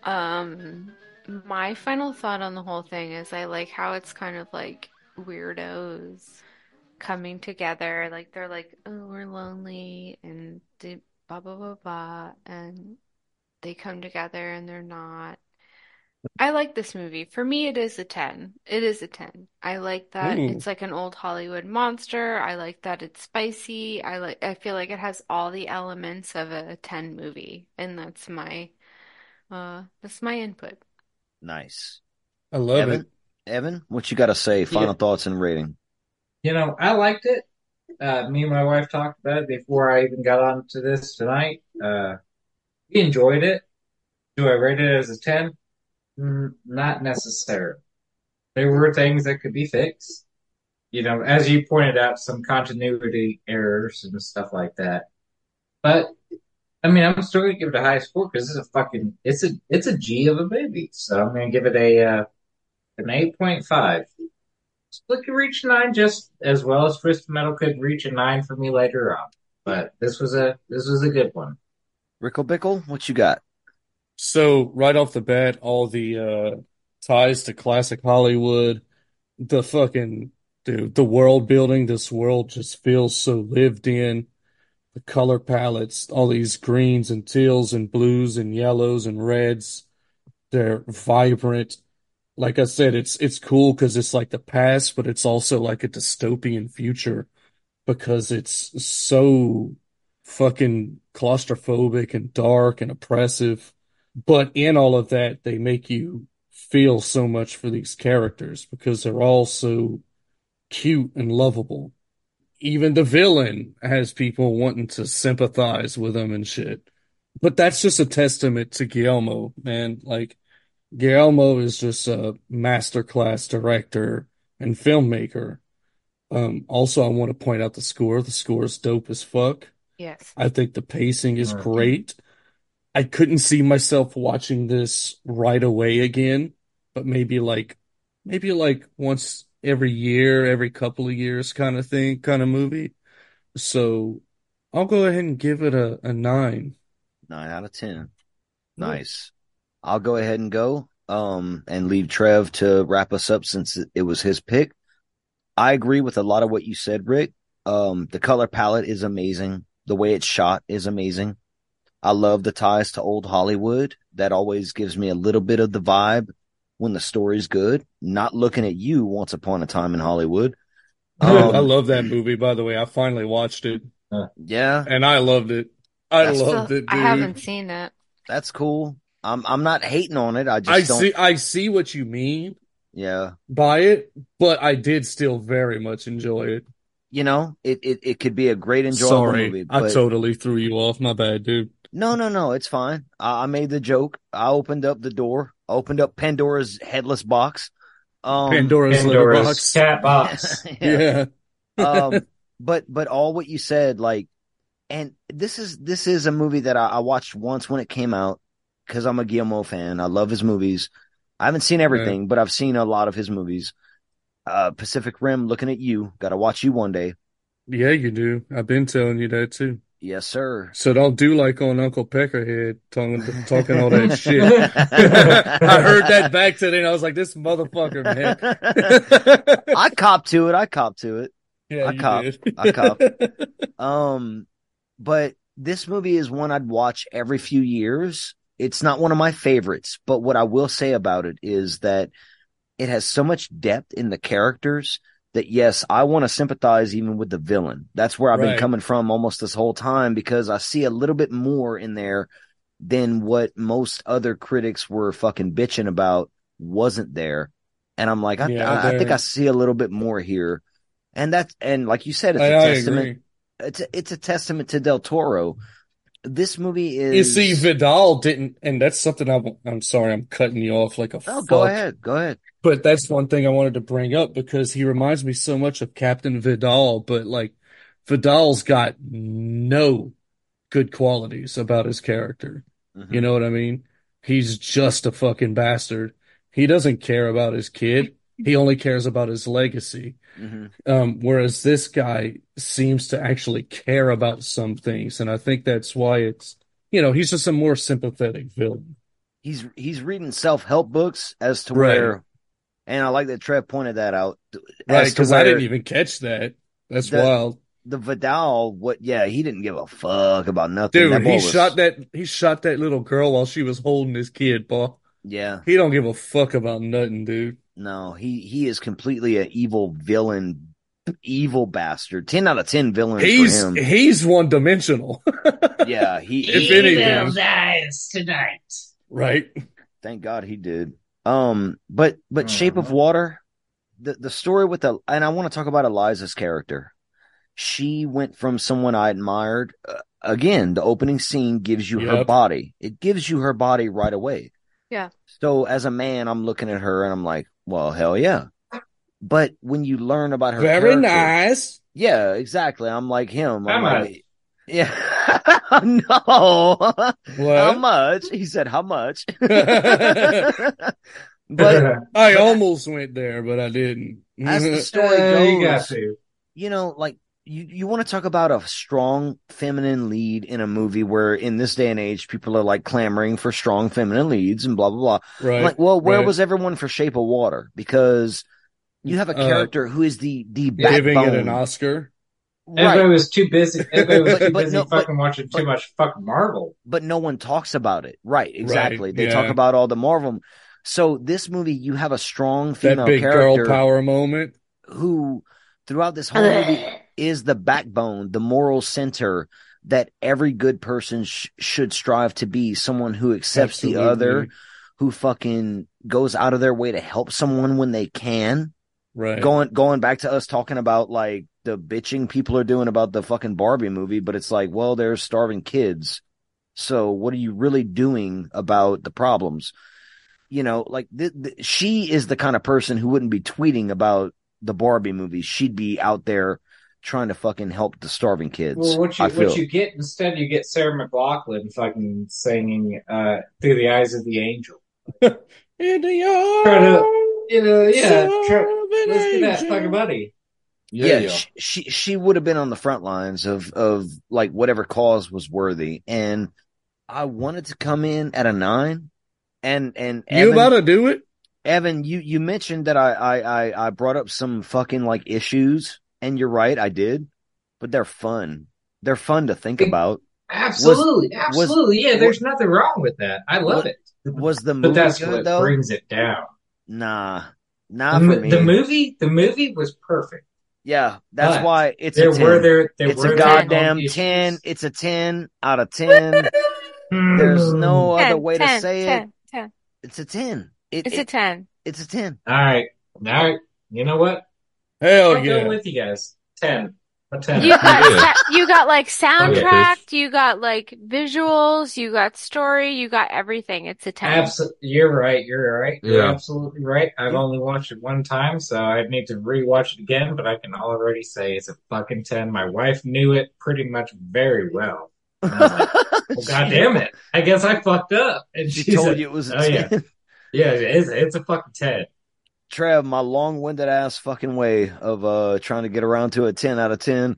Um my final thought on the whole thing is I like how it's kind of like weirdos coming together. Like they're like, "Oh, we're lonely," and blah blah blah blah, and they come together and they're not. I like this movie. For me, it is a 10. It is a 10. I like that Ooh. it's like an old Hollywood monster. I like that it's spicy. I like I feel like it has all the elements of a 10 movie, and that's my uh that's my input. Nice. I love Evan, it. Evan, what you got to say? Final Yeah. thoughts and rating. You know, I liked it. Uh, me and my wife talked about it before I even got on to this tonight. Uh, we enjoyed it. Do I rate it as a 10? Mm, not necessarily. There were things that could be fixed. You know, as you pointed out, some continuity errors and stuff like that. But I mean, I'm still gonna give it a high score because it's a fucking it's a it's a G of a movie. So I'm gonna give it a uh, an eight point five. Split could reach nine just as well as Twisted Metal could reach a nine for me later on. But this was a this was a good one. Rickle Bickle, what you got? So right off the bat, all the uh ties to classic Hollywood, the fucking dude, the world building, this world just feels so lived in. The color palettes, all these greens and teals and blues and yellows and reds, they're vibrant. Like I said, it's it's cool because it's like the past, but it's also like a dystopian future because it's so fucking claustrophobic and dark and oppressive. But in all of that, they make you feel so much for these characters because they're all so cute and lovable. Even the villain has people wanting to sympathize with him and shit. But that's just a testament to Guillermo, man. Like, Guillermo is just a masterclass director and filmmaker. Um, also, I want to point out the score. The score is dope as fuck. Yes. I think the pacing is Mhm. great. I couldn't see myself watching this right away again, but maybe like, maybe like once every year, every couple of years kind of thing, kind of movie. So I'll go ahead and give it a, a nine. Nine out of ten. Nice. I'll go ahead and go. Um, and leave Trev to wrap us up since it- it was his pick. I agree with a lot of what you said, Rick. Um, the color palette is amazing. The way it's shot is amazing. I love the ties to old Hollywood. That always gives me a little bit of the vibe when the story's good. Not looking at you once upon a time in Hollywood. Um, I love that movie, by the way. I finally watched it yeah, and I loved it. I That's- loved Still- it, I haven't seen it. that's cool. I'm I'm not hating on it. I just I don't. see, I see what you mean Yeah. by it, but I did still very much enjoy it. you know, it, it, it could be a great enjoyable Sorry, movie. I totally threw you off. My bad, dude. No, no, no, it's fine. I, I made the joke. I opened up the door, opened up Pandora's headless box. Um, Pandora's, litter Pandora's box. cat box. Yeah. um, but but all what you said, like, and this is this is a movie that I, I watched once when it came out because I'm a Guillermo fan. I love his movies. I haven't seen everything, but I've seen a lot of his movies. Uh, Pacific Rim, looking at you. Got to watch you one day. Yeah, you do. I've been telling you that too. Yes, sir. So don't do like on Uncle Peckerhead talking talking all that shit. I heard that back today and I was like, this motherfucker, man. I cop to it. I cop to it. Yeah, I cop. I cop. Um, but this movie is one I'd watch every few years. It's not one of my favorites, but what I will say about it is that it has so much depth in the characters that yes, I want to sympathize even with the villain. That's where I've been coming from almost this whole time because I see a little bit more in there than what most other critics were fucking bitching about wasn't there. And I'm like, I, Yeah, I, I think I see a little bit more here. And that's, and like you said, it's a I, I testament it's a, it's a testament to Del Toro. This movie is. You see, Vidal didn't, and that's something I'm. I'm sorry, I'm cutting you off like a Oh, fuck. go ahead. Go ahead. But that's one thing I wanted to bring up because he reminds me so much of Captain Vidal, but like Vidal's got no good qualities about his character. Mm-hmm. You know what I mean? He's just a fucking bastard. He doesn't care about his kid. He only cares about his legacy. Mhm. Um, whereas this guy seems to actually care about some things. And I think that's why it's, you know, he's just a more sympathetic villain. He's he's reading self help books as to Right. where, and I like that Trev pointed that out. Right. Cause I didn't even catch that. That's the- wild. The Vidal, what? Yeah, he didn't give a fuck about nothing. Dude, he was- shot that, he shot that little girl while she was holding his kid, boy. Yeah, He don't give a fuck about nothing, dude. No, he he is completely an evil villain, evil bastard. Ten out of ten villains. He's, for him. he's one dimensional. yeah, he. If anything. dies tonight. right. Thank God he did. Um, but but Shape Uh-huh. of Water, the the story with the and I want to talk about Elisa's character. She went from someone I admired. Uh, again, the opening scene gives you her body. It gives you her body right away. Yeah. So as a man, I'm looking at her and I'm like, well, hell yeah. But when you learn about her, Very character- nice. Yeah, exactly. I'm like him. I'm How like, much? yeah. no. How much? He said, how much? but I almost went there, but I didn't. as the story goes, you got to. you know, like you, you want to talk about a strong feminine lead in a movie where in this day and age people are like clamoring for strong feminine leads and blah blah blah. right. I'm like, well, where right. was everyone for Shape of Water? Because you have a Uh, character who is the the giving backbone. it an Oscar? Everybody was too busy. Everybody was But- too but busy no, but- fucking watching too much fucking Marvel. But no one talks about it. Right? Exactly. they yeah. talk about all the Marvel. So this movie, you have a strong That female big character girl power moment. who, throughout this whole movie, is the backbone, the moral center that every good person sh- should strive to be. Someone who accepts the other, who fucking goes out of their way to help someone when they can. Right. Going going back to us talking about like the bitching people are doing about the fucking Barbie movie, but it's like, well, there's starving kids. So what are you really doing about the problems? You know, like th- th- she is the kind of person who wouldn't be tweeting about the Barbie movie. She'd be out there trying to fucking help the starving kids. Well, what you I feel. what you get instead, you get Sarah McLachlan fucking singing uh, "Through the Eyes of the Angel." In the to, you know, yeah. Try, let's get that fucking buddy. yeah, She, she she would have been on the front lines of of like whatever cause was worthy, and I wanted to come in at a nine, and and You Evan, about to do it? Evan, you you mentioned that I I I I brought up some fucking like issues, and you're right, I did, but they're fun. They're fun to think about. Absolutely, was- absolutely. yeah, there's nothing wrong with that. I love What- it. Was the movie But that's good what though? brings it down. Nah, The, nah for me. the movie, the movie was perfect. yeah, that's But why it's there a 10. were there there it's were a there goddamn issues. 10. It's a 10 out of 10. There's no hmm. other 10, way to say 10, it. 10. It's a 10. It, It's it- a 10. It's a 10. All right, all right. You know what? Hell I'll yeah. go with you guys. Ten. A ten. You got you got like soundtrack, bitch. you got like visuals, you got story, you got everything. It's a 10. Absolutely, you're right. You're right. You're Yeah. absolutely right. I've only watched it one time, so I need to rewatch it again. But I can already say it's a fucking ten. My wife knew it pretty much very well. And like, well, God damn it! I guess I fucked up. And She she's told like, you it was a Oh yeah, yeah. It's it's a fucking ten. Trev, my long-winded ass fucking way of uh trying to get around to a 10 out of 10.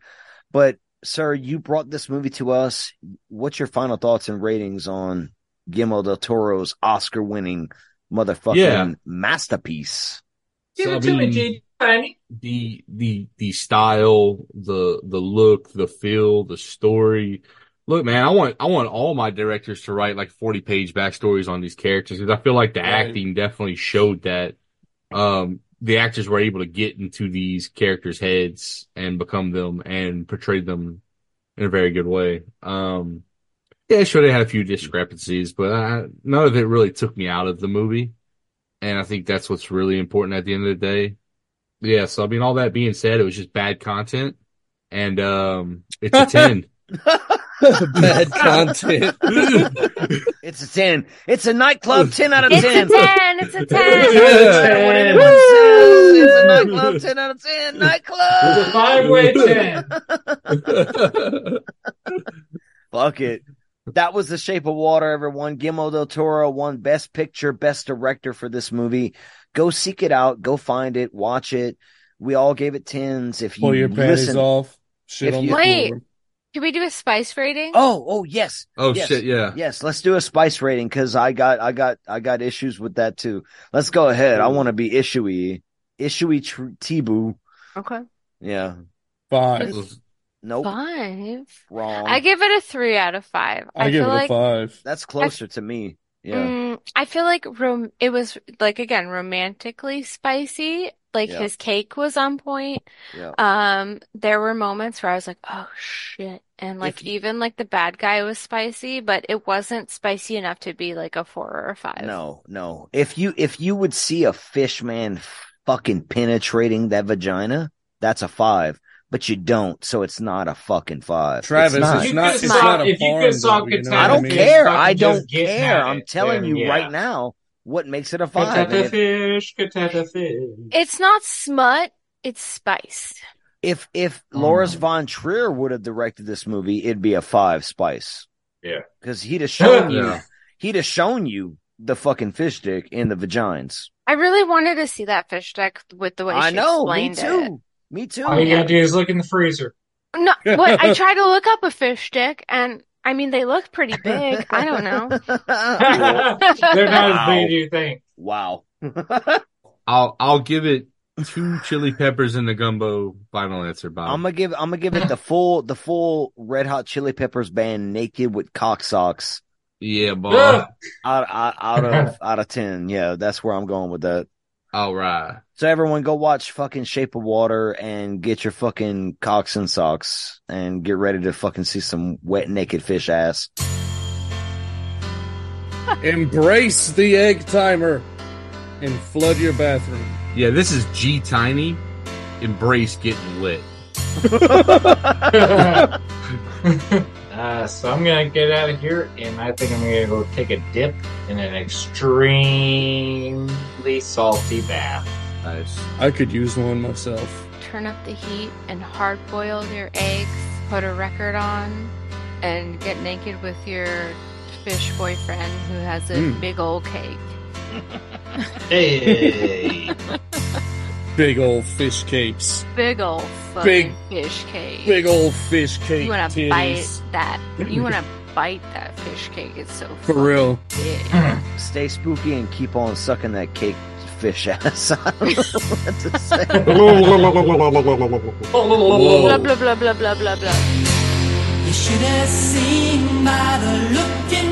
But sir, you brought this movie to us. What's your final thoughts and ratings on Guillermo del Toro's Oscar-winning motherfucking Yeah. masterpiece? Give So, I it to me, mean, G. Tiny. the the the style, the the look, the feel, the story. Look, man, I want I want all my directors to write like forty page backstories on these characters because I feel like the Right. acting definitely showed that um the actors were able to get into these characters' heads and become them and portray them in a very good way. Um yeah, sure they had a few discrepancies, but I, none of it really took me out of the movie. And I think that's what's really important at the end of the day. Yeah, so I mean, all that being said, it was just bad content, and um, it's a ten. Bad content. it's a 10. It's a nightclub 10 out of 10. It's 10. a 10. It's a 10. Doesn't matter what anyone says. It's a nightclub 10 out of 10. Nightclub. It's a five-way 10. Fuck it. That was The Shape of Water, everyone. Guillermo del Toro won Best Picture, Best Director for this movie. Go seek it out. Go find it. Watch it. We all gave it tens. If you Pull your panties listen, off. Shit if on you- the Wait. floor. Can we do a spice rating? Oh, oh yes. Oh Yes. shit, yeah. Yes, let's do a spice rating because I got, I got, I got issues with that too. Let's go ahead. I want to be issuey, issuey tr- Tibu. Okay. Yeah. Five. Nope. Five. Wrong. I give it a three out of five. I, give feel it like, a five. That's closer to me. Yeah. Mm, I feel like rom- it was like again romantically spicy. Like Yeah. his cake was on point. Yeah. Um, there were moments where I was like, "Oh shit!" And like even like the bad guy was spicy, but it wasn't spicy enough to be like a four or a five. No, no. If you if you would see a fish man fucking penetrating that vagina, that's a five. But you don't, so it's not a fucking five. Travis, it's not. it's not, it's not a if you porn, could saw you know Katana I don't mean? care. I don't care. I'm telling then you yeah. right now what makes it a five. Katata And if, fish, katata fish. It's not smut, it's spice. if if Oh. Lars von Trier would have directed this movie, it'd be a five spice. Yeah. Because he'd have shown you he'd have shown you the fucking fish dick in the vagines. I really wanted to see that fish deck with the way I she know, me explained it. too. Me too. All you gotta do is look in the freezer. No, what I tried to look up a fish stick, and I mean they look pretty big. I don't know. They're not as big as you think. Wow. I'll I'll give it two chili peppers in the gumbo final answer, Bob. I'm gonna give I'm gonna give it the full the full Red Hot Chili Peppers band naked with cock socks yeah, boy. out out, out of out of ten. Yeah, that's where I'm going with that. All right. So everyone go watch fucking Shape of Water and get your fucking cocks and socks and get ready to fucking see some wet naked fish ass. Embrace the egg timer and flood your bathroom. Yeah, this is G Tiny. Embrace getting lit. Uh, so I'm gonna get out of here, and I think I'm gonna go take a dip in an extremely salty bath. Nice. I could use one myself. Turn up the heat and hard boil your eggs. Put a record on, and get naked with your fish boyfriend who has a Mm. big old cake. Hey, big old fish cakes. Big old big fish cake. Big old fish cake. You want to bite that? You want to bite that fish cake? It's so for real. Stay spooky and keep on sucking that cake fish ass. I don't know what to say. blah, blah, blah, blah, blah, blah, blah. You should have seen by the look in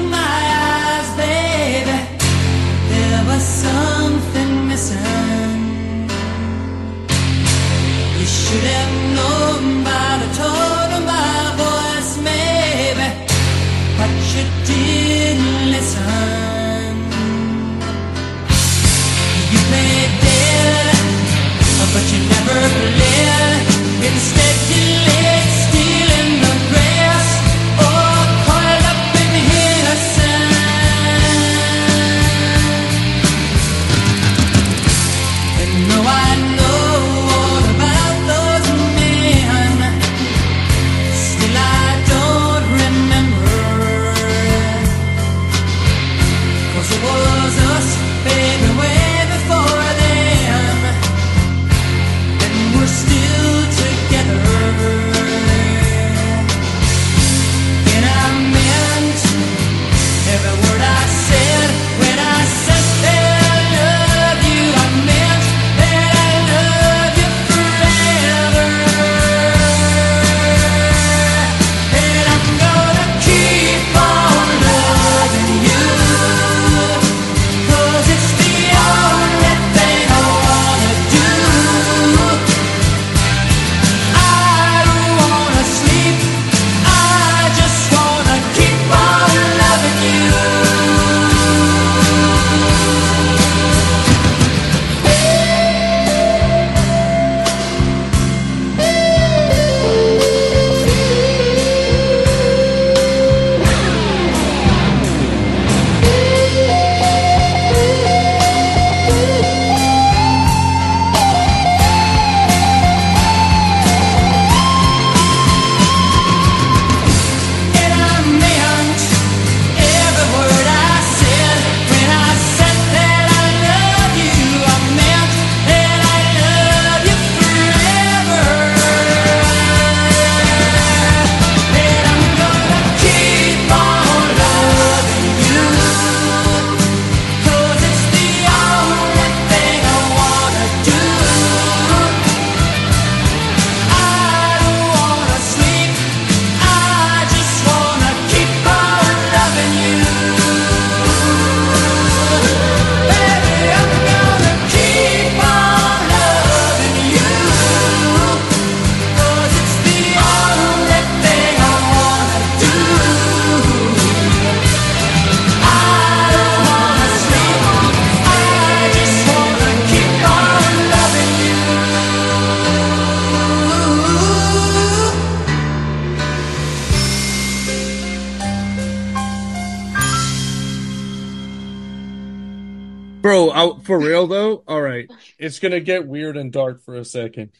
it's gonna get weird and dark for a second.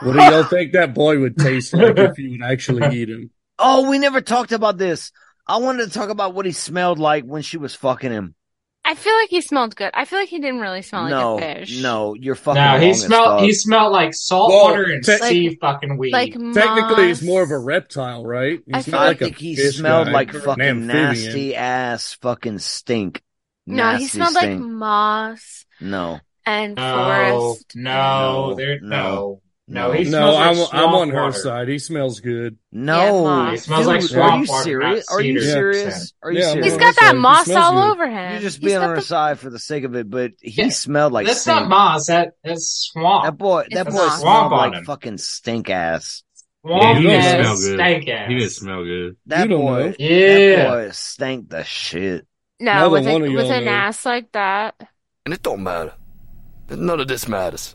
What do y'all think that boy would taste like if you would actually eat him? Oh, we never talked about this. I wanted to talk about what he smelled like when she was fucking him. I feel like he smelled good. I feel like he didn't really smell no, like a fish. no, you're fucking. No, wrong he smelled. He smelled like salt Well, water and te- sea fucking weed. Like Technically, he's more of a reptile, right? I He's feel not I like a think he fish smelled guy like fucking amphibian. nasty ass fucking stink. No, he Nasty smelled like moss No, and no, forest. no, No, there, no, no, no. no. He No, like I'm I'm swamp on her water. side. He smells good. no. moss. He smells Dude, like are you water, serious? Are you serious? scent. Are you Yeah, serious? He's got that moss all good. over him. You're just He's being got on her side for the sake of it, but he Yeah, smelled like That's stink. not moss. That that's swamp. That boy, that It's boy not. smelled Swamp on like him. fucking stink ass. Yeah, Swamp he didn't smell good. stank ass. He didn't smell good. That You boy. Yeah. that boy stank the shit. No, with, one a, of with y'all an ass like that. And it don't matter. None of this matters.